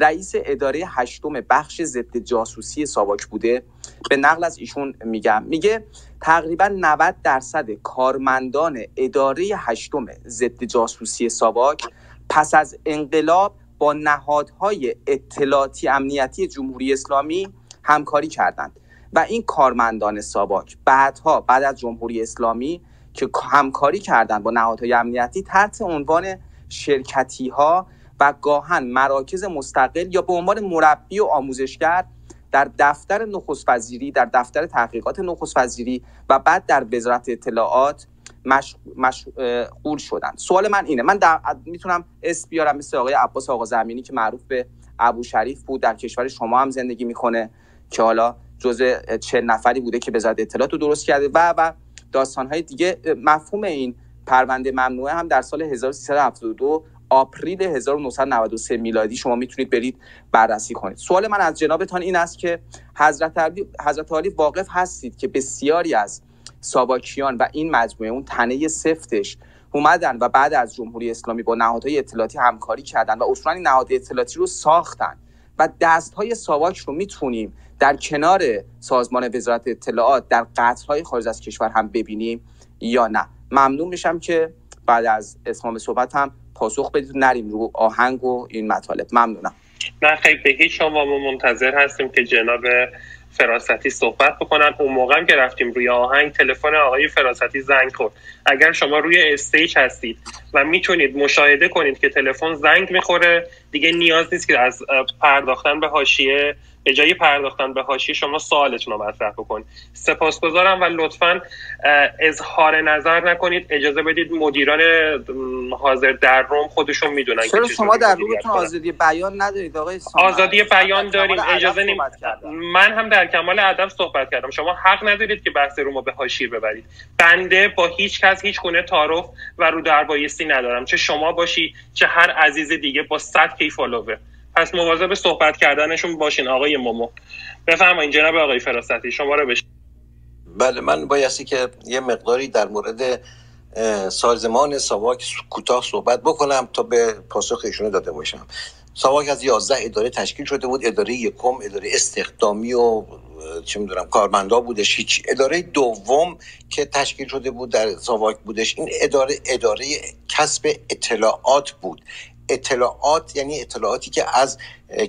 رئیس اداره هشتم بخش ضد جاسوسی ساواک بوده. به نقل از ایشون میگم. میگه تقریبا 90 درصد کارمندان اداره هشتم ضد جاسوسی ساواک پس از انقلاب با نهادهای اطلاعاتی امنیتی جمهوری اسلامی همکاری کردند. و این کارمندان ساواک بعدها بعد از جمهوری اسلامی که همکاری کردند با نهادهای امنیتی تحت عنوان شرکتی ها و گاهن مراکز مستقل یا به عنوان مربی و آموزشگر در دفتر نخست وزیری در دفتر تحقیقات نخست وزیری و بعد در وزارت اطلاعات مشغول شدن. سوال من اینه. من در... می‌تونم اسم بیارم مثل آقای عباس آقا زمینی که معروف به ابو شریف بود در کشور شما هم زندگی می‌کنه که حالا جزء چه نفری بوده که وزارت اطلاعات رو درست کرده. و و داستانهای دیگه مفهوم این پرونده ممنوعه هم در سال 1372 آپریل 1993 میلادی شما می‌تونید برید بررسی کنید. سوال من از جنابتان این است که حضرت علی, حضرت علی واقف هستید که بسیاری از ساواکیان و این مجموعه اون تنه سفتش اومدن و بعد از جمهوری اسلامی با نهادهای اطلاعاتی همکاری کردن و اصولا این نهاد اطلاعاتی رو ساختن و دست های ساواک رو می‌تونیم در کنار سازمان وزارت اطلاعات در قطرهای خارج از کشور هم ببینیم یا نه. ممنون میشم که بعد از اسمام صحبت هم پاسخ بدید نریم رو آهنگ و این مطالب. ممنونم. نه خیلی به هیچ شما منتظر هستیم که جناب فراستی صحبت بکنن. اون موقع هم که رفتیم روی آهنگ تلفن آقای فراستی زنگ خورد. اگر شما روی استیج هستید و می‌تونید مشاهده کنید که تلفن زنگ می‌خوره دیگه نیاز نیست که از پرداختن به حاشیه به جای پرداختن به حاشیه شما سوالتون رو مطرح بکنید. سپاسگزارم و لطفا اظهار نظر نکنید. اجازه بدید مدیران حاضر در روم خودشون می‌دونن چرا شما در رومتون آزادی بیان ندارید؟ آقای آزادی بیان داریم. اجازه نیم. من هم در کمال ادب صحبت کردم. شما حق ندارید که بحث رو به حاشیه ببرید. بنده با هیچ کس هیچ گونه تعارف و رو ندارم. چه شما باشی چه هر عزیز دیگه با صد کی فالوور پس مواظب صحبت کردنشون باشین آقای مومو. بفرمایید جناب آقای فراستی شما رو بشین بله من بایستی که یه مقداری در مورد سازمان ساواک کوتاه صحبت بکنم تا به پاسخ ایشون داده باشم. ساواک از 11 اداره تشکیل شده بود اداره یکم اداره استخدامی و چه می‌دونم کارمندا بودش هیچ. اداره دوم که تشکیل شده بود در ساواک بودش این اداره اداره کسب اطلاعات بود. اطلاعات یعنی اطلاعاتی که از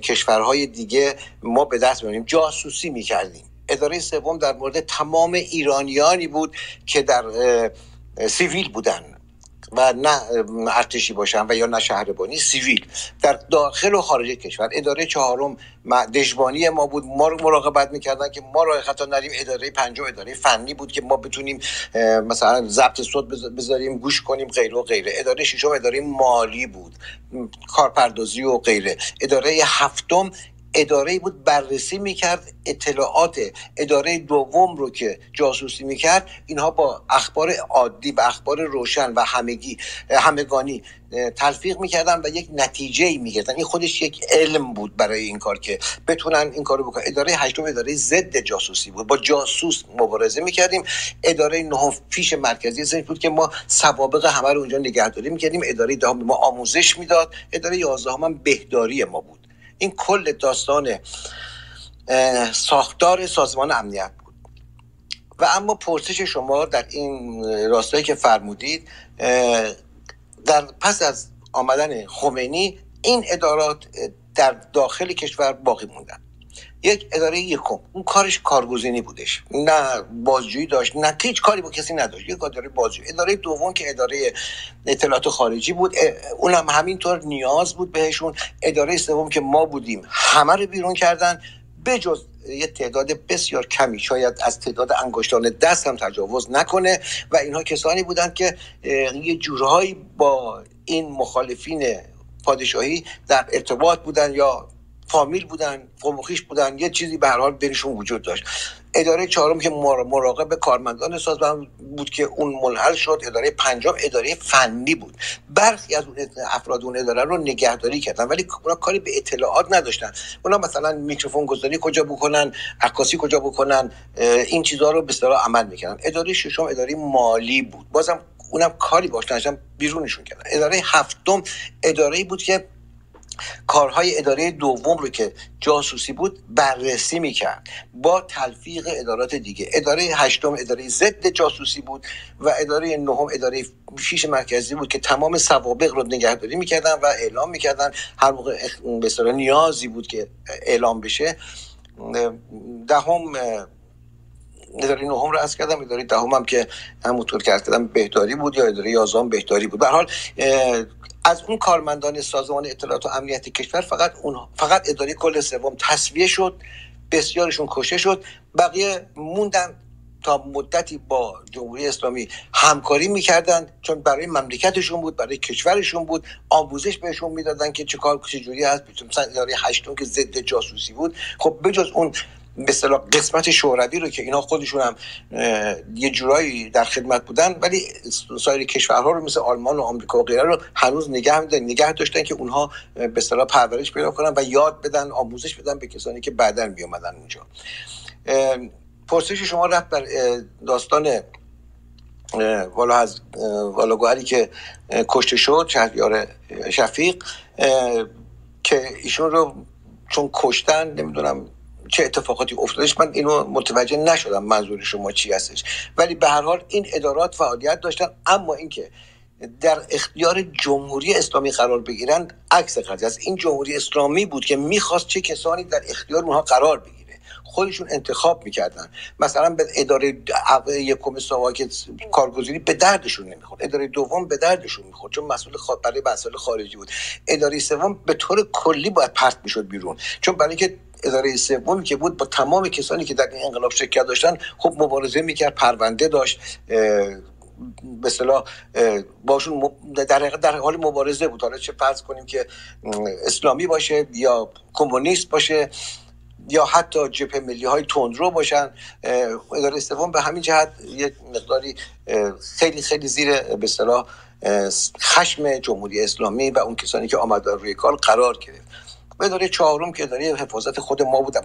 کشورهای دیگه ما به دست میاریم جاسوسی می‌کردیم. اداره سوم در مورد تمام ایرانیانی بود که در سیویل بودن. و نه ارتشی باشن و یا نه شهربانی سیویل. در داخل و خارج کشور اداره چهارم دژبانی ما بود. ما رو مراقبت می‌کردن که ما راه خطا نریم. اداره پنجم اداره فنی بود که ما بتونیم مثلا ضبط صوت بذاریم گوش کنیم غیره و غیره. اداره ششم اداره مالی بود. کارپردازی و غیره. اداره هفتم اداره بود بررسی می‌کرد اطلاعات اداره دوم رو که جاسوسی می‌کرد. اینها با اخبار عادی و اخبار روشن و همگی همگانی تلفیق می‌کردن و یک نتیجه ای میگردن این خودش یک علم بود برای این کار که بتونن این کارو بکنن. اداره هشتم اداره ضد جاسوسی بود. با جاسوس مبارزه می‌کردیم. اداره نهم پیش مرکزی ذهن بود که ما سوابق همه رو اونجا نگهداری می‌کردیم. اداره دهم ما آموزش می‌داد. اداره یازدهم هم بهداری ما بود. این کل داستان ساختار سازمان امنیت بود. و اما پرسش شما در این راستایی که فرمودید در پس از آمدن خمینی این ادارات در داخل کشور باقی موندن. یک اداره یکم. اون کارش کارگزینی بودش. نه بازجویی داشت نه هیچ کاری با کسی نداشت. یک اداره بازجویی. اداره دوم که اداره اطلاعات خارجی بود اونم هم همینطور نیاز بود بهشون. اداره سوم که ما بودیم همه رو بیرون کردن. بجز یه تعداد بسیار کمی شاید از تعداد انگشتان دست هم تجاوز نکنه. و اینها کسانی بودند که یه جورهایی با این مخالفین پادشاهی در ارتباط بودن یا فامیل بودن قوم بودن یه چیزی به هر حال بینشون وجود داشت. اداره چهارم که مراقب کارمندان سازمان بود که اون منحل شد اداره پنجم اداره فنی بود. برخی از اون افراد اون اداره رو نگهداری کردن ولی اونا کاری به اطلاعات نداشتن. اونا مثلا میکروفون گذاری کجا بکنن عکاسی کجا بکنن این چیزها رو به اصطلاح عمل می‌کردن. اداره ششم اداره مالی بود. بازم اونم کاری باش نداشتن بیرونشون کردن. اداره هفتم اداره بود که کارهای اداره دوم رو که جاسوسی بود بررسی می‌کرد با تلفیق ادارات دیگه. اداره هشتم اداره ضد جاسوسی بود و اداره نهم اداره فیش مرکزی بود که تمام سوابق رو نگهداری می‌کردن و اعلام می‌کردن. هر موقع به نیازی بود که اعلام بشه. دهم اداره نهم رو از کردم. اداره دهم هم که همونطور که کردم بهداری بود یا اداره یازدهم بهداری بود. به حال از اون کارمندان سازمان اطلاعات و امنیت کشور فقط اون فقط اداره کل سوم تصویه شد بسیارشون کشه شد. بقیه موندن تا مدتی با جمهوری اسلامی همکاری می‌کردن چون برای مملکتشون بود برای کشورشون بود. آموزش بهشون می‌دادن که چه کار چجوری هست. مثلا اداره هشتم که ضد جاسوسی بود. خب بجز اون به اصطلاح قسمت شوروی رو که اینا خودشون هم یه جورایی در خدمت بودن ولی سایر کشورها رو مثل آلمان و آمریکا و غیره رو هنوز نگه میدن نگه داشتن که اونها به اصطلاح پرورش پیدا کنن و یاد بدن آموزش بدن به کسانی که بعدا می اومدن اونجا پرسش شما رفت بر داستان والا از والا که کشته شد شهریار شفیق که ایشون رو چون کشتن نمی‌دونم چه اتفاقاتی افتادش من اینو متوجه نشدم منظور شما چی هستش. ولی به هر حال این ادارات فعالیت داشتن اما اینکه در اختیار جمهوری اسلامی قرار بگیرن عکس قضیه است. این جمهوری اسلامی بود که می‌خواست چه کسانی در اختیار اونها قرار بگیره. خودشون انتخاب می‌کردن. مثلا به اداره یکم سواک کارگزینی به دردشون نمی‌خورد. اداره دوم به دردشون می‌خورد چون مسئول برای مسائل خارجی بود. اداره سوم به طور کلی باید پرت می‌شد بیرون. چون برای اینکه اداره سومی که بود با تمام کسانی که در این انقلاب شرکت داشتن خب مبارزه می‌کرد پرونده داشت به اصطلاح باشون در در حال مبارزه بود. حالا چه فرض کنیم که اسلامی باشه یا کمونیست باشه یا حتی جبهه ملی های تندرو باشن اداره سوم به همین جهت یک مقداری خیلی خیلی زیر به اصطلاح خشم جمهوری اسلامی و اون کسانی که آمدن روی کار قرار گرفت. اداره چهارم که اداره حفاظت خود ما بود.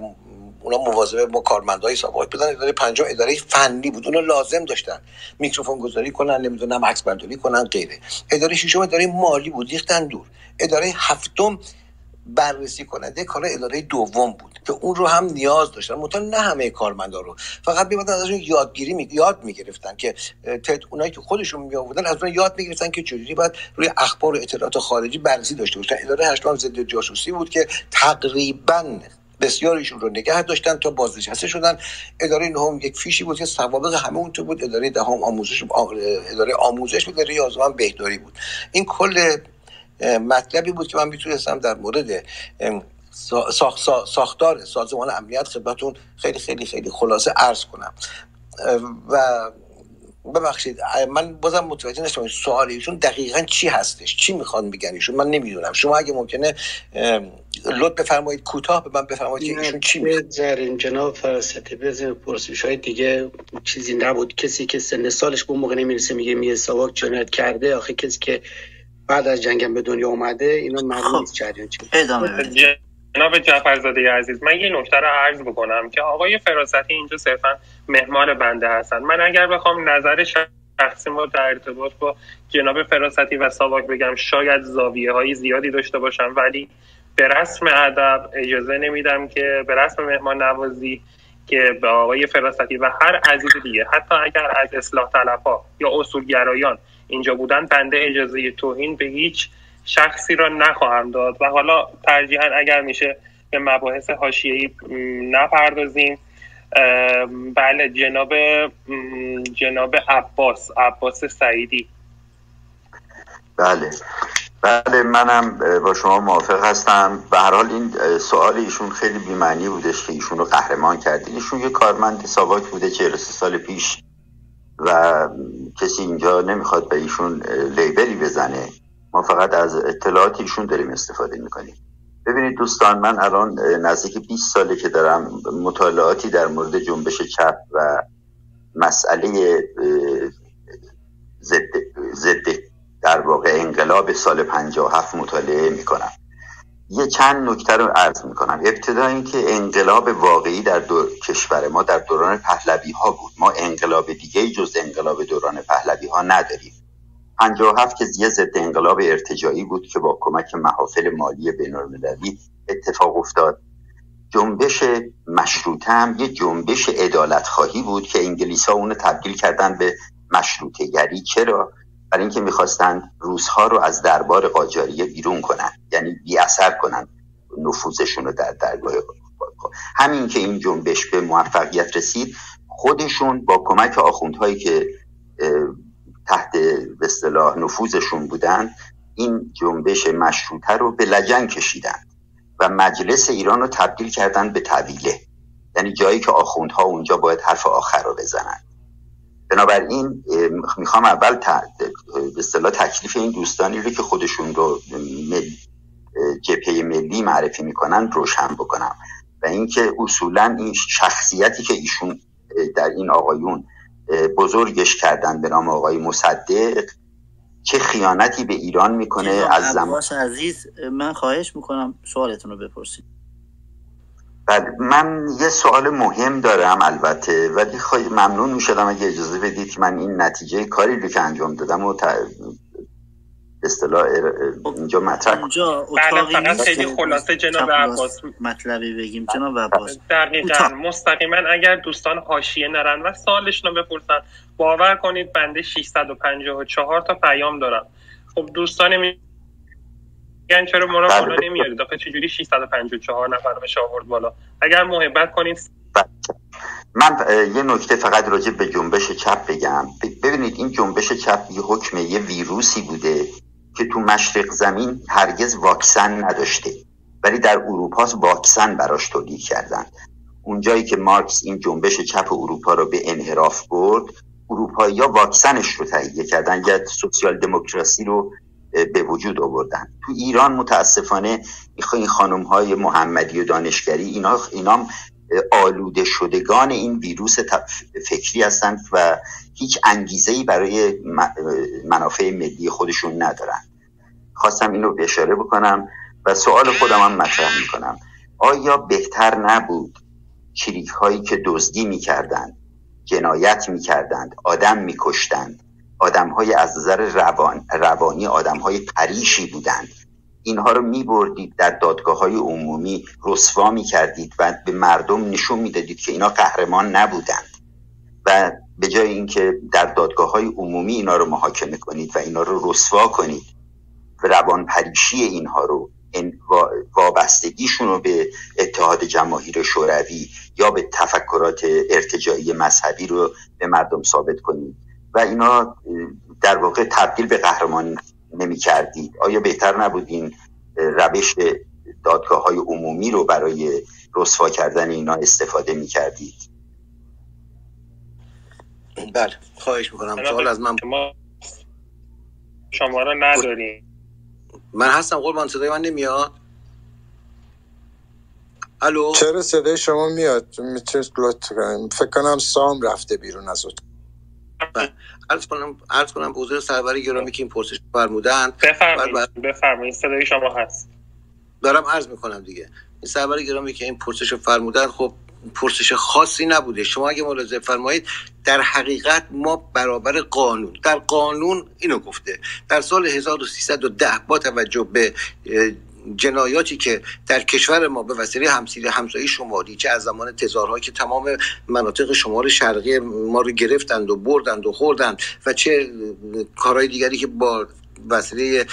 اونا مواظب با کارمندای سابق بودن اداره پنجم اداره فنی بود. اونا لازم داشتن. میکروفون گذاری کنن نمی‌دونم عکس برداری کنن غیره. اداره ششم اداره مالی بود. ریختن دور. اداره هفتم بررسی کننده کار اداره دوم بود که اون رو هم نیاز داشتن. مطمئن نه همه کارمندا رو. فقط میبادن ازشون یادگیری می... یاد می‌گرفتن که تد اونایی که خودشون می آوردن از اون یاد می‌گرفتن که چجوری باید روی اخبار و اطلاعات خارجی بررسی داشته باشن. اداره هشتم ضد جاسوسی بود که تقریبا بسیاریشون رو نگه داشتن تا بازنشسته شدن. اداره نهم یک فیشی بود که سوابق همه اون تو بود. اداره دهم آموزش اداره آموزش بود. اداره یازدهم بهداری بود. این کل مطلبی بود که من می‌تونستم در مورد ساختار سازمان امنیت خدمتون خیلی خیلی خیلی خلاصه عرض کنم. و ببخشید من بازم متوجه نشدم سوال ایشون دقیقا چی هستش چی می‌خوان بگن ایشون؟ من نمی‌دونم. شما اگه ممکنه لطف بفرمایید کوتاه به من بفرمایید که ایشون چی می‌خوان. جناب فراستی بزنین پرسش های دیگه چیزی نبود. کسی که سن سالش به موقع نمی‌رسه میگه میه سواک جنایت کرده آخه کسی که بعد از جنگم به دنیا اومده اینو معلوم خب. نیست جریان چی جناب جعفرزاده عزیز من یه نکته رو عرض بکنم که آقای فراستی اینجا صرفا مهمان بنده هستن من اگر بخوام نظر شخصی ما در ارتباط با جناب فراستی و ساواک بگم شاید زاویه های زیادی داشته باشم ولی به رسم ادب اجازه نمیدم که به رسم مهمان نوازی که به آقای فراستی و هر عزیز دیگه حتی اگر از اصلاح طلب ها یا اصولگرایان اینجا بودن بنده اجازه توهین به هیچ شخصی را نخواهم داد. و حالا ترجیحا اگر میشه به مباحث حاشیه‌ای نپردازیم. بله جناب جناب عباس عباس سعیدی. بله. بله منم با شما موافق هستم. به هر حال این سوال ایشون خیلی بیمعنی بودش که ایشون رو قهرمان کردی ایشون یه کارمند ساواک بوده 43 سال پیش و کسی اینجا نمی‌خواد به ایشون لیبلی بزنه ما فقط از اطلاعات ایشون داریم استفاده می‌کنیم. ببینید دوستان من الان نزدیک 20 ساله که دارم مطالعاتی در مورد جنبش چپ و مسئله ضد در واقع انقلاب سال 57 مطالعه می‌کنم. یه چند نکته رو عرض می‌کنم. ابتدا اینکه انقلاب واقعی در دور کشور ما در دوران پهلوی ها بود. ما انقلاب دیگه جز انقلاب دوران پهلوی ها نداریم 57 که یه ضد انقلاب ارتجایی بود که با کمک محافل مالی بینالمللی اتفاق افتاد. جنبش مشروطه هم یه جنبش ادالت خواهی بود که انگلیس ها اونو تبدیل کردن به مشروطه گری چرا؟ برای اینکه می‌خواستند روزها رو از دربار قاجاریه بیرون کنن یعنی بی اثر کنن نفوذشون رو در درگاه همین که این جنبش به موفقیت رسید خودشون با کمک آخوندهایی که تحت به نفوذشون بودن این جنبش مشروطه رو به لجن کشیدن و مجلس ایران رو تبدیل کردن به طویله. یعنی جایی که آخوندها اونجا باید حرف آخر رو بزنن بنابراین می‌خوام اول به اصطلاح تکلیف این دوستانی رو که خودشون رو مل... جبهه ملی معرفی می‌کنن روشن بکنم. و اینکه اصولا این شخصیتی که ایشون در این آقایون بزرگش کردن به نام آقای مصدق چه خیانتی به ایران می‌کنه از زمان عزیز من خواهش می‌کنم سوالتون رو بپرسید. بله من یه سوال مهم دارم البته ولی خواهی ممنون می‌شدم اگه اجازه بدید که من این نتیجه کاری رو که انجام دادم و اصطلاح اینجا مطرح اونجا بله فقط خیلی خلاصه جناب عباس مطلبی بگیم. جناب عباس دقیقا. مستقیما اگر دوستان حاشیه نرن و سالشون رو بپرسن باور کنید بنده 654 تا پیام دارم. خب دوستان میگن چرا مرا بالا بله. نمیارید آخه چجوری 654 نفر بشه آورد بالا؟ اگر محبت کنید. بله. من یه نکته فقط راجع به جنبش چپ بگم. ببینید این جنبش چپ یه حکم یه ویروسی بوده که تو مشرق زمین هرگز واکسن نداشته. ولی در اروپا واکسن براش تولید کردن. اونجایی که مارکس این جنبش چپ اروپا رو به انحراف برد اروپایی ها واکسنش رو تهیه کردن. یا سوسیال دموکراسی رو به وجود آوردن. تو ایران متاسفانه این خانم های محمدی و دانشگری اینا اینا آلوده شدگان این ویروس فکری هستند و هیچ انگیزه ای برای منافع ملی خودشون ندارن. خواستم این رو اشاره بکنم و سوال خودم هم مطرح می‌کنم. آیا بهتر نبود چریک هایی که دزدی می‌کردند جنایت می‌کردند آدم میکشتند آدم های از نظر روان، روانی آدم های پریشی بودند. اینها رو میبردید در دادگاه های عمومی رسوا می‌کردید و به مردم نشون می‌دادید که اینا قهرمان نبودند. و به جای اینکه در دادگاه های عمومی اینا رو محاکمه کنید و اینا رو رسوا کنید و روان پریشی اینها رو وابستگیشون رو به اتحاد جماهیر شوروی یا به تفکرات ارتجایی مذهبی رو به مردم ثابت کنید. و اینا در واقع تبدیل به قهرمان نمی کردید آیا بهتر نبود این روش دادگاه های عمومی رو برای رسوا کردن اینا استفاده می کردید بله خواهش می‌کنم. سوال از من شما رو نداریم. من هستم قربان صدای من نمیاد؟ الو؟ چرا صدای شما میاد؟ می‌تونید لطف کنیم فکر کنم سام رفته بیرون از بله. عرض کنم عرض کنم حضور سرور گرامی که این پرسش فرمودن. بفرمایید بفرمایید صدای شما هست. دارم عرض می‌کنم دیگه. این سرور گرامی که این پرسش فرمودن خب پرسش خاصی نبوده. شما اگه ملاحظه فرمایید در حقیقت ما برابر قانون در قانون اینو گفته. در سال 1310 با توجه به جنایاتی که در کشور ما به وسیله همسایه همسایه شمالی چه از زمان تزارها که تمام مناطق شمال شرقی ما رو گرفتند و بردند و خوردند و چه کارهای دیگری که با وسیله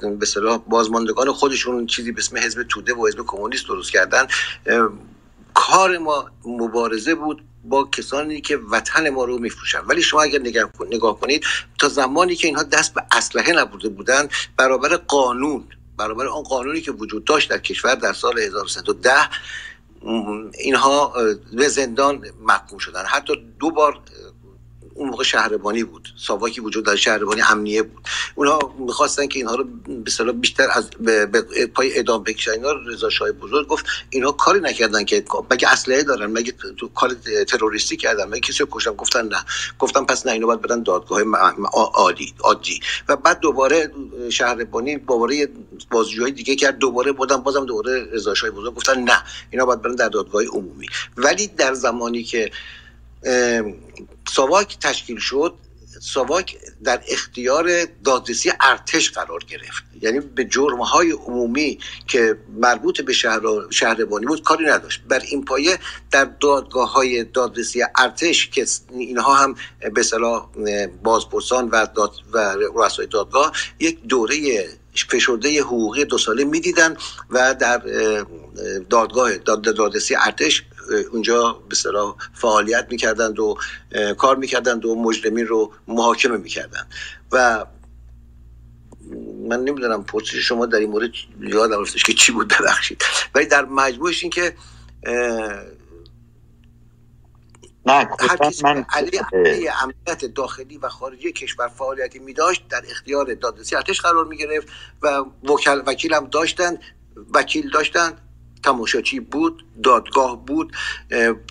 به بازماندگان خودشون چیزی به اسم حزب توده و حزب کمونیست درست کردن کار ما مبارزه بود با کسانی که وطن ما رو میفروشن. ولی شما اگر نگاه کنید تا زمانی که اینها دست به اسلحه نبوده بودن برابر قانون برابر آن قانونی که وجود داشت در کشور در سال 1310 اینها به زندان محکوم شدن. حتی دو بار اون موقع شهربانی بود. ساواکی وجود داشت شهربانی امنیه بود. اونها می‌خواستن که اینها رو به بیشتر از به, پای اعدام بکشن. اینا رضا شاه بزرگ گفت اینها کاری نکردن که مگه اسلحه دارن؟ مگه تو کار تروریستی کردن؟ مگه کسی رو کشتن؟ گفتن نه. گفتن پس نه اینو باید بدن دادگاه عادی عادی. و بعد دوباره شهربانی دوباره بازجویی دیگه کرد. دوباره بودن بازم دوباره رضا شاه بزرگ گفتن نه اینا باید برن در دادگاه عمومی. ولی در زمانی که ساواک تشکیل شد ساواک در اختیار دادرسی ارتش قرار گرفت. یعنی به جرمهای عمومی که مربوط به شهر شهربانی بود کاری نداشت. بر این پایه در دادگاه های دادرسی ارتش که اینها هم به صلاح بازپرسان و, داد و رؤسای دادگاه یک دوره فشرده حقوقی دو ساله می‌دیدن و در دادگاه دادرسی ارتش اونجا به صلاح فعالیت می‌کردند و کار می‌کردند و مجرمین رو محاکمه می‌کردند. و من نمی‌دونم پرسش شما در این مورد یادم رفتش که چی بود ببخشید. ولی در مجموعش این که نه من علیه امنیت داخلی و خارجی کشور فعالیتی می داشت در اختیار دادرسی ارتش قرار می گرفت و وکیل هم داشتن وکیل داشتن تماشاچی بود دادگاه بود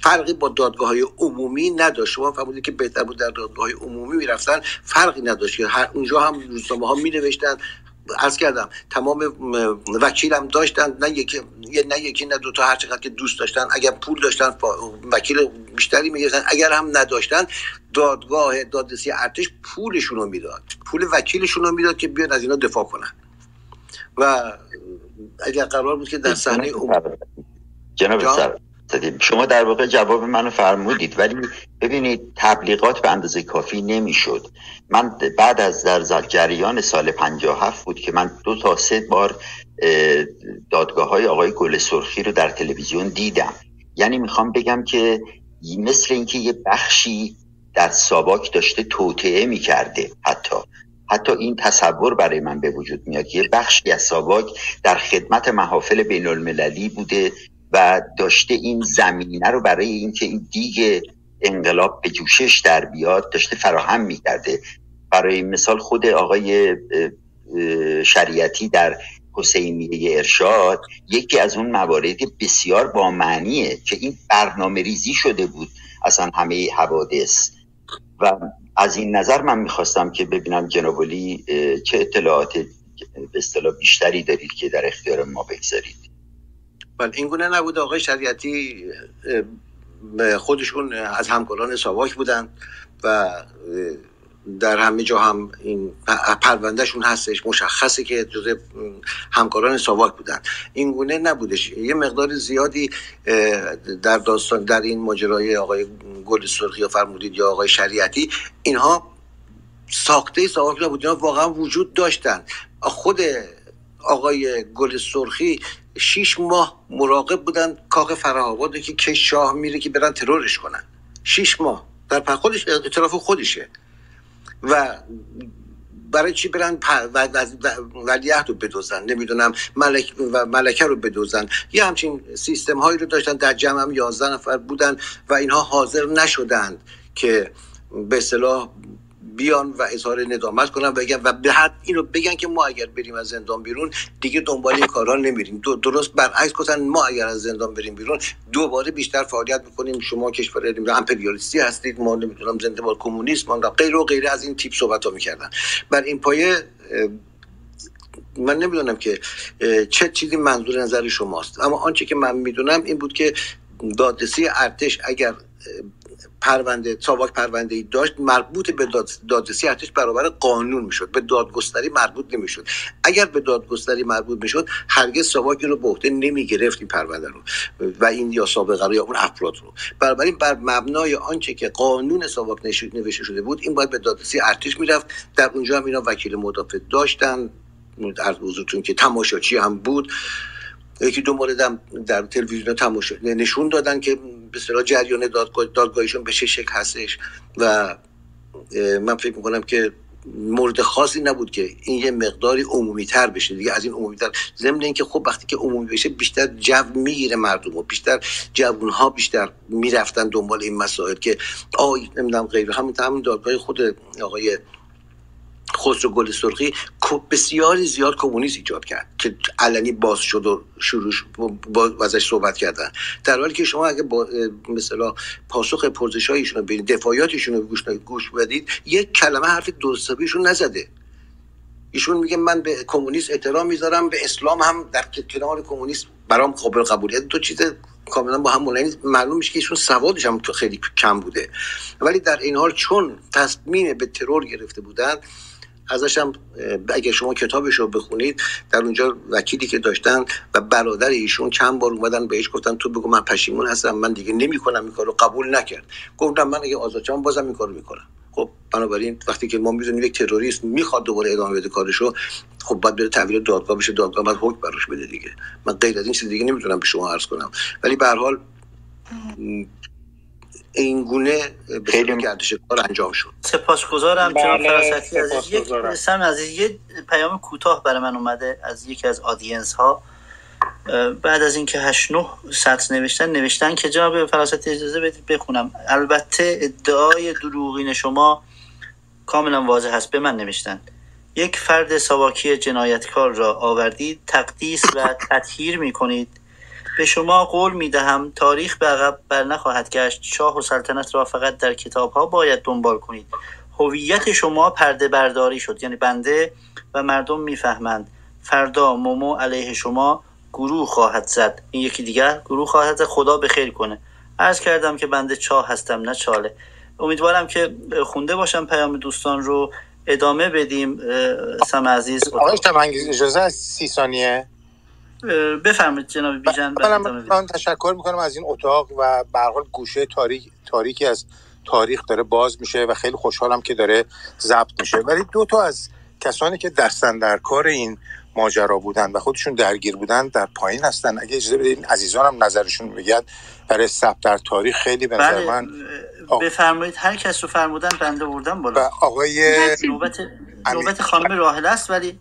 فرقی با دادگاه های عمومی نداشت. شما فهمیدید که بهتر بود در دادگاه های عمومی می‌رفتن فرقی نداشت. اونجا هم روزنامه ها می نوشتن از کردم تمام وکیلم داشتن نه یکی نه یکی نه دو تا هر چقدر که دوست داشتن. اگر پول داشتن وکیل بیشتری می‌گرفتن. اگر هم نداشتن دادگاه دادرسی ارتش پولشون رو می‌داد. پول وکیلشون رو می‌داد که بیان از اینا دفاع کنن. و اگر قرار بود که در صحنه جناب شما در واقع جواب منو فرمودید ولی ببینید تبلیغات به اندازه کافی نمی‌شد. من بعد از در جریان سال 57 بود که من دو تا سه بار دادگاه های آقای گل سرخی رو در تلویزیون دیدم. یعنی می‌خوام بگم که مثل اینکه یه بخشی در ساباک داشته توطعه می‌کرده حتی. حتی این تصور برای من به وجود میاد. یه بخشی از ساواک در خدمت محافل بین المللی بوده و داشته این زمینه رو برای اینکه این دیگ انقلاب به جوشش در بیاد داشته فراهم می‌کرده. برای مثال خود آقای شریعتی در حسینیه ارشاد یکی از اون موارد بسیار با معنیه که این برنامه ریزی شده بود. اصلا همه حوادث. و از این نظر من می‌خواستم که ببینم جنابالی چه اطلاعات به اصطلاح بیشتری دارید که در اختیار ما بگذارید. بله این گونه نبود. آقای شریعتی خودشون از همکاران ساواک بودن و در همه جا هم این پروندهشون هستش مشخصه که جز همکاران ساواک بودن. این گونه نبودش. یه مقدار زیادی در داستان در این ماجرای آقای گل سرخی یا فرمودید یا آقای شریعتی اینها ساخته ساواک نبود. اینا واقعا وجود داشتن. خود آقای گل سرخی شیش ماه مراقب بودن کاخ فرهاباد که کش شاه میره که برن ترورش کنن. شیش ماه. در خودش اعتراف خودشه. و برای چی برن ولیعهد رو بدوزن؟ نمی‌دونم. ملک و ملکه رو بدوزن. یه همچین سیستم هایی رو داشتن. در جمع هم یازده نفر بودن و اینها حاضر نشدند که به صلاح بیان و اظهار ندامت کنن و بگن و به حد اینو بگن که ما اگر بریم از زندان بیرون دیگه دنبال این کارا نمیریم. درست برعکس گفتن ما اگر از زندان بریم بیرون دوباره بیشتر فعالیت می‌کنیم شما کشور امپریالیستی هستید. ما نمی‌دونم زنده باد کمونیسم ما غیر و غیره از این تیپ صحبت ها می‌کردن. بر این پایه من نمی‌دونم که چه چیزی منظور نظر شماست. اما آنچه که من می‌دونم این بود که دادرسی ارتش اگر پرونده ساواک پرونده ای داشت مربوط به دادرسی ارتش برابر قانون می‌شد. به دادگستری مربوط نمی‌شد. اگر به دادگستری مربوط می‌شد هرگز ساواک رو به عهده نمی‌گرفت این پرونده رو. و این یا سابقه رو یا اون افراد رو. بنابراین بر مبنای آنچه که قانون ساواک نوشته شده بود این باید به دادرسی ارتش می‌رفت. در اونجا هم اینا وکیل مدافع داشتن. از حضورتون که تماشاچی هم بود. یکی دو موردم در تلویزیون تماشا نشون دادن که به صلاح جریان دادگاه دادگاهشون به چه شکل هستش و من فکر می‌کنم که مورد خاصی نبود که این یه مقداری عمومی تر بشه دیگه. از این عمومی تر ضمن اینکه خب وقتی که عمومی بشه بیشتر جو می‌گیره مردم و بیشتر جوون ها بیشتر می‌رفتن دنبال این مسائل که آی نمی‌دونم غیر همین همین دادگاه خود آقای خسرو گل سرخی بسیاری زیاد کمونیست ایجاد کرد که علنی باز شد و شروع با ازش صحبت کردن. در حالی که شما اگه با مثلا پاسخ هایشون رو دفاعیاتشون رو گوش گوش بدید یک کلمه حرف درستابیشون نزده. ایشون میگه من به کمونیست احترام می‌ذارم به اسلام هم در کنار کمونیست برام قابل قبولیت. دو چیز کاملا با هم مولانی معلوم میشه که ایشون سوادش هم خیلی کم بوده. ولی در این حال چون تصمیم به ترور گرفته بودن ازش هم اگه شما کتابش رو بخونید در اونجا وکیلی که داشتن و برادر ایشون چند بار اومدن بهش گفتن تو بگو من پشیمون هستم من دیگه نمی‌کنم این کارو قبول نکرد. گفتم من اگه آزاد بازم این کارو می‌کنم. خب بنابراین وقتی که ما می‌دونیم یک تروریست می‌خواد دوباره ادامه بده کارشو خب باید بره تحویل دادگاه بشه دادگاه باید حکم براش بده دیگه. من غیر از این چیز دیگه نمی‌تونم به شما عرض کنم. ولی به هر حال این گونه خیلی گردش کار انجام شد. سپاسگزارم جناب بله، فراستی. عزیز یک سم عزیز یه پیام کوتاه برای من اومده از یکی از آدینس ها بعد از اینکه 8 9 سطر نوشتن نوشتن که جناب فراستی اجازه بدید بخونم. البته ادعای دروغین شما کاملا واضح هست به من نوشتن. یک فرد سواکی جنایتکار را آوردید تقدیس و تطهیر می کنید به شما قول می دهم تاریخ به عقب بر نخواهد گشت. شاه و سلطنت را فقط در کتاب ها باید دنبال کنید. هویت شما پرده برداری شد یعنی بنده و مردم می‌فهمند. فردا مومو علیه شما گروه خواهد زد. این یکی دیگر گروه خواهد زد. خدا به خیر کنه. عرض کردم که بنده چاه هستم نه چاله. امیدوارم که خونده باشم پیام دوستان رو. ادامه بدیم. سم عزیز. آقای اجازه سی ثانیه؟ بفرمایید جناب بیژن من تشکر می‌کنم از این اتاق و به حال گوشه تاریک تاریکی از تاریخ داره باز میشه و خیلی خوشحالم که داره ضبط میشه. ولی دو تا از کسانی که دستن در کار این ماجرا بودن و خودشون درگیر بودن در پایین هستن. اگه اجازه بدین عزیزانم نظرشون بگن برای ثبت در تاریخ خیلی به نظر بله، من بفرمایید. هر کس رو فرمودن بنده بردم بالا. آقای نوبت نوبت خانم راهل است ولی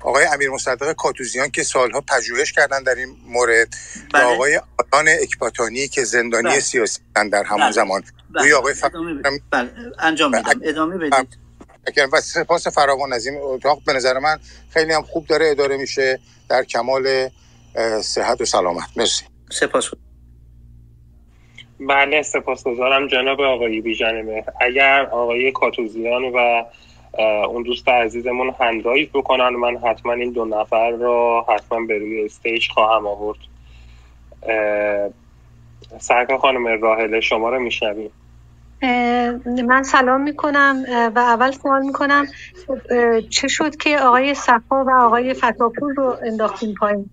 آقای امیر مصدق کاتوزیان که سالها پژوهش کردن در این مورد بله. و آقای آدان اکباتانی که زندانی بله. سیاسی در همون بله. زمان بله. آقای بله. انجام میدم ادامه بدید و سپاس فراوان از این اتاق به نظر من خیلی هم خوب داره اداره میشه در کمال صحت و سلامت مرسی سپاس بله سپاسگزارم جناب آقای بیژن اگر آقای کاتوزیان و اون دوست عزیزمون هندرایز بکنن. من حتما این دو نفر رو حتما به روی استیج خواهم آورد. سرکار خانم راهله شما رو میشنویم. من سلام می‌کنم و اول سوال می‌کنم چه شد که آقای صفا و آقای فتاپور رو انداختیم پایین؟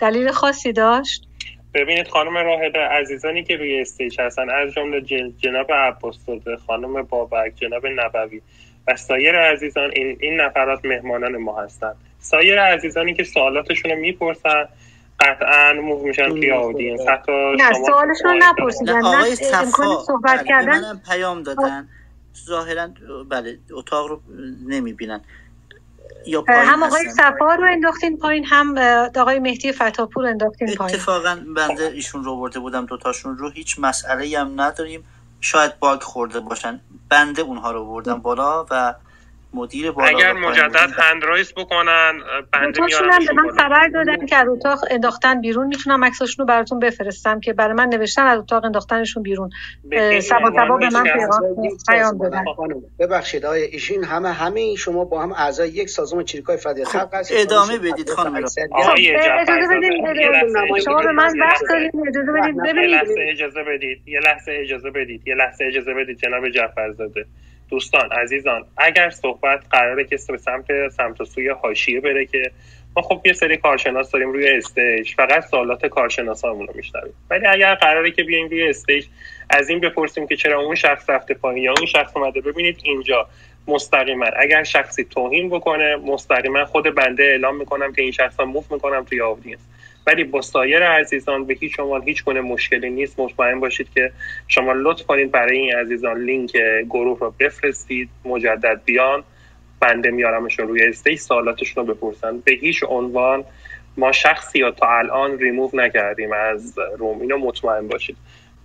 دلیل خاصی داشت؟ ببینید خانم راهله عزیزانی که روی stage هستن از جمله جناب عباس خانم بابک جناب نبوی و سایر عزیزان این, این نفرات مهمانان ما هستند سایر عزیزانی که سوالاتشون رو می‌پرسن قطعا move میشن توی audience حتی نه سوالشون نپرسیدن. آقای صفا صحبت بله کردن پیام دادن. ظاهرا بله اتاق رو نمی‌بینن. یا هم آقای صفا رو انداختین پایین هم آقای مهدی فتاپور انداختین پایین. اتفاقا بنده ایشون رو برده بودم دوتاشون رو. هیچ مسئله هم نداریم. شاید باگ خورده باشن. بنده اونها رو بردم بالا و مدیر بالا اگر مجدد هندرایس بکنن بنده میارم به من خبر دادن که از اتاق انداختن بیرون. می‌تونم عکساشون رو براتون بفرستم که برای من نوشتن از اتاق انداختنشون بیرون. سبا سبا به من پیام دادن ببخشید آقای ایشین همه همه شما با هم اعضای یک سازمان چریکای فدایی خب، خلق هستید. ادامه بدید خانم اجازه بدید. شما به من وقت دارید اجازه بدید. ببینید اجازه بدید یه لحظه اجازه بدید یه لحظه اجازه بدید جناب جعفرزاده دوستان عزیزان اگر صحبت قراره که سمت سمت سوی حاشیه بره که ما خب یه سری کارشناس داریم روی stage فقط سوالات کارشناسامون رو میشنویم. ولی اگر قراره که بیایم روی stage از این بپرسیم که چرا اون شخص رفته پایین یا اون شخص اومده ببینید اینجا مستقیما. اگر شخصی توهین بکنه مستقیما خود بنده اعلام می‌کنم که این شخص move می‌کنم توی audience ولی با سایر عزیزان به هیچ عنوان هیچ گونه مشکلی نیست. مطمئن باشید که شما لطف کنید برای این عزیزان لینک گروه رو بفرستید مجدد بیان بنده میارمشون روی stage سوالاتشون رو بپرسن. به هیچ عنوان ما شخصی یا تا الان ریموو نکردیم از room. اینو مطمئن باشید.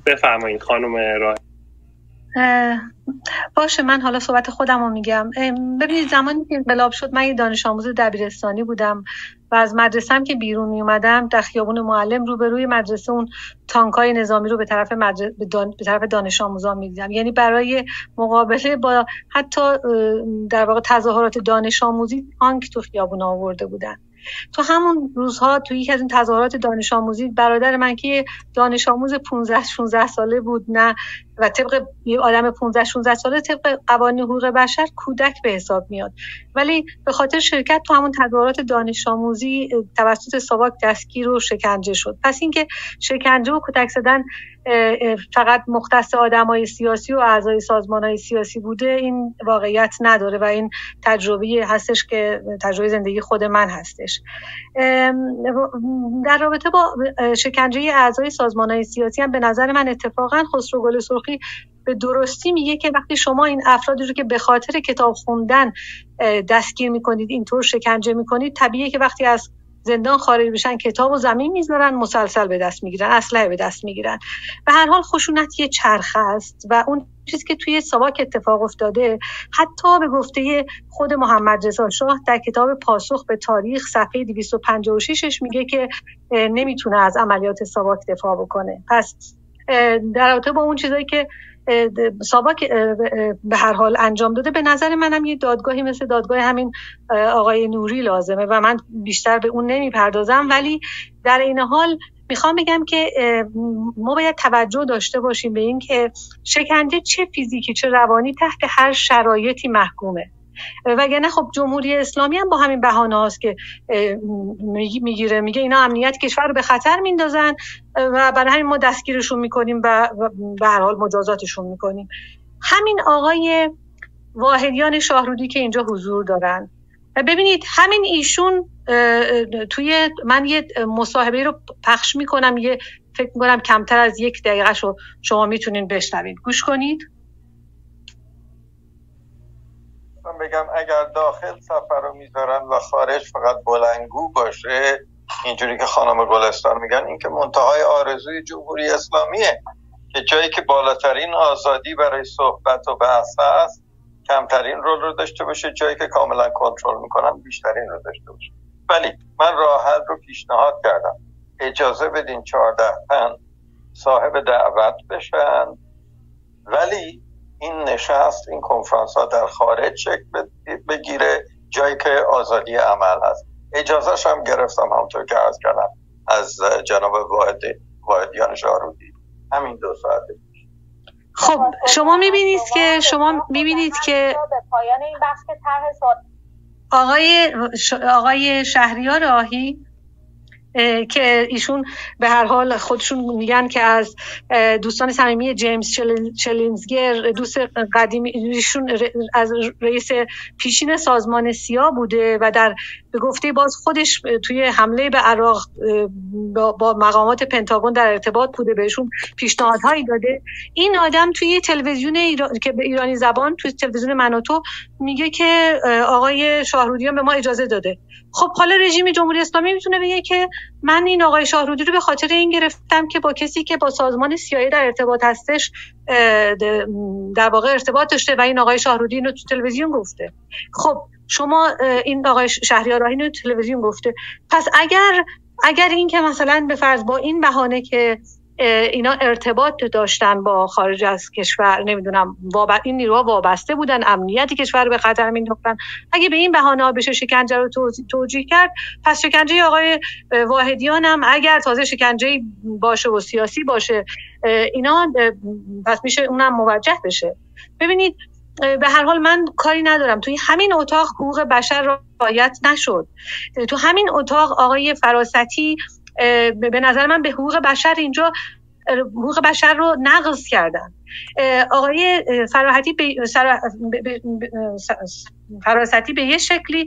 بفرمایید خانم راه باشه من حالا صحبت خودم رو میگم ببینید زمانی که انقلاب شد من یه دانش آموز دبیرستانی بودم و از مدرسه که بیرون می اومدم در خیابون معلم روبروی مدرسه اون تانکای نظامی رو به طرف, مدرسه به طرف دانش آموزان می دیدم یعنی برای مقابله با حتی در واقع تظاهرات دانش آموزی تانک تو خیابون آورده بودن. تو همون روزها تو یکی از این تظاهرات دانش آموزی برادر من که دانش آموز 15 16 ساله بود نه و طبق یه آدم 15 16 ساله طبق قوانین حقوق بشر کودک به حساب میاد. ولی به خاطر شرکت تو همون تظاهرات دانش آموزی توسط ساواک دستگیر و شکنجه شد. پس اینکه شکنجه و کتک زدن فقط مختص آدمای سیاسی و اعضای سازمان های سیاسی بوده این واقعیت نداره و این تجربه هستش که تجربه زندگی خود من هستش. در رابطه با شکنجه اعضای سازمان های سیاسی هم به نظر من اتفاقا خسرو گل سرخی به درستی میگه که وقتی شما این افرادی رو که به خاطر کتاب خوندن دستگیر می‌کنید اینطور شکنجه می‌کنید طبیعیه که وقتی از زندان خارج بشن کتاب و زمین می‌ذارن مسلسل به دست می‌گیرن اسلحه به دست می‌گیرن. به هر حال خشونت یه چرخه است و اون چیزی که توی سواک اتفاق افتاده حتی به گفته خود محمد رضا شاه در کتاب پاسخ به تاریخ صفحه 256 میگه که نمی‌تونه از عملیات سواک دفاع بکنه. پس در رابطه با اون چیزایی که ساواک به هر حال انجام داده به نظر منم یه دادگاهی مثل دادگاه همین آقای نوری لازمه و من بیشتر به اون نمی‌پردازم. ولی در این حال می‌خوام بگم که ما باید توجه داشته باشیم به این که شکنجه چه فیزیکی چه روانی تحت هر شرایطی محکومه. وگرنه خب جمهوری اسلامی هم با همین بهانه هاست که می‌گیره. میگه اینا امنیت کشور رو به خطر میندازن و برای همین ما دستگیرشون می‌کنیم و به هر حال مجازاتشون می‌کنیم. همین آقای واحدیان شاهرودی که اینجا حضور دارن. ببینید همین ایشون توی من یه مصاحبه رو پخش می‌کنم یه فکر می‌کنم کمتر از یک دقیقه شو شما می‌تونین بشنوید گوش کنید. بگم اگر داخل سفر رو می‌ذارن و خارج فقط بلنگو باشه اینجوری که خانم گلستان میگن این که منتهای آرزوی جمهوری اسلامیه که جایی که بالاترین آزادی برای صحبت و بحث هست کمترین رول رو داشته باشه. جایی که کاملا کنترل می‌کنن بیشترین رو داشته باشه. ولی من راه رو پیشنهاد کردم. اجازه بدین چهارده تن صاحب دعوت بشن. ولی این نشست این کنفرانس ها در خارج شکل بگیره جایی که آزادی عمل هست. اجازهش هم گرفتم همطور که از کردم از جناب واحد واحدیان شارودی همین دو ساعته خب شما می‌بینید که شما می‌بینید که به پایان این بحث که آقای آقای شهریار راهی که ایشون به هر حال خودشون میگن که از دوستان صمیمی جیمز چلینزگر دوست قدیمی ایشون از رئیس پیشین سازمان سیا بوده و در به گفته باز خودش توی حمله به عراق با مقامات پنتاگون در ارتباط بوده بهشون پیشنهادهایی داده. این آدم توی تلویزیون که به ایرانی زبان توی تلویزیون منوتو میگه که آقای شاهرودیان به ما اجازه داده. خب حالا رژیم جمهوری اسلامی می‌تونه بگه که من این آقای شاهرودی رو به خاطر این گرفتم که با کسی که با سازمان سیایی در ارتباط هستش در واقع ارتباط داشته و این آقای شاهرودی رو تو تلویزیون گفته. خب شما این آقای شهریار رو تلویزیون گفته. پس اگر اگر این که مثلا به فرض با این بهانه که اینا ارتباط داشتن با خارج از کشور نمی‌دونم این نیروها وابسته بودن امنیتی کشور به خطر مینداختن اگه به این بهانه بشه شکنجه رو توجیه کرد پس شکنجه آقای واحدیان هم اگر تازه شکنجه باشه و سیاسی باشه اینا پس میشه اونم موجه بشه. ببینید به هر حال من کاری ندارم. توی همین اتاق حقوق بشر رعایت نشد. تو همین اتاق آقای فراستی به نظر من به حقوق بشر اینجا حقوق بشر رو نقض کردن. آقای فراحتی به فراستی به یه شکلی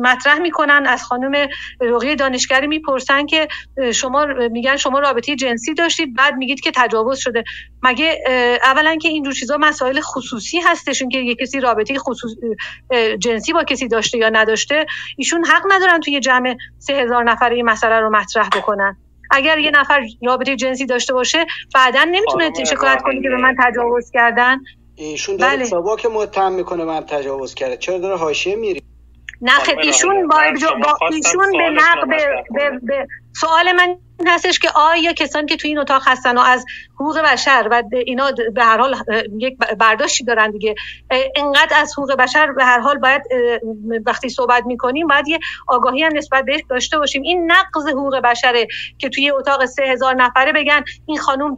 مطرح می‌کنن. از خانم رقیه دانشگری می‌پرسن که شما میگن شما رابطه جنسی داشتید بعد میگید که تجاوز شده. مگه اولا که اینجور چیزا مسائل خصوصی هستشون که یه کسی رابطه خصوص جنسی با کسی داشته یا نداشته ایشون حق ندارن توی جمع سه هزار نفره این مسئله رو مطرح بکنن. اگر یه نفر رابطه جنسی داشته باشه بعدا نمی‌تونه شکایت کنه که به من تجاوز کردن. ایشون داره بله. که متهم می‌کنه من تجاوز کرده. چرا داره حاشیه میری نه ایشون با, با ایشون به نقد به, به, سوال من این هستش که آیا کسانی که توی این اتاق هستن و از حقوق بشر و اینا به هر حال یک برداشتی دارن دیگه. انقدر از حقوق بشر به هر حال باید وقتی صحبت می‌کنیم باید یه آگاهی هم نسبت بهش داشته باشیم. این نقض حقوق بشره که توی اتاق سه هزار نفره بگن این خانم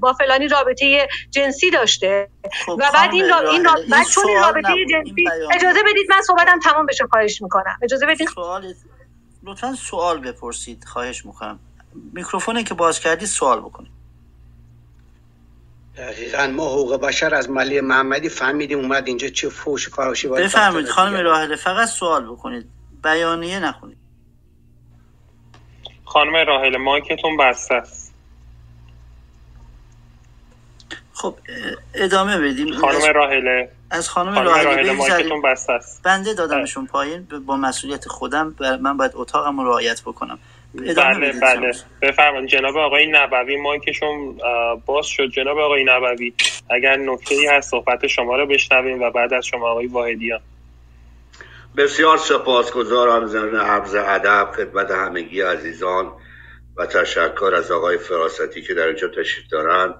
با فلانی رابطه جنسی داشته. خب و بعد این, را... این, را... بعد چون این رابطه جنسی اجازه بدید من صحبتم تمام بشه خواهش می‌کنم. اجازه بدید. سوال لطفا سوال بپرسید. خواهش می‌کنم. میکروفونه که باز کردی سوال بکنید دقیقا ما حقوق بشر از ملی محمدی فهمیدیم اومد اینجا چه فوش فراشی باید بفهمید خانم راهله فقط سوال بکنید. بیانیه نخونید. خانم راهله مایکتون بسته است. خب ادامه بدیم. خانم راهله از خانم, خانم راهله مایکتون بسته است. بنده دادمشون پایین. با مسئولیت خودم من باید اتاقم رو رعایت بکنم. بله بله. بفرمایید. جناب آقای نبوی مایکشون باز شد. جناب آقای نبوی اگر نکته ای هست صحبت شما رو بشنویم و بعد از شما آقای واحدیان. بسیار سپاسگزارم زمین عرض ادب خدمت همگی عزیزان و تشکر از آقای فراستی که در اینجا تشریف دارن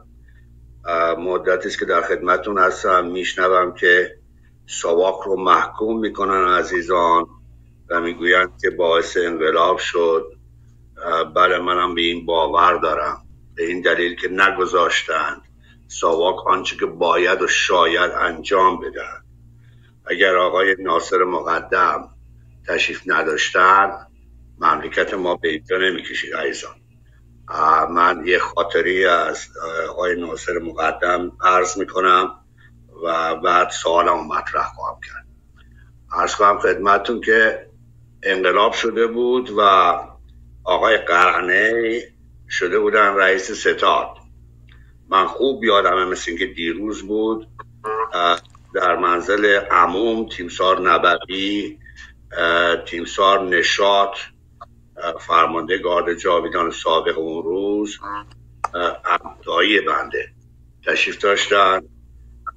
مدتی است که در خدمتون هستم. میشنوم که سواک رو محکوم می‌کنن عزیزان و می‌گویند که باعث انقلاب شد. بله منم به این باور دارم. به این دلیل که نگذاشتند ساواک آنچه که باید و شاید انجام بدن اگر آقای ناصر مقدم تشریف نداشتن مملکت ما به اینجا نمی‌کشید عیزان من یه خاطری از آقای ناصر مقدم عرض می‌کنم و بعد سوالم مطرح خواهم کرد. عرض کنم خدمتون که انقلاب شده بود و آقای قرنه شده بودن رئیس ستاد. من خوب یادمه مثل اینکه دیروز بود در منزل عموم تیمسار نبوی تیمسار نشات فرمانده گارد جاویدان سابق اون روز دایی بنده تشریف داشتن.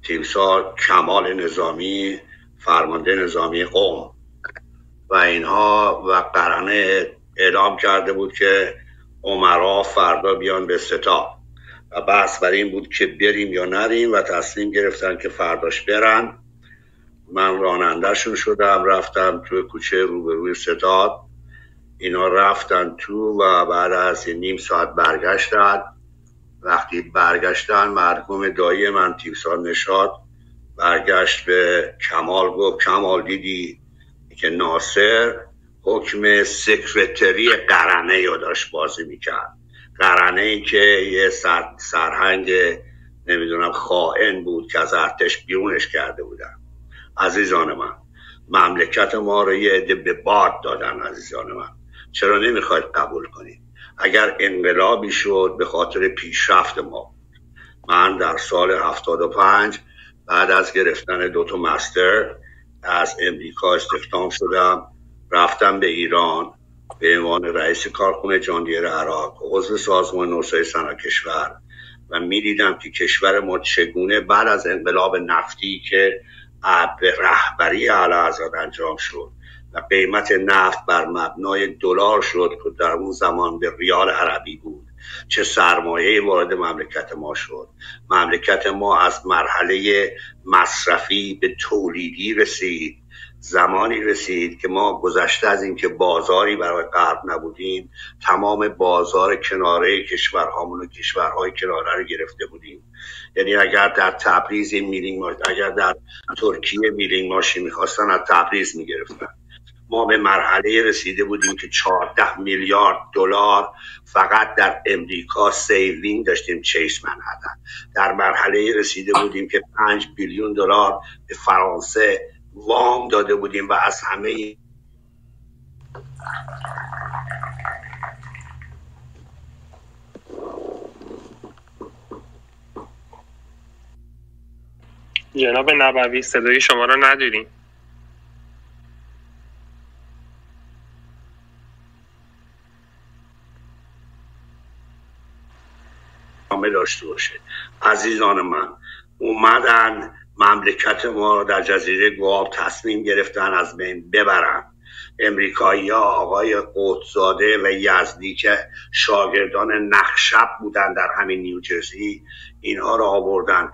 تیمسار کمال نظامی فرمانده نظامی قوم. و اینها و قرنه اعلام کرده بود که عمرا فردا بیان به ستا. و بحث بر این بود که بریم یا نریم و تصمیم گرفتن که فرداش برن. من رانندهشون شدم رفتم تو کوچه روبروی ستاد اینا رفتن تو و بعد از نیم ساعت برگشتن. وقتی برگشتن مرحوم دایی من تیمسار نشاد برگشت به کمال گفت کمال دیدی که ناصر؟ حکم سکرتری قرنه یا داشت بازی می‌کرد. قرنه ای که یه سر، سرهنگ نمی‌دونم خائن بود که از ارتش بیرونش کرده بودن. عزیزان من مملکت ما رو یه عده به باد دادن عزیزان من. چرا نمی‌خواید قبول کنید؟ اگر انقلابی شد به خاطر پیشرفت ما من در سال 75 بعد از گرفتن دوتا مستر از امریکا استخدام شدم. رفتم به ایران به عنوان رئیس کارخونه جاندیر عراق عضو سازمان نوسای صنایع کشور و می‌دیدم که کشور ما چگونه بعد از انقلاب نفتی که به رهبری اعلی انجام شد و قیمت نفت بر مبنای دلار شد که در اون زمان به ریال عربی بود چه سرمایه وارد مملکت ما شد. مملکت ما از مرحله مصرفی به تولیدی رسید زمانی رسید که ما گذشته از اینکه بازاری برای غرب نبودیم تمام بازار کناره کشورهامون و کشورهای کناره رو گرفته بودیم. یعنی اگر در تبریز میلینگ اگر در ترکیه میلینگ ماشین می‌خواستن از تبریز می‌گرفتن. ما به مرحله رسیده بودیم که 14 میلیارد دلار فقط در امریکا saving داشتیم Chase Manhattan. در مرحله رسیده بودیم که 5 billion دلار به فرانسه وام داده بودیم و از همه جناب نبوی صدای شما را نداریم داشته باشه عزیزان من اومدن مملکت ما در جزیره گواب تصمیم گرفتن از بین ببرن. امریکایی ها آقای قوتزاده و یزدی که شاگردان نخشب بودن در همین نیوجرسی اینها رو آوردن.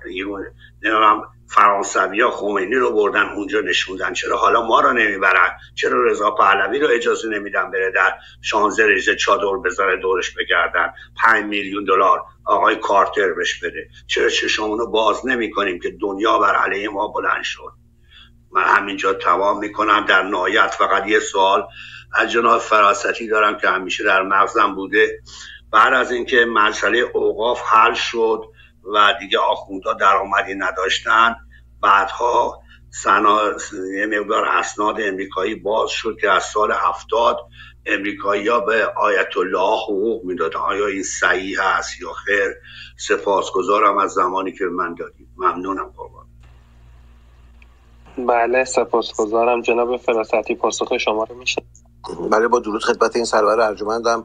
نمی‌دونم فرانسوی ها خمینی رو بردن اونجا نشوندن. چرا حالا ما رو نمی‌برن؟ چرا رضا پهلوی رو اجازه نمیدن بره در شانزه ریزه چادر بذاره دورش بگردن؟ پنج میلیون دلار آقای کارتر بهش بده. چرا چشمونو رو باز نمی کنیم که دنیا بر علیه ما بلند شد؟ من همینجا تمام می‌کنم. در نهایت فقط یه سوال از جناب فراستی دارم که همیشه در مغزم بوده. بعد از اینکه مسئله اوقاف حل شد و دیگه آخوندها درآمدی نداشتن. بعدها سنا یه مقدار اسناد امریکایی باز شد که از سال هفتاد امریکایی ها به آیت الله حقوق می‌دادن. آیا این صحیح هست یا خیر؟ سپاسگزارم از زمانی که من دادیم. ممنونم قربان. بله سپاسگزارم. جناب فراستی پاسخ شما رو میشه بله با درود خدمت این سرور ارجمندم.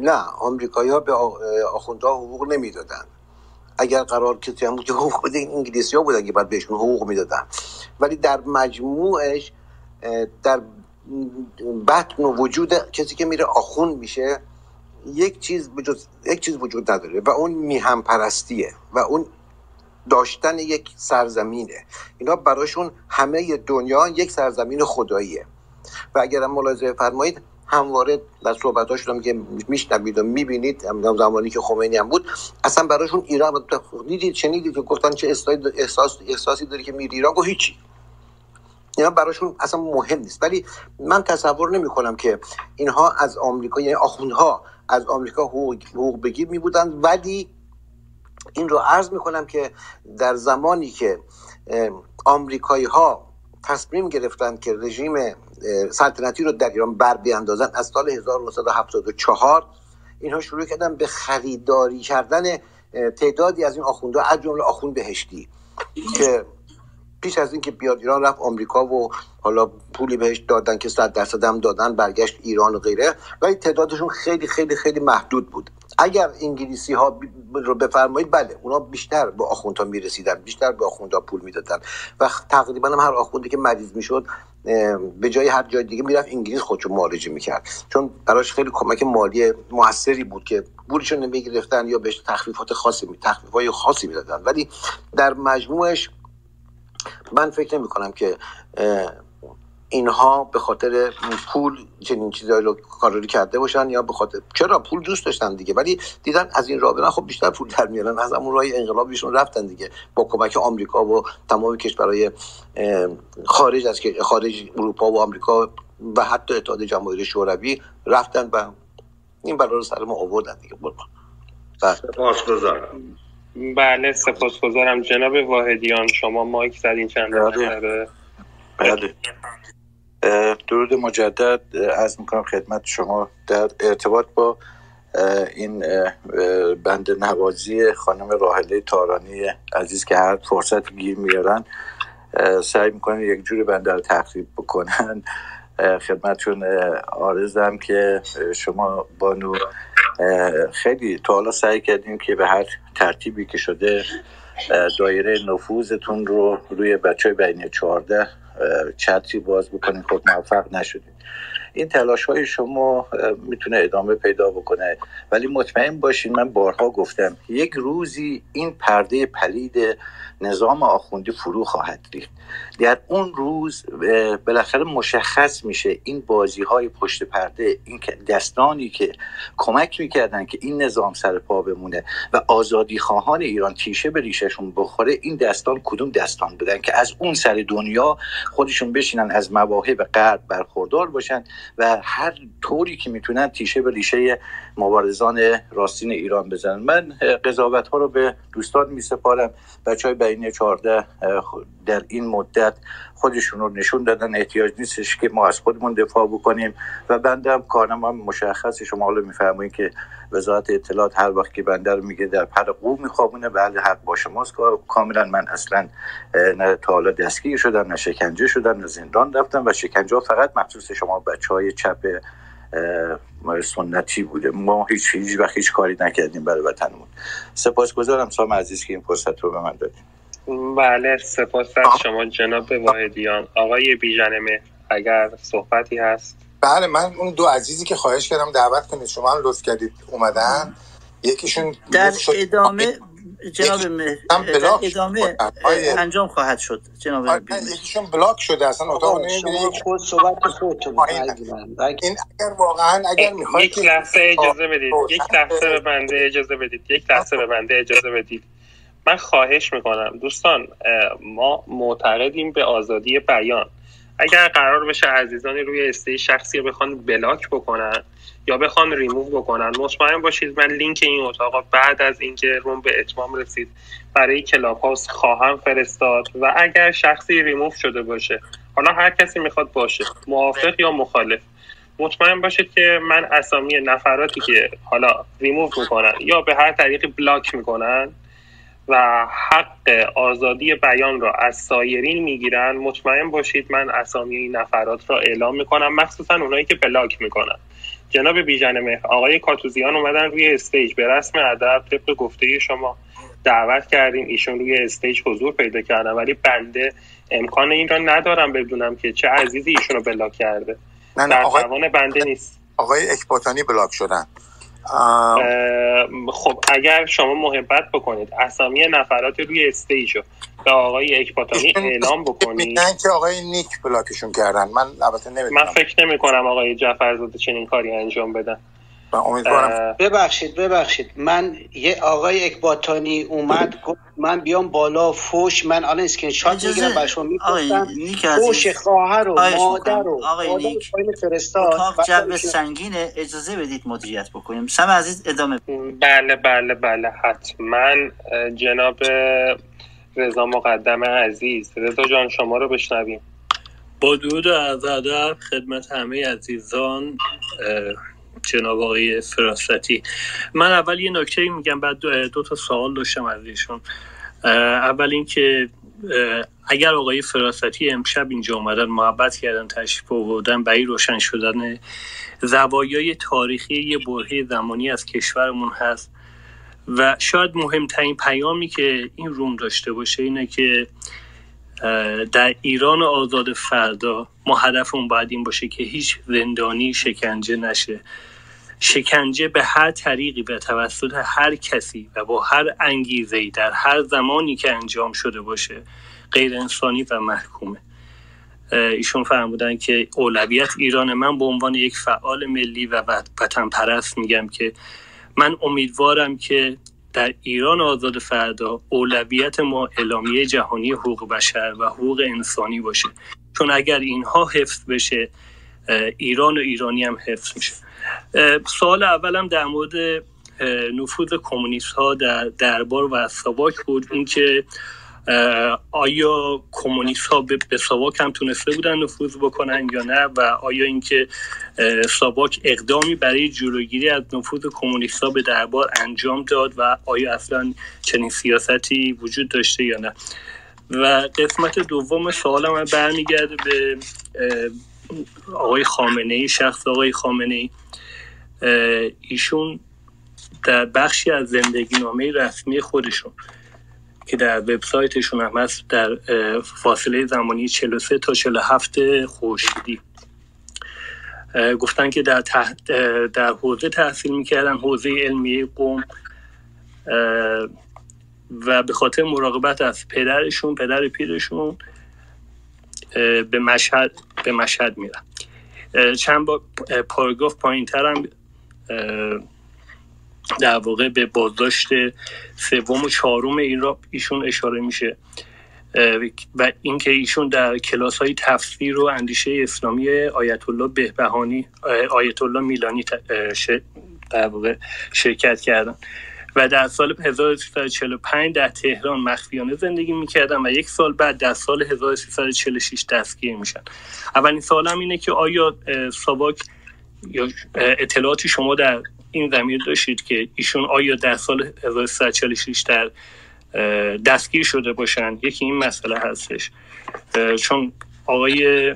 نه آمریکایی ها به آخوندها حقوق نمی‌دادن. اگر قرار کسی هم بود که حقوق بده انگلیسی ها بودن که بعد بهشون حقوق می‌دادن. ولی در مجموعش در بطن و وجود کسی که میره آخون میشه یک چیز وجود یک چیز وجود نداره و اون میهم پرستیه و اون داشتن یک سرزمینه. اینا براشون همه دنیا یک سرزمین خداییه. و اگر ملاحظه فرمایید همواره در صحبت شدم که میشنوید و می‌بینید زمانی که خمینی هم بود اصلا براشون ایران دیدید شنیدید که گفتن چه احساس احساسی داری که میری ایران؟ گفت هیچی. اینا براشون اصلا مهم نیست. ولی من تصور نمی کنم که اینها از آمریکا یعنی آخوندها از آمریکا حقوق, حقوق بگیر می بودن ولی این رو عرض می کنم که در زمانی که آمریکایی ها تصمیم گرفتن که رژیم سلطنتی رو در ایران بر بیاندازن. از سال 1974 اینها شروع کردن به خریداری کردن تعدادی از این آخوندها از جمله آخوند بهشتی که پیش از اینکه بیاد ایران رفت آمریکا و حالا پولی بهش دادن که صد درصد هم دادن برگشت ایران و غیره. ولی تعدادشون خیلی خیلی خیلی محدود بود. اگر انگلیسی ها رو بفرمایید بله اونا بیشتر به آخوندها می‌رسیدن بیشتر به آخوندها پول می‌دادن و تقریبا هم هر آخوندی که مریض می‌شد به جای هر جای دیگه می‌رفت انگلیس خودشو معالجه می‌کرد. چون براش خیلی کمک مالی موثری بود که پولشون نمی‌گرفتن یا بهش تخفیفات خاصی می تخفیفای خاصی می‌دادن. ولی در مجموعش من فکر نمی کنم که اینها به خاطر پول چنین چیزایی رو کاری کرده باشن یا به خاطر چرا؟ پول دوست داشتن دیگه. ولی دیدن از این راه برن خب بیشتر پول در میارن. از همون راه انقلابیشون رفتن دیگه. با کمک آمریکا و تمام کشورهای خارج از خارج اروپا و آمریکا و حتی اتحاد جماهیر شوروی رفتن و این بلا رو سر ما آوردن دیگه. بله. سپاسگزارم. بله سپاسگزارم. جناب واحدیان شما مایک زدین چند بله. درود مجدد از می‌کنم خدمت شما در ارتباط با این بند نوازی خانم راهله تارانی عزیز که هر فرصت گیر میارن سعی می‌کنن یک جوری بنده رو تخریب بکنن. خدمتشون آرزم که شما بانو خیلی تا حالا سعی کردیم که به هر ترتیبی که شده دایره نفوذتون رو روی بچه بین چهارده چتری باز بکنیم خب موفق نشدیم. این تلاش های شما می‌تونه ادامه پیدا بکنه. ولی مطمئن باشین من بارها گفتم یک روزی این پرده پلید نظام آخوندی فرو خواهد ریخت. در اون روز بالاخره مشخص میشه این بازی های پشت پرده این دستانی که کمک می‌کردن که این نظام سر پا بمونه و آزادی خواهان ایران تیشه به ریششون بخوره این دستان کدوم دستان بودن که از اون سر دنیا خودشون بشینن از مواهب غرب برخوردار باشن و هر طوری که می‌تونن تیشه به ریشه مبارزان راستین ایران بزنن. من قضاوت ها رو به دوستان می سپارم بچه های بین 14 در این مدت خودشون رو نشون دادن. احتیاج نیستش که ما از خودمون دفاع بکنیم. و بنده هم کارم هم مشخص شما حالا می‌فهمید که وزارت اطلاعات هر وقت که بنده رو میگه در پر قوم میخوابونه. بله حق با شماست. کاملا من اصلا نه تا حالا دستگیر شدم نه شکنجه شدم نه زندان رفتم و شکنجه فقط مخصوص شما بچه های چپ سنتی بوده. ما هیچ هیچ وقت هیچ کاری نکردیم برای وطنمون. سپاسگزارم سام عزیز که این فرصت رو به من دادیم بله سپاس از شما جناب واحدیان. آقای بیژن اگر صحبتی هست. بله من اون دو عزیزی که خواهش کردم دعوت کنید. شما هم لطف کردید اومدن. یکیشون در ادامه جناب در ادامه انجام خواهد شد جناب یکیشون بلاک شده. اصلا اتاق شما خود صحبت خودتون این اگر واقعا اگر می‌خواید یک لحظه اجازه بدید. یک لحظه به بنده اجازه بدید. یک لحظه به بنده اجازه بدید. من خواهش می‌کنم. دوستان ما معتقدیم به آزادی بیان. اگر قرار بشه عزیزانی روی استه شخصی بخوان بلاک بکنن یا بخوان ریموو بکنن مطمئن باشید من لینک این اتاق بعد از اینکه room به اتمام رسید برای کلاب خواهم فرستاد و اگر شخصی ریموو شده باشه حالا هر کسی می‌خواد باشه موافق یا مخالف. مطمئن باشید که من اسامی نفراتی که حالا ریموو می‌کنن یا به هر طریقی block می‌کنن و حق آزادی بیان را از سایرین می‌گیرن مطمئن باشید من اسامی این نفرات را اعلام می‌کنم مخصوصا اونایی که block می‌کنن. جناب بیژن مهر آقای کاتوزیان اومدن روی stage. به رسم ادب طبق گفته شما دعوت کردیم ایشون روی stage حضور پیدا کردن ولی بنده امکان این را ندارم بدونم که چه عزیزی ایشون رو block کرده. نه نه در آقای... بنده نیست. آقای اکباتانی block شدن. خب اگر شما محبت بکنید اسامی نفرات روی stage رو به آقای اکباتانی اعلام بکنید. میگن که آقای نیک block شون کردن. من البته نمی‌دونم. من فکر نمی کنم آقای جعفرزاده چنین کاری انجام بدن. ببخشید ببخشید. من یه آقای اکباتانی اومد من بیام بالا فوش من الان اسکرین شات می‌گیرم شما میفرستم فوش خواهر و مادر و آقای نیک اتاق جو سنگینه. اجازه بدید مدیریت بکنیم. سم عزیز ادامه بله بله بله حتما جناب رضا مقدم عزیز. رضا جان شما رو بشنویم. با درود از ادب خدمت همه عزیزان جناب آقای فراستی من اول یه نکته میگم بعد دو, تا سوال داشتم از ایشون. اول اینکه اگر آقای فراستی امشب اینجا اومدن محبت کردن تشریف آوردن برای روشن شدن زوایای تاریخی یه برهه زمانی از کشورمون هست و شاید مهمترین پیامی که این روم داشته باشه اینه که در ایران آزاد فردا ما هدفمون باید این باشه که هیچ زندانی شکنجه نشه. شکنجه به هر طریقی به توسط هر کسی و با هر انگیزه در هر زمانی که انجام شده باشه غیر انسانی و محکومه. ایشون فرمودن که اولویت ایران من به عنوان یک فعال ملی و وطن پرست میگم که من امیدوارم که در ایران آزاد فردا اولویت ما اعلامیه جهانی حقوق بشر و حقوق انسانی باشه. چون اگر اینها حفظ بشه ایران و ایرانی هم حفظ میشه. سوال اولم در مورد نفوذ کمونیست ها در دربار و سواک بود. اینکه آیا کمونیست ها به ساواک هم تونسته بودن نفوذ بکنن یا نه؟ و آیا اینکه ساواک اقدامی برای جلوگیری از نفوذ کمونیست ها به دربار انجام داد و آیا اصلا چنین سیاستی وجود داشته یا نه؟ و قسمت دوم سوالم برمیگرده به آقای خامنه ای شخص آقای خامنه ای ایشون در بخشی از زندگی نامه رسمی خودشون که در وبسایتشون هم هست در فاصله زمانی 43 تا 47 خورشیدی. گفتن که در, در حوزه تحصیل می‌کردن حوزه علمی قوم. و به خاطر مراقبت از پدرشون پدر پیرشون به مشهد به مشهد میرن چند با پاراگراف پایین ترم در واقع به بازداشت سوم و چهارم این را ایشون اشاره میشه. و اینکه ایشون در کلاس های تفسیر و اندیشه اسلامی آیت الله بهبهانی آیت الله میلانی در واقع شرکت کردن. و در سال 1345 در تهران مخفیانه زندگی می‌کردن و یک سال بعد در سال 1346 دستگیر میشن. اولین سوالم اینه که آیا ساواک یا اطلاعاتی شما در این زمین داشتید که ایشون آیا در سال 1346 در دستگیر شده باشن؟ یکی این مسئله هستش. چون آقای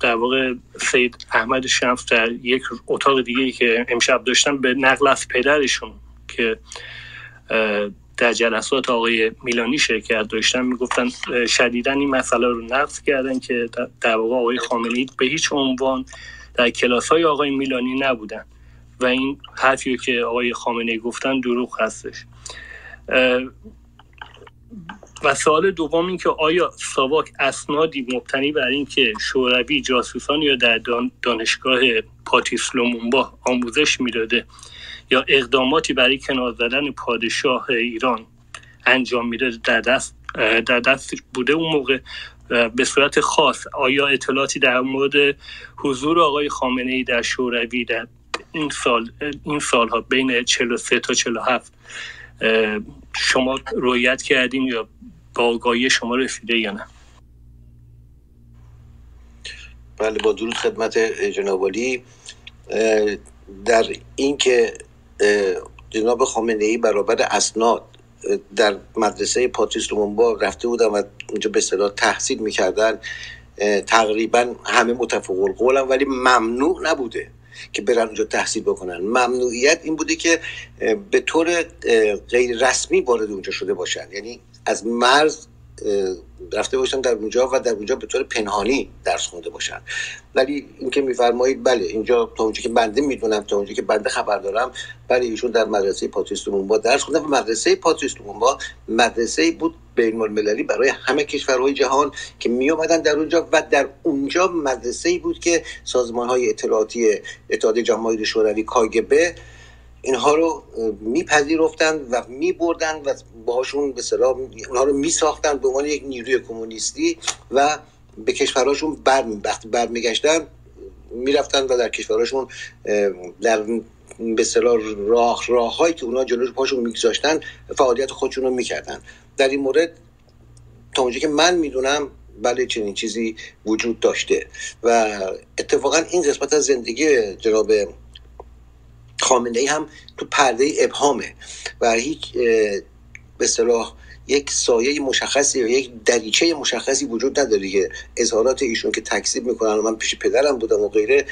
در واقع سید احمد شمس در یک اتاق دیگه که امشب داشتن به نقل از پدرشون که در جلسات آقای میلانی شرکت داشتن می‌گفتن شدیدا این مسئله رو نقص کردن که در واقع آقای خامنه‌ای به هیچ عنوان در کلاس های آقای میلانی نبودن. و این حرفی که آقای خامنه گفتن دروغ هستش. و سوال دوم این که آیا ساواک اسنادی مبتنی بر اینکه شوروی جاسوسان یا در دانشگاه پاتیس لومونبا آموزش می‌داده یا اقداماتی برای کنار زدن پادشاه ایران انجام می‌داده در دست در دست بوده اون موقع به صورت خاص. آیا اطلاعاتی در مورد حضور آقای خامنه ای در شوروی در این سال این سالها بین 43 تا 47 شما رویت کردین یا با آگاهی شما رسیده یا نه؟ بله با درود خدمت جناب در اینکه جناب خامنه ای برابر اسناد در مدرسه پاتریس لومونبا رفته بودن و اونجا به صلاح تحصیل می‌کردن. تقریبا همه متفق قولن ولی ممنوع نبوده که برن اونجا تحصیل بکنن. ممنوعیت این بوده که به طور غیر رسمی وارد اونجا شده باشن. یعنی از مرز رفته باشن در اونجا و در اونجا به طور پنهانی درس خونده باشن. ولی اینکه میفرمایید بله اینجا تا اونجا که بنده می‌دونم تا اونجا که بنده خبر دارم بله ایشون در مدرسه پاتریس با درس خونده و مدرسه پاتریس با مدرسه بود بین المللی برای همه کشورهای جهان که می آمدن در اونجا و در اونجا مدرسه بود که سازمان های اطلاعاتی اتحاد جماهیر شوروی کاگبه اینها رو میپذیرفتن و میبردن و باهاشون به سلام اونها رو میساختن به عنوان یک نیروی کمونیستی و به کشورهاشون بر وقتی برمیگشتن می‌رفتن و در کشورهاشون در به صلاح راه راه هایی که اونا جلوش پاشون میگذاشتن فعالیت خودشون رو می‌کردن. در این مورد تا اونجا که من می‌دونم بله چنین چیزی وجود داشته و اتفاقا این قسمت از زندگی جناب خامنه ای هم تو پرده ابهامه و هیچ به صلاح یک سایه مشخصی و یک دریچه مشخصی وجود نداره که اظهارات ایشون که تکذیب می‌کنن و من پیش پدرم بودم و غیره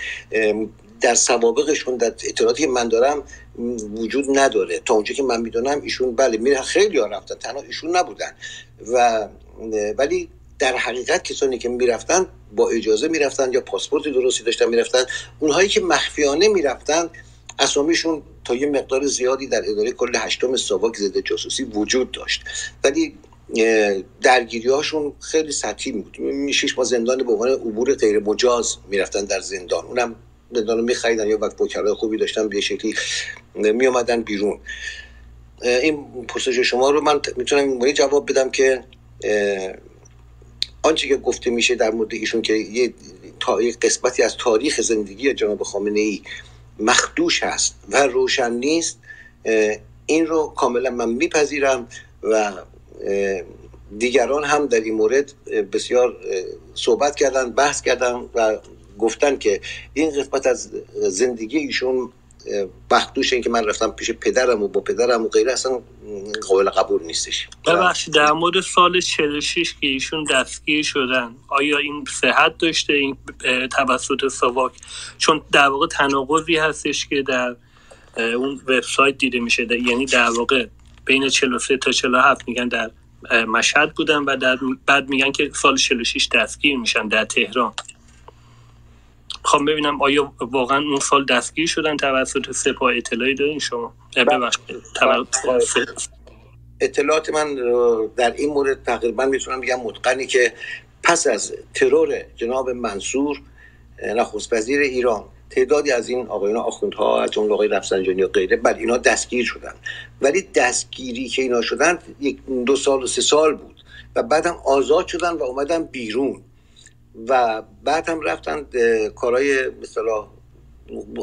در سوابقشون در اطلاعاتی که من دارم وجود نداره. تا اونجا که من می‌دونم ایشون بله میرن خیلی ها رفتن تنها ایشون نبودن. و ولی در حقیقت کسانی که می‌رفتن با اجازه می‌رفتن یا پاسپورت درستی داشتن می‌رفتن اونهایی که مخفیانه می‌رفتن اسامیشون تا یه مقدار زیادی در اداره کل هشتم ساواک ضد جاسوسی وجود داشت. ولی درگیری هاشون خیلی سطحی بود. شش ما زندان به عنوان عبور غیر مجاز می‌رفتن در زندان. اونم زندان رو میخریدن یا وقت خوبی داشتن به شکلی می بیرون. این پرسش شما رو من می‌تونم این جواب بدم که آنچه که گفته میشه در مورد ایشون که یه تا قسمتی از تاریخ زندگی جناب خامنه ای مخدوش هست و روشن نیست این رو کاملا من میپذیرم و دیگران هم در این مورد بسیار صحبت کردن بحث کردن و گفتن که این قسمت از زندگی ایشون بختوش این که من رفتم پیش پدرم و با پدرم و غیره اصلا قابل قبول نیستش. ببخشید در مورد سال 46 که ایشون دستگیر شدن آیا این صحت داشته این توسط ساواک چون در واقع تناقضی هستش که در اون وبسایت دیده میشه یعنی در واقع بین 43 تا 47 میگن در مشهد بودن و در بعد میگن که سال 46 دستگیر میشن در تهران. خواهم ببینم آیا واقعا اون سال دستگیر شدن توسط سپاه اطلاعی دارین شما؟ بله. اطلاعات من در این مورد تقریبا می‌تونم بگم متقنی که پس از ترور جناب منصور نخست وزیر ایران تعدادی از این آقایان آخوندها از جمله آقای رفسنجانی و غیره بر اینا دستگیر شدن. ولی دستگیری که اینا شدن یک دو سال و سه سال بود و بعدم آزاد شدن و اومدن بیرون. و بعد هم رفتن کارهای مثلا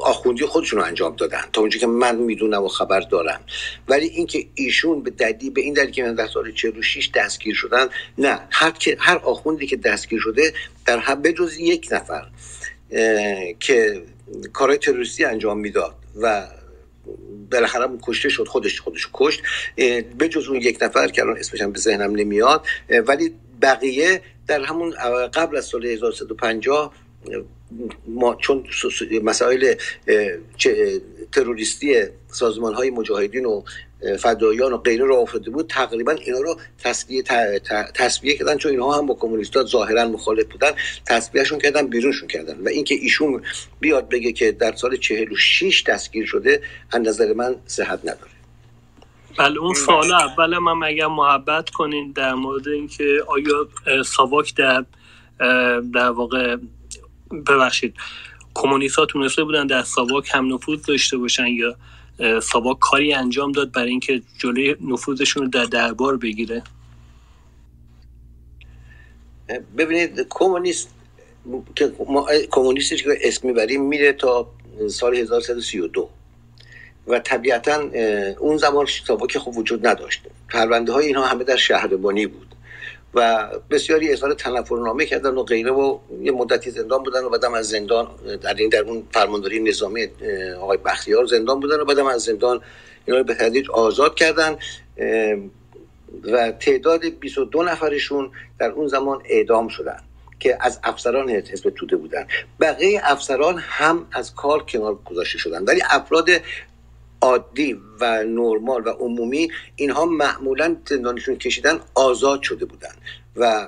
آخوندی خودشون رو انجام دادن تا اونجا که من می‌دونم و خبر دارم. ولی اینکه ایشون به دلیل به این دلیل که من در سال 46 دستگیر شدن نه. هر هر آخوندی که دستگیر شده در هم بجز یک نفر که کارهای تروریستی انجام می‌داد و بالاخره کشته شد خودش خودش کشت جز اون یک نفر که الان اسمش هم به ذهنم نمیاد ولی بقیه در همون قبل از سال 1350 ما چون مسائل تروریستی سازمان های مجاهدین و فدایان و غیره را افتاده بود تقریبا اینا رو تصویه تصویه کردن چون اینها هم با کمونیستات ظاهرا مخالف بودن تصویهشون کردن بیرونشون کردن. و اینکه ایشون بیاد بگه که در سال 46 دستگیر شده از نظر من صحت نداره. بله اون سال اول هم اگر محبت کنین در مورد اینکه آیا ساواک در در واقع ببخشید کمونیست ها تونسته بودن در ساواک هم نفوذ داشته باشن یا ساواک کاری انجام داد برای اینکه جلوی نفوذشون رو در دربار بگیره؟ ببینید کمونیست کمونیستی که اسم می‌بریم میره تا سال 1332 و طبیعتا اون زمان ساواک خوب وجود نداشت. پرونده های اینها همه در شهربانی بود و بسیاری اظهار تنفرنامه کردن و غیره و یه مدتی زندان بودن و بعدم از زندان در این در اون فرمانداری نظامی آقای بختیار زندان بودن و بعدم از زندان اینا رو به تدریج آزاد کردن و تعداد 22 نفرشون در اون زمان اعدام شدن که از افسران حزب توده بودن. بقیه افسران هم از کار کنار گذاشته شدن. ولی افراد عادی و نرمال و عمومی اینها معمولا زندانشون کشیدن آزاد شده بودن و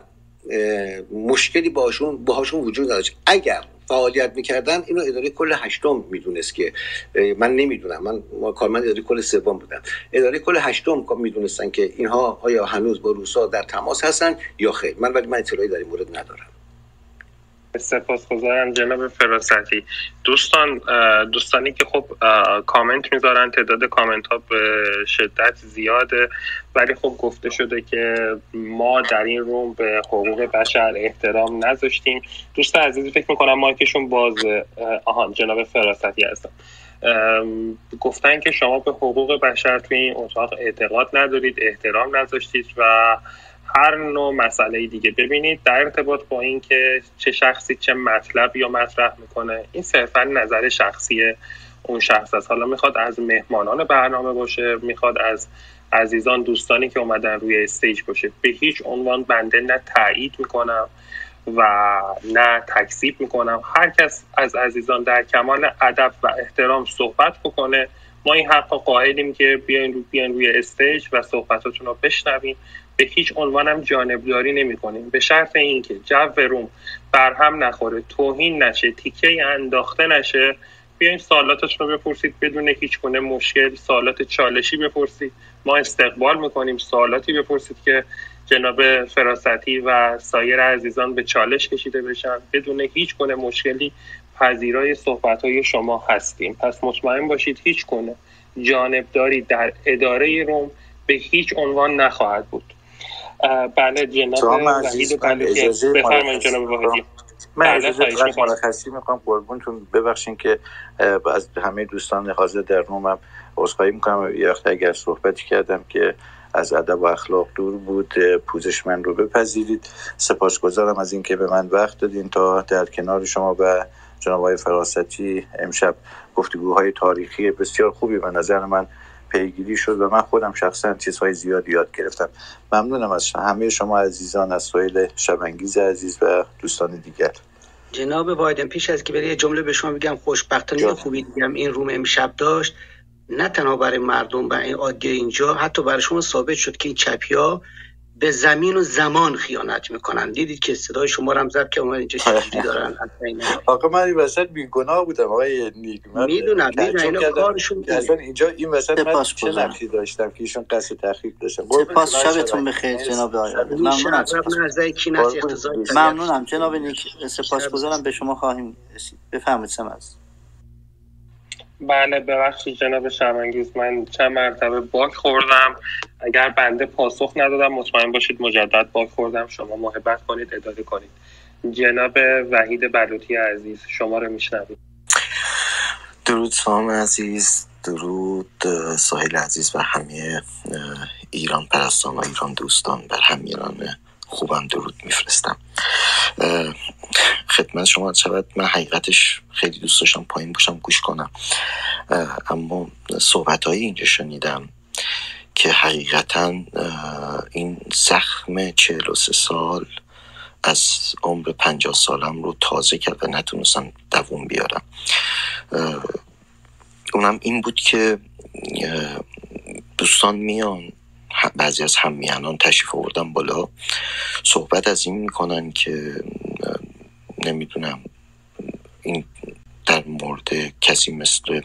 مشکلی باشون باهاشون وجود نداشت. اگر فعالیت می‌کردن اینو اداره کل هشتم می‌دونست که من نمی‌دونم من کارمند اداره کل سوم بودم اداره کل هشتم می‌دونستن که اینها آیا هنوز با روسا در تماس هستن یا خیر؟ من ولی من اطلاعی در این مورد ندارم. سپاسگزارم جناب فراستی. دوستان دوستانی که خب کامنت می‌ذارن تعداد کامنت ها به شدت زیاده. ولی خب گفته شده که ما در این روم به حقوق بشر احترام نذاشتیم. دوست عزیزی فکر می‌کنم مایکشون باز آهان جناب فراستی هستن گفتن که شما به حقوق بشر توی این اتاق اعتقاد ندارید احترام نذاشتید و هر نوع مسئله دیگه. ببینید در ارتباط با اینکه چه شخصی چه مطلب یا مطرح می‌کنه این صرفا نظر شخصی اون شخص است. حالا می‌خواد از مهمانان برنامه باشه می‌خواد از عزیزان دوستانی که اومدن روی stage باشه. به هیچ عنوان بنده نه تایید می‌کنم و نه تکذیب می‌کنم. هر کس از عزیزان در کمال ادب و احترام صحبت بکنه. ما این حقا قائلیم که بیاین رو بیاین روی stage و صحبتاتون رو بشنویم. به هیچ عنوانم جانبداری نمی کنیم به شرط اینکه جو room برهم نخوره توهین نشه تیکه انداخته نشه بیاین سوالاتش رو بپرسید. بدون هیچ گونه مشکل سوالات چالشی بپرسید. ما استقبال می‌کنیم سوالاتی بپرسید که جناب فراستی و سایر عزیزان به چالش کشیده بشن. بدون هیچ گونه مشکلی پذیرای صحبت های شما هستیم. پس مطمئن باشید هیچ گونه جانبداری در اداره روم به هیچ عنوان نخواهد بود. بله جناب وحید بفرمایید جناب واحدی من بله، اجازه فقط مرخصی می‌کنم. قربونتون ببخشین که از همه دوستان حاضر در رومم عذرخواهی می‌کنم. یه وقت اگر صحبتی کردم که از ادب و اخلاق دور بود پوزش من رو بپذیرید. سپاسگزارم از اینکه به من وقت دادین تا در کنار شما و جناب فراستی امشب گفتگوهای تاریخی بسیار خوبی به نظر من پیگیری شد و من خودم شخصا چیزهای زیاد یاد گرفتم. ممنونم از همه شما عزیزان از سویل شبنگیز عزیز و دوستان دیگر. جناب بایدن پیش از که بری جمله به شما بگم خوشبختانه خوبی دیگم این روم امشب داشت. نه تنها برای مردم برای عادی اینجا. حتی برای شما ثابت شد که این چپی ها به زمین و زمان خیانت می‌کنن. دیدید که صدای شما هم زد که اومد اینجا چجوری دارن. آقا من این وسط گناه بودم. آقای نیک می‌دونم. می‌دونم. اینا کارشون اینجا این وسط من چه نقشی داشتم که ایشون قصد تحقیق داشتم؟ سپاس. شبتون بخیر جناب آقای ممنونم. ممنونم. جناب نیک سپاسگزارم به شما خواهیم رسید. بفرمایید سمز بله ببخشید جناب شرمنگیز من چند مرتبه باک خوردم. اگر بنده پاسخ ندادم مطمئن باشید مجدد باک خوردم. شما محبت کنید اداره کنید. جناب وحید بلوطی عزیز شما رو میشنوید درود سام عزیز درود ساحل عزیز و همه ایران پرستان و ایران دوستان بر همیران خوبم درود میفرستم. خدمت شما شود من حقیقتش خیلی دوست داشتم پایین باشم گوش کنم. اما صحبت های اینجا شنیدم که حقیقتا این زخم چهل و سه سال از عمر پنجاه سالم رو تازه کرد و نتونستم دووم بیارم. اونم این بود که دوستان میان بعضی از همیانان تشریف آوردن بالا. صحبت از این می‌کنن که نمی‌دونم این در مورد کسی مثل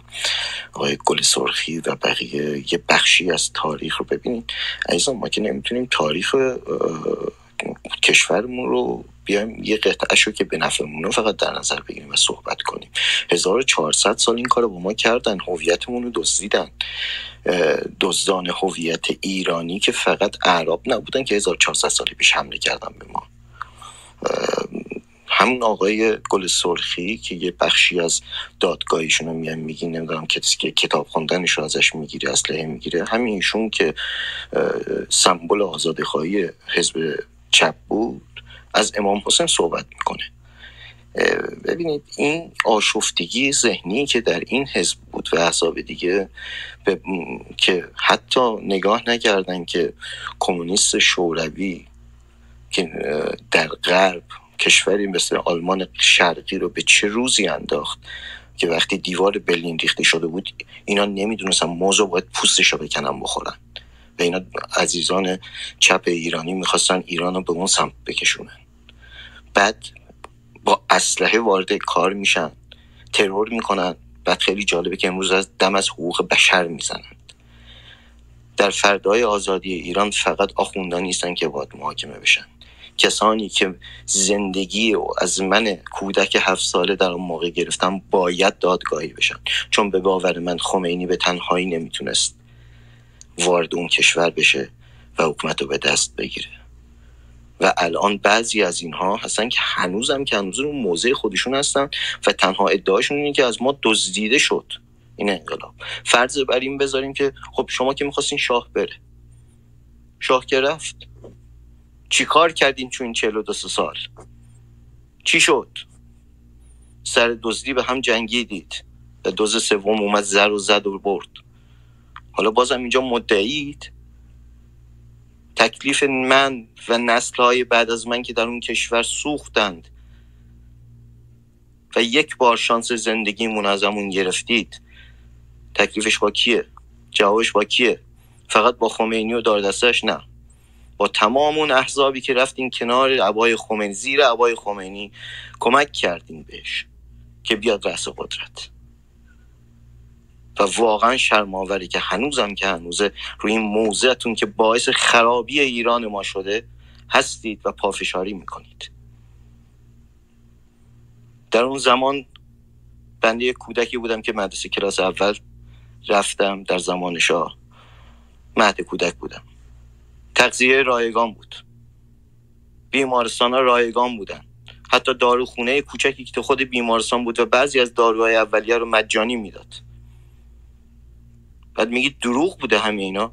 آقای گل سرخی و بقیه یه بخشی از تاریخ رو ببینید. عزیزان ما که نمی‌تونیم تاریخ کشورمون رو بیایم یه قطعه که به نفعمونه فقط در نظر بگیریم و صحبت کنیم. 1400 سال این کار با ما کردن هویتمون رو دزدیدن. دزدان هویت ایرانی که فقط اعراب نبودن که 1400 سال پیش حمله کردن به ما. همون آقای گل سرخی که یه بخشی از دادگاهیشون رو میان میگی نمی‌دونم کسی که کتاب خوندنش رو ازش می‌گیره اسلحه می‌گیره همین ایشون که سمبل آزادی خواهی حزب چپ بود. از امام حسین صحبت می‌کنه. ببینید این آشفتگی ذهنی که در این حزب بود و احزاب دیگه که حتی نگاه نکردن که کمونیست شوروی که در غرب کشوری مثل آلمان شرقی رو به چه روزی انداخت که وقتی دیوار برلین ریخته شده بود اینا نمی‌دونستن موضوع باید پوستش رو بکنن بخورن. و اینا عزیزان چپ ایرانی می‌خواستن ایران رو به اون سمت بکشونن. بعد با اسلحه وارد کار میشن ترور می‌کنن بعد خیلی جالبه که امروز از دم از حقوق بشر می‌زنند در فردای آزادی ایران فقط آخوندان نیستن که باید محاکمه بشن. کسانی که زندگی و از من کودک هفت ساله در اون موقع گرفتم باید دادگاهی بشن. چون به باور من خمینی به تنهایی نمی‌تونست وارد اون کشور بشه و حکومت رو به دست بگیره. و الان بعضی از اینها هستن که هنوزم که هنوز اون موضع خودشون هستن و تنها ادعاشون اینه که از ما دزدیده شد. این انقلاب. فرض بر این بذاریم که خب شما که می‌خواستین شاه بره. شاه که رفت. چی کار کردین چون این چهل و سال؟ چی شد؟ سر دزدی به هم جنگیدید. و دوز سوم اومد زر و زد و برد. حالا بازم اینجا مدعید تکلیف من و نسل های بعد از من که در اون کشور سوختند. و یک بار شانس زندگیمون از همون گرفتید. تکلیفش با کیه؟ جوابش با کیه؟ فقط با خمینی و داردستش نه. با تمام اون احزابی که رفتین کنار عبای خمینی زیر عبای خمینی کمک کردین بهش که بیاد رأس قدرت. و واقعا شرماوری که هنوزم که هنوزه روی این موضعتون که باعث خرابی ایران ما شده هستید و پافشاری می‌کنید. در اون زمان بنده کودکی بودم که مدرسه کلاس اول رفتم در زمان شاه مهد کودک بودم. تغذیه رایگان بود. بیمارستان ها رایگان بودن. حتی داروخونه کوچکی که خود بیمارستان بود و بعضی از داروهای اولیه رو مجانی می‌داد. بعد میگید دروغ بوده همه اینا.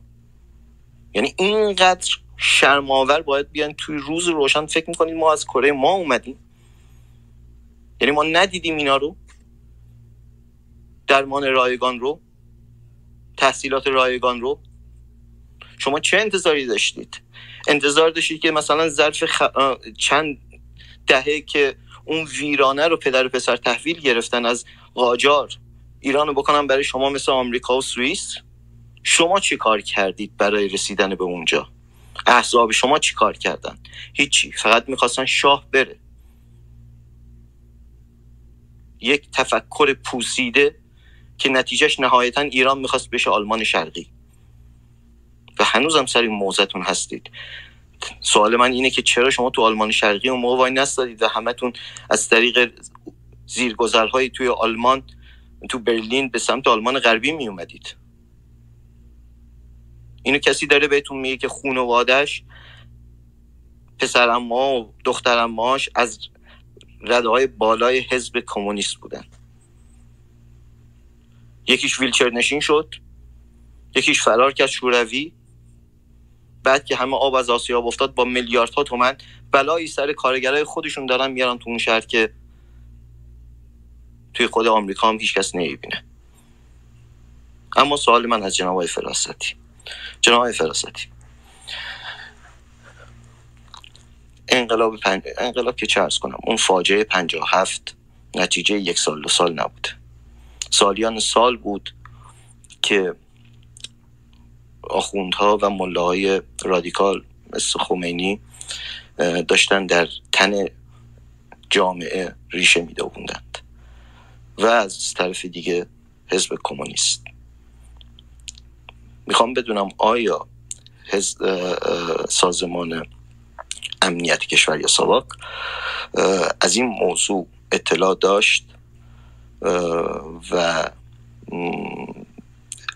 یعنی اینقدر شرماور باید بیان توی روز روشن فکر می‌کنید ما از کره ما اومدیم. یعنی ما ندیدیم اینا رو. درمان رایگان رو. تحصیلات رایگان رو. شما چه انتظاری داشتید؟ انتظار داشتید که مثلا ظرف چند دهه که اون ویرانه رو پدر و پسر تحویل گرفتن از قاجار ایران رو بکنن برای شما مثل آمریکا و سوئیس. شما چی کار کردید برای رسیدن به اونجا؟ احزاب شما چی کار کردن؟ هیچی فقط می‌خواستن شاه بره. یک تفکر پوسیده که نتیجهش نهایتا ایران می‌خواست بشه آلمان شرقی. و هنوزم سر این موزتون هستید. سوال من اینه که چرا شما تو آلمان شرقی اون موقع وای نستادید و همتون از طریق زیرگذرهایی توی آلمان تو برلین به سمت آلمان غربی می اومدید اینو کسی داره بهتون میگه که خونوادش پسر اما و دختر اماش از رده های بالای حزب کمونیست بودن. یکیش ویلچر نشین شد یکیش فرار کرد شوروی بعد که همه آب از آسیاب افتاد با میلیاردها تومن بلایی سر کارگرای خودشون دارن میارن تو اون شهر که توی خود آمریکا هم هیچ کس نمی‌بینه. اما سوال من از جناب فراستی. جناب فراستی. انقلاب پنج... انقلاب که چه کنم اون فاجعه هفت نتیجه یک سال دو سال نبود. سالیان سال بود که آخوندها و ملاهای رادیکال مثل خمینی داشتن در تن جامعه ریشه میدووندند و از طرف دیگه حزب کمونیست. می‌خوام بدونم آیا سازمان امنیت کشور یا ساواک از این موضوع اطلاع داشت و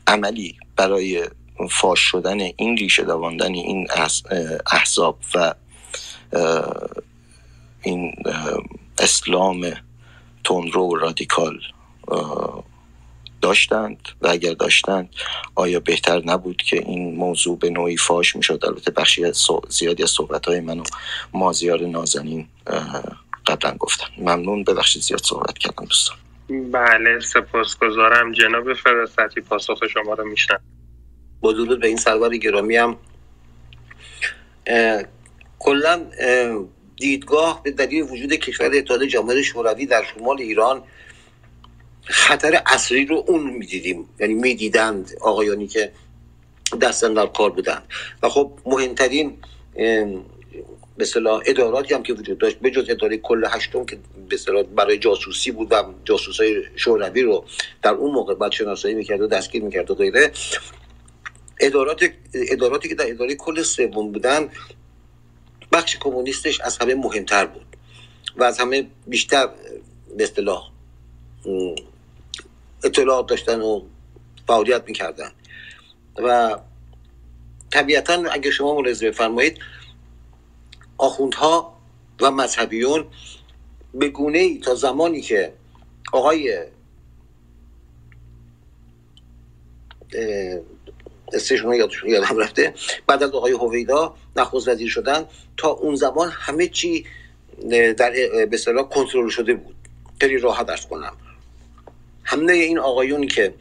عملی برای فاش شدن این ریشه دواندن این احزاب و این اسلام تندرو و رادیکال داشتند و اگر داشتند آیا بهتر نبود که این موضوع به نوعی فاش می‌شد؟ البته بخشی زیادی از صحبت های من و مازیار نازنین قبلا گفتن. ممنون. ببخشید زیاد صحبت کردم دوستان. بله سپاسگزارم جناب فراستی پاسخ شما رو میشنم با درود به این سرور گرامی هم. کلا دیدگاه به دلیل وجود کشور اتحاد جماهیر شوروی در شمال ایران خطر اصلی رو اون می‌دیدیم. یعنی می‌دیدند آقایانی که دستن در کار بودند. و خب مهمترین به اداراتی هم که وجود داشت به جز اداره کل هشتم که به برای جاسوسی بود و جاسوسای شوروی رو در اون موقع بعد شناسایی می‌کرد و دستگیر می‌کرد و غیره ادارات اداراتی که در اداره کل سوم بودن بخش کمونیستش از همه مهمتر بود و از همه بیشتر به اصطلاح اطلاعات داشتن و فعالیت می‌کردن. و طبیعتا اگه شما ملاحظه بفرمایید آخوندها و مذهبیون به گونه ای تا زمانی که آقای استشون یادشون یادم رفته بعد از آقای هویدا نخست وزیر شدن تا اون زمان همه چی در به اصطلاح کنترل شده بود. خیلی راحت ارز کنم. همه این آقایونی که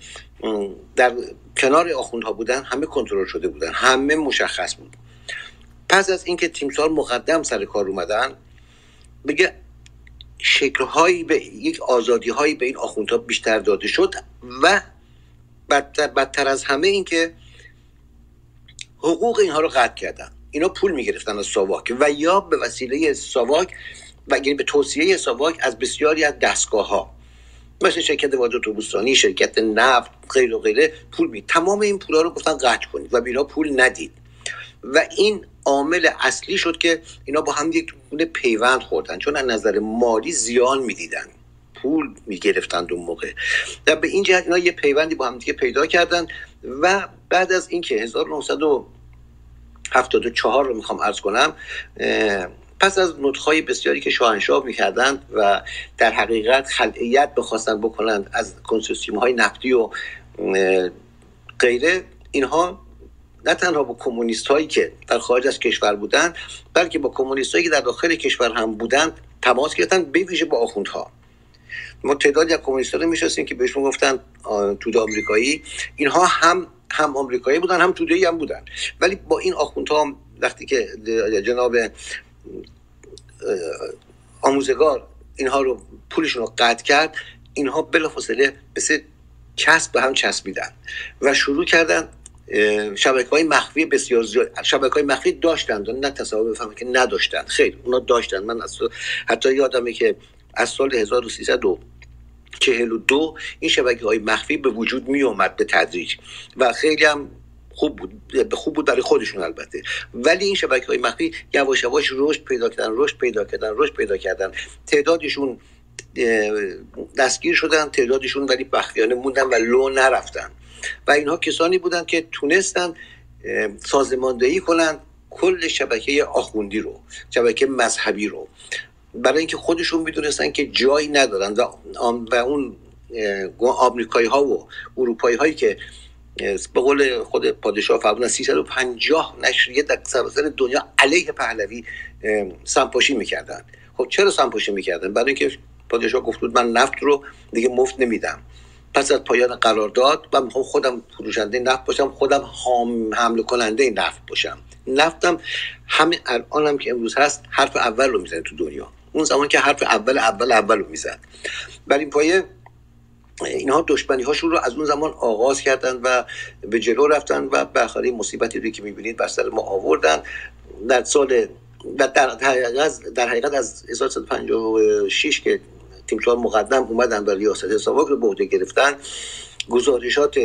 در کنار آخوندها بودن همه کنترل شده بودن. همه مشخص بود. پس از اینکه تیمسار مقدم سر کار اومدن بگه شکلهایی به یک آزادی هایی به این آخوندها بیشتر داده شد و بدتر, بدتر از همه اینکه حقوق اینها رو قطع کردن. اینا پول می‌گرفتن از ساواک و یا به وسیله ساواک و یعنی به توصیه ساواک از بسیاری از دستگاه ها مثل شرکت واجد اتوبوسرانی شرکت نفت غیر و غیره پول می تمام این پولا رو گفتن قطع کنید و بینا پول ندید. و این عامل اصلی شد که اینا با هم یک گونه پیوند خوردن چون از نظر مالی زیان می‌دیدن. پول می‌گرفتند اون موقع. و به این جهت اینا یه پیوندی با هم دیگه پیدا کردن و بعد از اینکه 1974 رو می‌خوام ارز کنم. پس از نطخهای بسیاری که شاهنشاه می‌کردند و در حقیقت خلعیت بخواستن بکنند از کنسوسیوم های نفتی و غیره اینها نه تنها با کمونیست هایی که در خارج از کشور بودند بلکه با کمونیست هایی که در داخل کشور هم بودند تماس گرفتن به ویژه با آخوندها. ما تعدادی از کمونیست‌ها رو می‌شناسیم که بهشون گفتن توده آمریکایی. اینها هم هم آمریکایی بودن هم توده هم بودن. ولی با این آخوندها وقتی که جناب آموزگار اینها رو پولشون رو قطع کرد اینها بلافاصله مثل چسب به هم چسبیدن و شروع کردن شبکه های مخفی بسیار زیاد شبکه های مخفی داشتند نه تصور بفهمم که نداشتند خیلی اونا داشتن. من از حتی یادمه که از سال 1342 این شبکه های مخفی به وجود می اومد به تدریج و خیلی هم خوب بود خوب بود برای خودشون البته. ولی این شبکه های مخفی یواش یواش رشد پیدا کردن رشد پیدا کردن رشد پیدا کردن. تعدادشون دستگیر شدن تعدادشون ولی بختیانه موندن و لو نرفتن. و اینها کسانی بودند که تونستن سازماندهی کنند کل شبکه آخوندی رو شبکه مذهبی رو. برای اینکه خودشون می‌دونستن که جایی ندارن و اون آمریکایی ها و اروپایی هایی که به قول خود پادشاه فرمودن 350 نشریه در سراسر دنیا علیه پهلوی سمپاشی می‌کردن. خب چرا سمپاشی می‌کردن؟ برای اینکه پادشاه گفت بود من نفت رو دیگه مفت نمیدم. پس از پایان قرارداد و می‌خوام خودم فروشنده نفت باشم خودم حمله کننده نفت باشم. نفتم همین الانم که امروز هست حرف اول رو می‌زنه تو دنیا. اون زمان که حرف اول اول اول رو می‌زد. این پایه اینها دشمنی هاشون رو از اون زمان آغاز کردن و به جلو رفتن و بخاری مصیبتی رو که می‌بینید بر سر ما آوردن. در سال در, در حقیقت از 1956 که تیمسار مقدم اومدن به ریاست ساواک رو به عهده گرفتن گزارشات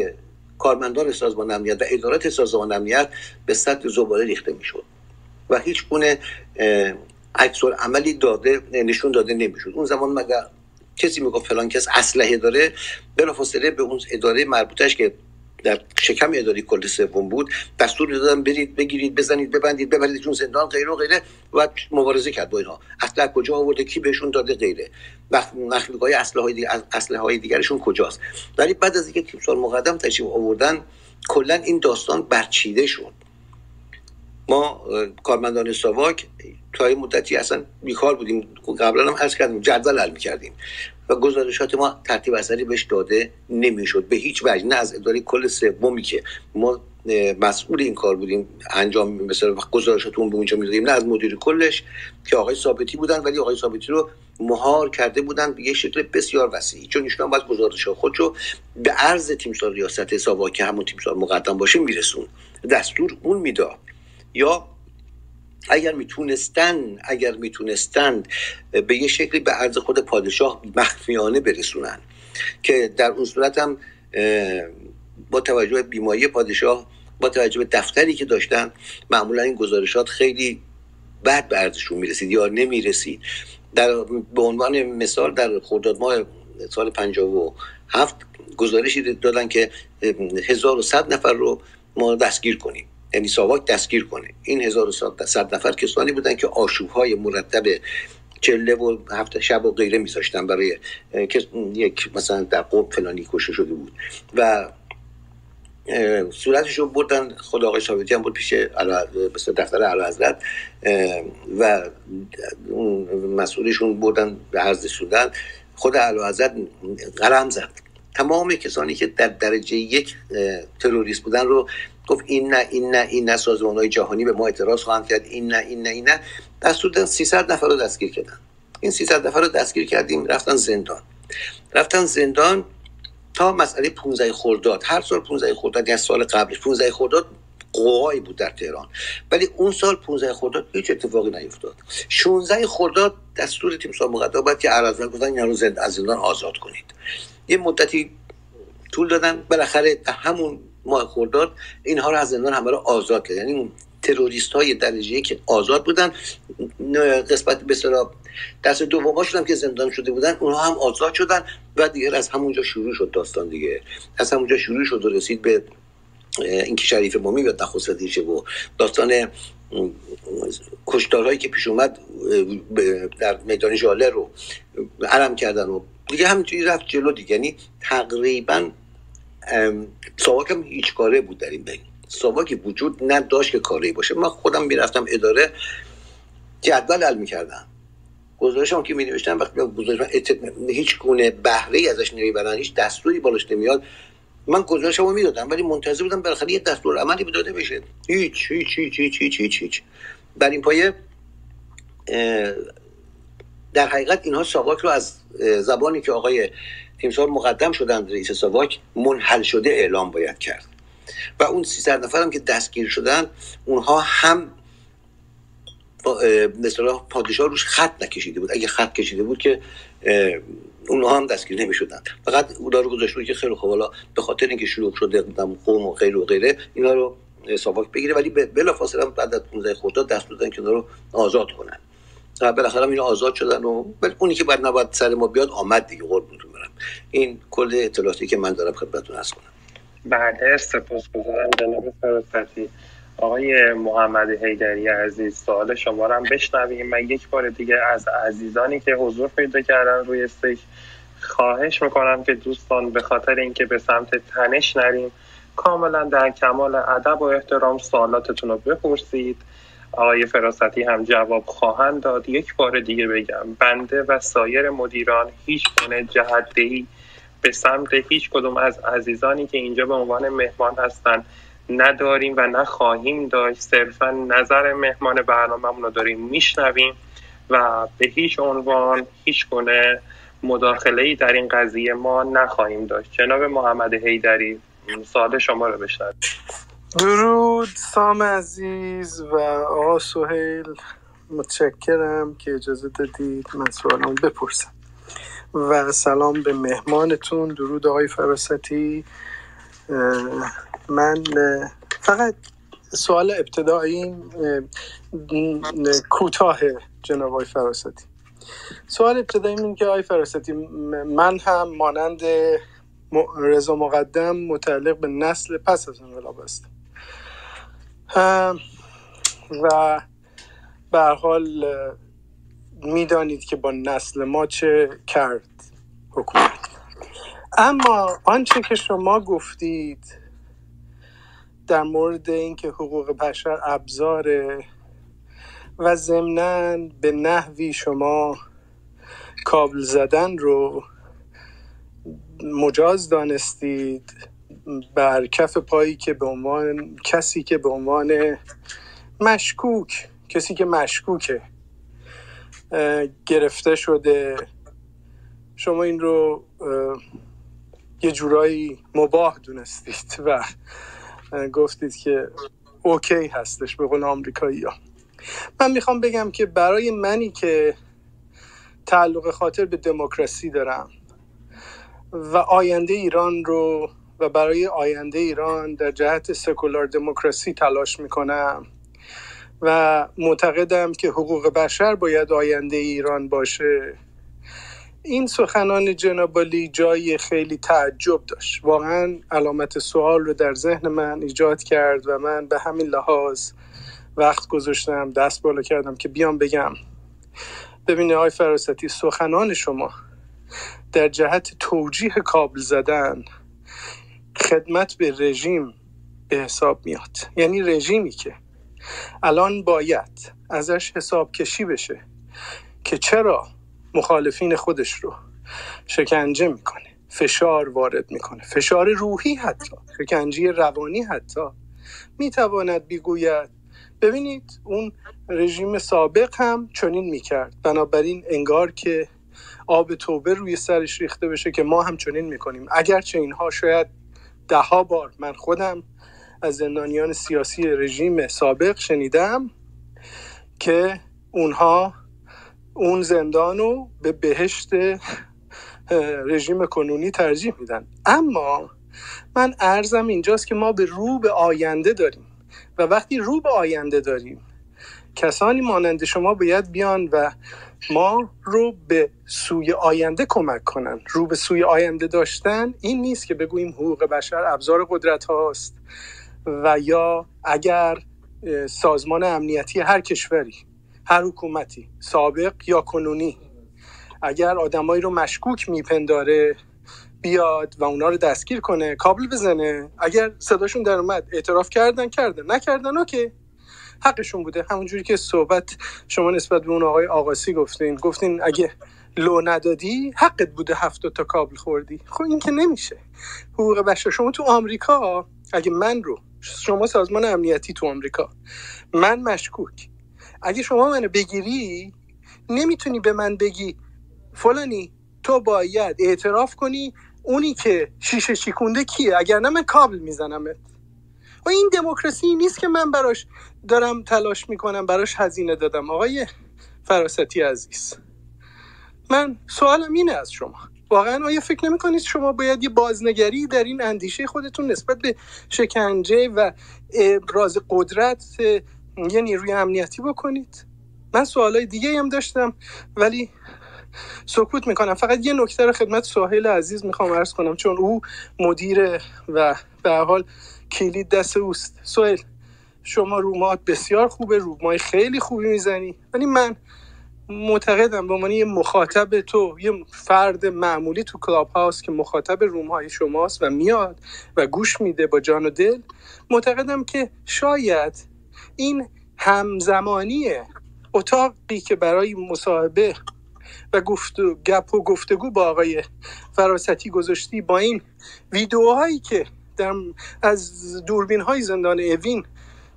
کارمندان سازمان امنیت و ادارات سازمان امنیت به سطح زباله ریخته می‌شد. و هیچ گونه عکس عملی داده نشون داده نمی‌شد. اون زمان مگر کسی می‌گفت فلان کس اسلحه داره؟ بلافاصله به اون اداره مربوطش که در شکم اداری کل سوم بود دستور دادن برید بگیرید بزنید ببندید ببرید چون زندان غیره و غیره و مبارزه کرد با اینها. اصلا کجا آورده؟ کی بهشون داده؟ غیره. وقت های اسلحه های دیگر اسلحه های دیگرشون کجاست؟ ولی بعد از اینکه تیم سال مقدم تشریف آوردن کلا این داستان برچیده شد. ما کارمندان ساواک تا مدتی اصلا بیکار بودیم. قبلا هم عرض کردیم جدول حل می‌کردیم. و گزارشات ما ترتیب اثری بهش داده نمی‌شد به هیچ وجه. نه از اداره کل سومی که ما مسئول این کار بودیم انجام مثلا گزارشاتمون به اونجا می‌دادیم. نه از مدیر کلش که آقای ثابتی بودن ولی آقای ثابتی رو مهار کرده بودن به یه شکل بسیار وسیعی. چون ایشون باید گزارش خود رو به عرض تیمسار ریاست ساواک که همون تیمسار مقدم باشه میرسون. دستور اون می‌داد. یا اگر می‌تونستن اگر می‌تونستند به یه شکلی به عرض خود پادشاه مخفیانه برسونن که در اون صورت هم با توجه به بیماری پادشاه با توجه به دفتری که داشتن معمولا این گزارشات خیلی بد به عرضشون می‌رسید یا نمی‌رسید. در به عنوان مثال در خرداد ماه سال 57 گزارشی دادن که 1100 نفر رو ما دستگیر کنیم. یعنی ساواک دستگیر کنه. این 1100 نفر کسانی بودن که های مرتب چله و هفته شب و غیره میذاشتن برای یک مثلا در قوم فلانی کشته شده بود. و صورتش رو بردن خود آقای ثابتی هم بود پیش دفتر علا حضرت و مسئولشون بردن به عرض سودن خود علا حضرت قلم زد. تمام کسانی که در درجه یک تروریست بودن رو گفت این نه این نه این نه سازمان های جهانی به ما اعتراض خواهند کرد این نه این نه این نه. دستور دادن 300 نفر رو دستگیر کردن. این 300 نفر رو دستگیر کردیم رفتن زندان. رفتن زندان تا مسئله 15 خرداد. هر سال 15 خرداد یعنی سال قبلش. 15 خرداد قوایی بود در تهران. ولی اون سال 15 خرداد هیچ اتفاقی نیفتاد. 16 خرداد دستور تیم سال مقدم بعد که عرض گفتن اینا رو زند از زندان آزاد کنید. یه مدتی طول دادن. بالاخره همون ماه خرداد اینها رو از زندان همه رو آزاد کرد. یعنی تروریست های درجه که آزاد بودن قسمت به دست دوماشون هم که زندان شده بودن اونها هم آزاد شدن و دیگه از همونجا شروع شد داستان دیگه. از همونجا شروع شد و رسید به اینکه شریف مومی و نخست وزیر و داستان کشتارهایی که پیش اومد در میدان ژاله رو علم کردن و دیگه همینطوری رفت جلو دیگه. یعنی تقریبا ساواک هم هیچ کاره بود در این بین. وجود نداشت که کاری باشه. من خودم می‌رفتم اداره جدول حل می‌کردم. گزارشم که می نوشتم وقتی گزارش هیچ گونه بهره ازش نمی‌برن هیچ دستوری بالاش نمیاد من گزارشم رو می‌دادم ولی منتظر بودم بالاخره یه دستور عملی داده بشه. هیچ هیچ هیچ هیچ هیچ هیچ هیچ. بر این پایه در حقیقت اینها ساواک رو از زبانی که آقای تیمسار مقدم شدن رئیس ساواک منحل شده اعلام باید کرد. و اون 300 نفر هم که دستگیر شدن اونها هم مثلا پادشاه روش خط نکشیده بود. اگه خط کشیده بود که اونها هم دستگیر نمی شدن فقط اونا رو گذاشته که خیلی خوب حالا به خاطر اینکه شروع شده قوم و غیر و غیره اینا رو ساواک بگیره. ولی بلا فاصله بعد از 15 خرداد دست دادن که رو آزاد کنن. و بالاخره اینا آزاد شدن و اونی که بعد نباید سر ما بیاد آمد دیگه برم این کل اطلاعاتی که من دارم خدمتتون عرض کنم. بله سپاسگزارم جناب فراستی آقای محمد حیدری عزیز سوال شما رو هم بشنویم. من یک بار دیگه از عزیزانی که حضور پیدا کردن روی استیج خواهش می‌کنم که دوستان به خاطر اینکه به سمت تنش نریم کاملا در کمال ادب و احترام سوالاتتون رو بپرسید. آقای فراستی هم جواب خواهند داد. یک بار دیگه بگم بنده و سایر مدیران هیچ گونه جهدهی به سمت هیچ کدوم از عزیزانی که اینجا به عنوان مهمان هستند نداریم و نخواهیم داشت. صرفا نظر مهمان برنامه رو داریم میشنویم و به هیچ عنوان هیچ گونه مداخله ای در این قضیه ما نخواهیم داشت. جناب محمد حیدری سوال شما رو بشنویم. درود سام عزیز و آقا سهیل. متشکرم که اجازه دادید من سوالم بپرسم. و سلام به مهمانتون. درود آقای فراستی. من فقط سوال ابتدایی کوتاه جناب آقای فراستی. سوال ابتدایی این که آقای فراستی من هم مانند رضا مقدم متعلق به نسل پس از انقلاب هستم. و به حال می‌دانید که با نسل ما چه کرد حکومت. اما آنچه که شما گفتید در مورد اینکه حقوق بشر ابزاره و ضمنا به نحوی شما کابل زدن رو مجاز دانستید بر کف پایی که به عنوان کسی که به عنوان مشکوک کسی که مشکوکه گرفته شده. شما این رو یه جورایی مباه دونستید و گفتید که اوکی هستش به قول آمریکایی ها. من می‌خوام بگم که برای منی که تعلق خاطر به دموکراسی دارم و آینده ایران رو و برای آینده ایران در جهت سکولار دموکراسی تلاش می‌کنم و معتقدم که حقوق بشر باید آینده ایران باشه. این سخنان جنابالی جای خیلی تعجب داشت. واقعا علامت سوال رو در ذهن من ایجاد کرد و من به همین لحاظ وقت گذاشتم دست بالا کردم که بیام بگم. ببینه آقای فراستی سخنان شما در جهت توجیه کابل زدن خدمت به رژیم به حساب میاد. یعنی رژیمی که الان باید ازش حساب کشی بشه که چرا مخالفین خودش رو شکنجه می‌کنه فشار وارد می‌کنه. فشار روحی حتی شکنجه روانی حتی می‌تواند بیگوید. ببینید اون رژیم سابق هم چنین می‌کرد. بنابراین انگار که آب توبه روی سرش ریخته بشه که ما هم چنین می‌کنیم. اگرچه اینها شاید ده بار من خودم از زندانیان سیاسی رژیم سابق شنیدم که اونها اون زندان رو به بهشت رژیم کنونی ترجیح میدن. اما من ارزم اینجاست که ما به رو به آینده داریم و وقتی رو به آینده داریم کسانی مانند شما باید بیان و ما رو به سوی آینده کمک کنن. رو به سوی آینده داشتن این نیست که بگوییم حقوق بشر ابزار قدرت هاست. و یا اگر سازمان امنیتی هر کشوری هر حکومتی سابق یا کنونی اگر آدمایی رو مشکوک میپنداره بیاد و اونا رو دستگیر کنه کابل بزنه اگر صداشون در اومد اعتراف کردن کردن نکردن اوکی. حقشون بوده. همونجوری که صحبت شما نسبت به اون آقای آقاسی گفتین. گفتین اگه لو ندادی حقت بوده هفت تا کابل خوردی. خب این که نمیشه. حقوق بشر. شما تو آمریکا اگه من رو شما سازمان امنیتی تو آمریکا من مشکوک. اگه شما منو بگیری نمی‌تونی به من بگی فلانی تو باید اعتراف کنی. اونی که شیشه چیکونده کیه؟ اگر نه من کابل میزنمت. و این دموکراسی نیست که من براش دارم تلاش می‌کنم براش هزینه دادم. آقای فراستی عزیز من سوالم اینه از شما. واقعا آیا فکر نمی کنید شما باید یه بازنگری در این اندیشه خودتون نسبت به شکنجه و ابراز قدرت یه نیروی امنیتی بکنید؟ من سوالای دیگه هم داشتم ولی سکوت می‌کنم. فقط یه نکته رو خدمت ساحل عزیز می‌خوام عرض کنم چون او مدیر و به حال کلید دست اوست. سوهل شما رومات بسیار خوبه رومای خیلی خوبی می‌زنی. ولی من معتقدم به عنوان یه مخاطب تو یه فرد معمولی تو کلاب هاوس که مخاطب روم های شماست و میاد و گوش میده با جان و دل معتقدم که شاید این همزمانی اتاقی که برای مصاحبه و گفت گپ و گفتگو با آقای فراستی گذاشتی با این ویدیوهایی که در از دوربین های زندان اوین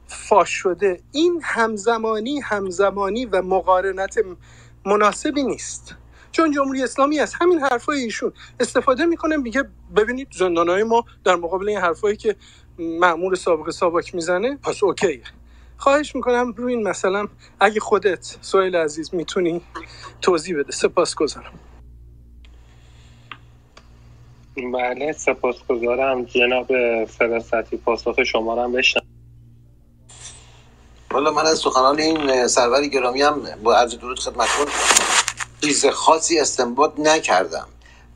فاش شده. این همزمانی همزمانی و مقارنت مناسبی نیست. چون جمهوری اسلامی از همین حرفای ایشون استفاده می‌کنه میگه ببینید های ما در مقابل این حرفایی که معمول سابق سابق می‌زنه پس اوکیه. خواهش می‌کنم روی این مثلا اگه خودت سویل عزیز می‌تونی توضیح بده. سپاس گذارم بله سپاس گذارم جناب فراستی پاسخ شما رو هم بشنم والا من از سخنان این سرور گرامی هم با عرض درود خدمتتون چیز خاصی استنباط نکردم.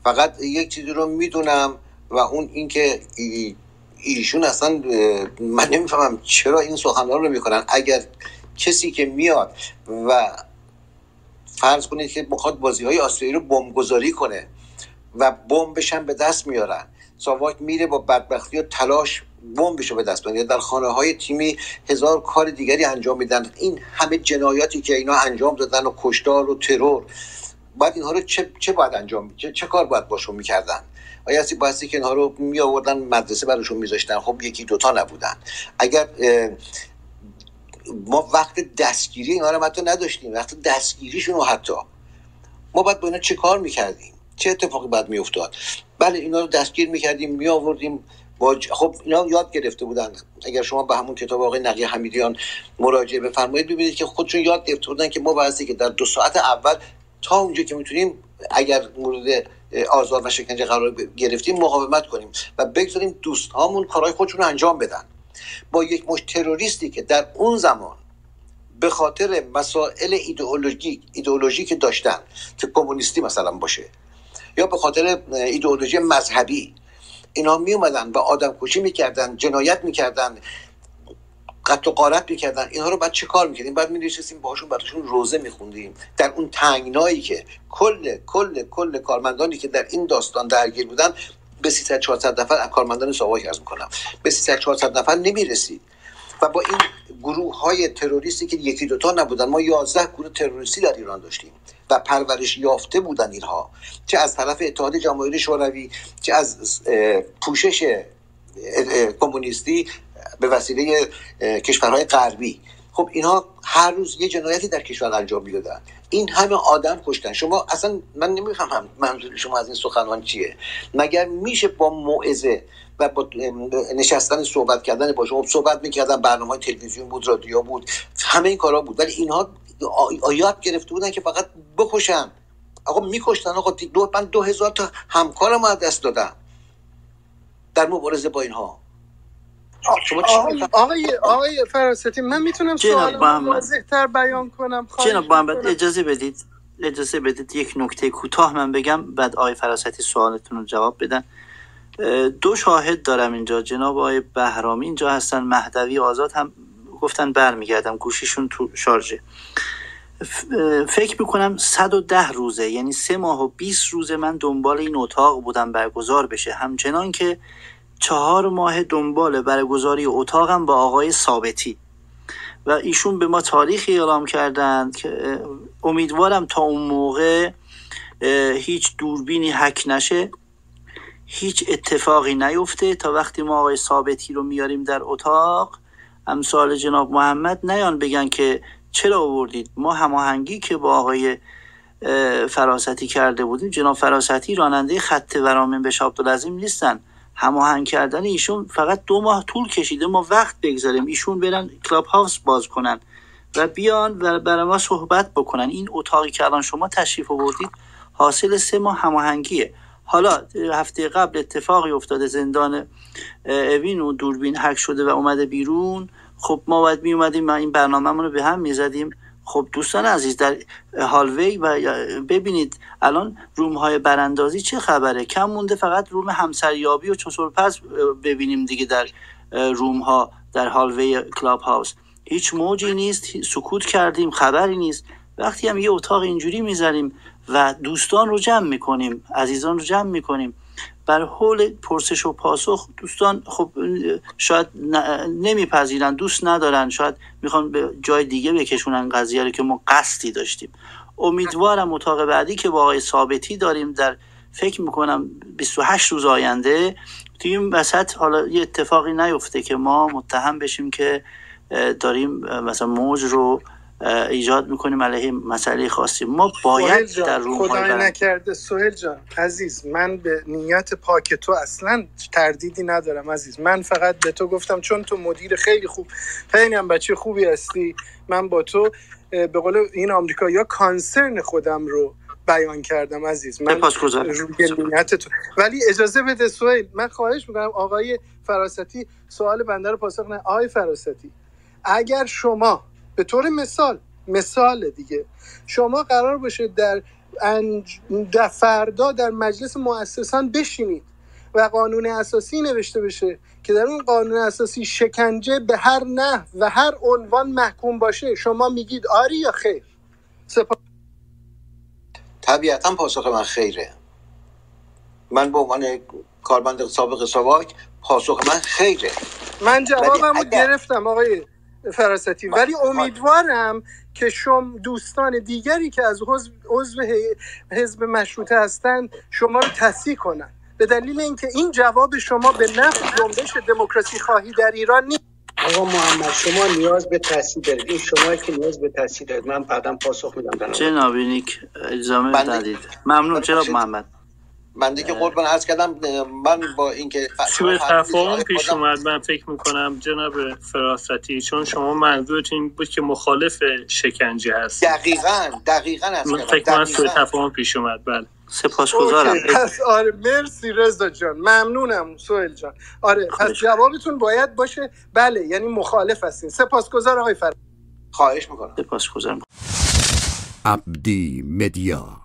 فقط یک چیزی رو می‌دونم و اون اینکه ایشون اصلا من نمی‌فهمم چرا این سخنان رو می‌کنن. اگر کسی که میاد و فرض کنید که بخواد بازی های آسیایی رو بمبگذاری کنه و بمبش هم به دست میارن. ساواک میره با بدبختی و تلاش بمبش به دست میاره. در خانه های تیمی هزار کار دیگری انجام میدن. این همه جنایاتی که اینا انجام دادن و کشتار و ترور. بعد اینها رو چه, چه باید انجام چه, چه کار باید باشون می‌کردن؟ آیا هستی بایستی که اینها رو می آوردن مدرسه براشون میذاشتن؟ خب یکی دوتا نبودن. اگر ما وقت دستگیری اینا رو حتی نداشتیم. وقت دستگیریشون رو حتی. ما باید با اینا چه کار می‌کردیم؟ چه اتفاقی باید میافتاد؟ بله اینا رو دستگیر می‌کردیم می آوردیم با خب اینا یاد گرفته بودن. اگر شما به همون کتاب آقای نقی حمیدیان مراجعه بفرمایید ببینید که خودشون یاد گرفته بودن که ما بایستی که در دو ساعت اول تا اونجا که می‌تونیم اگر مورد آزار و شکنجه قرار گرفتیم مقاومت کنیم و بگذاریم دوست هامون کارهای خودشون رو انجام بدن. با یک مش تروریستی که در اون زمان به خاطر مسائل ایدئولوژی ایدئولوژی که داشتن که کمونیستی مثلا باشه یا به خاطر ایدئولوژی مذهبی. اینا می اومدن و آدم کشی می‌کردن جنایت می‌کردن قتل و قارت می‌کردن. اینها رو بعد چه کار می‌کردیم؟ بعد می نشستیم باهاشون براشون روزه میخوندیم. در اون تنگنایی که کل کل کل کارمندانی که در این داستان درگیر بودن به 300 400 نفر کارمندان ساواک از می‌کنم به 300 400 نفر نمی‌رسید. و با این گروه های تروریستی که یکی دوتا نبودن ما 11 گروه تروریستی در ایران داشتیم. و پرورش یافته بودن اینها چه از طرف اتحاد جماهیر شوروی چه از پوشش کمونیستی به وسیله کشورهای غربی. خب اینها هر روز یه جنایتی در کشور انجام می‌دادن. این همه آدم کشتن. شما اصلا من نمی‌فهمم منظور شما از این سخنان چیه. مگر میشه با موعظه و با نشستن صحبت کردن با شما صحبت می‌کردن برنامه تلویزیون بود رادیو بود همه این کارا بود. ولی اینها آیات گرفته بودن که فقط بکشن. آقا میکشتن. آقا دو من دو هزار تا همکارم از دست دادم. در مبارزه با اینها. آقای آقای فراستی من می‌تونم سوال واضح تر بیان کنم. جناب محمد اجازه بدید اجازه بدید یک نکته کوتاه من بگم بعد آقای فراستی سوالتون رو جواب بدن. دو شاهد دارم اینجا. جناب آقای بهرامی اینجا هستن. مهدوی آزاد هم گفتن برمیگردم گوشیشون تو شارژه. فکر می‌کنم 110 روزه یعنی سه ماه و 20 روزه من دنبال این اتاق بودم برگزار بشه. همچنان که چهار ماه دنبال برگزاری اتاقم با آقای ثابتی. و ایشون به ما تاریخی اعلام کردند که امیدوارم تا اون موقع هیچ دوربینی حک نشه. هیچ اتفاقی نیفته تا وقتی ما آقای ثابتی رو میاریم در اتاق امثال جناب محمد نیان بگن که چرا آوردید؟ ما هماهنگی که با آقای فراستی کرده بودیم جناب فراستی راننده خط ورامین به عبدالعظیم نیستن. هماهنگ کردن ایشون فقط دو ماه طول کشیده ما وقت بگذاریم. ایشون برن کلاب هاوس باز کنن و بیان و برای ما صحبت بکنن. این اتاقی که الان شما تشریف آوردید حاصل سه ماه هماهنگیه. حالا هفته قبل اتفاقی افتاده زندان اوین و دوربین حک شده و اومده بیرون. خب ما باید می اومدیم این برنامه رو به هم می‌زدیم خب دوستان عزیز در هالوی و ببینید الان روم های براندازی چه خبره؟ کم مونده فقط روم همسریابی و پس ببینیم دیگه در روم ها در هالوی کلاب هاوس هیچ موجی نیست سکوت کردیم خبری نیست. وقتی هم یه اتاق اینجوری می‌زنیم و دوستان رو جمع می‌کنیم عزیزان رو جمع می‌کنیم بر حول پرسش و پاسخ دوستان خب شاید نمیپذیرن دوست ندارن شاید می‌خوان به جای دیگه بکشونن قضیه رو که ما قصدی داشتیم. امیدوارم اتاق بعدی که با آقای ثابتی داریم در فکر می‌کنم 28 روز آینده توی این وسط حالا یه اتفاقی نیفته که ما متهم بشیم که داریم مثلا موج رو ایجاد می‌کنیم علیه مسئله خاصی. ما باید در روم خدای نکرده. سهل جان عزیز من به نیت پاک تو اصلا تردیدی ندارم عزیز. من فقط به تو گفتم چون تو مدیر خیلی خوب خیلی هم بچه خوبی هستی من با تو به قول این آمریکا یا کانسرن خودم رو بیان کردم عزیز. من تو. ولی اجازه بده سویل من خواهش می‌کنم آقای فراستی سوال بنده رو پاسخ نه آقای فراستی اگر شما به طور مثال مثال دیگه. شما قرار باشه در, انج... در فردا در مجلس مؤسسان بشینید و قانون اساسی نوشته بشه که در اون قانون اساسی شکنجه به هر نه و هر عنوان محکوم باشه. شما میگید آری یا خیر؟ سپا... طبیعتا پاسخ من خیره. من به عنوان کارمند سابق سواک پاسخ من خیره. من جوابم رو گرفتم آقای فراستی ولی امیدوارم که شما دوستان دیگری که از عضو حزب مشروطه هستند شما رو تصحیح کنن. به دلیل اینکه این جواب شما به نفع جنبش دموکراسی خواهی در ایران نیست. آقا محمد شما نیاز به تصحیح دارید. این شما که نیاز به تصحیح دارید. من بعدم پاسخ میدم. جناب نیک اجازه بدید. ممنون جناب محمد. من دیگه قربان عرض کردم من با اینکه سوء تفاهم پیش اومد من فکر می‌کنم جناب فراستی چون شما منظورتون این بود که مخالف شکنجه هست. دقیقا دقیقا از من فکر کنم سوء تفاهم پیش اومد بله. سپاسگزارم. پس آره مرسی رضا جان. ممنونم سوهل جان. آره پس جوابتون باید باشه. بله یعنی مخالف هستین. سپاسگزار آقای فر خواهش می‌کنم. سپاسگزارم. عبدی مدیا.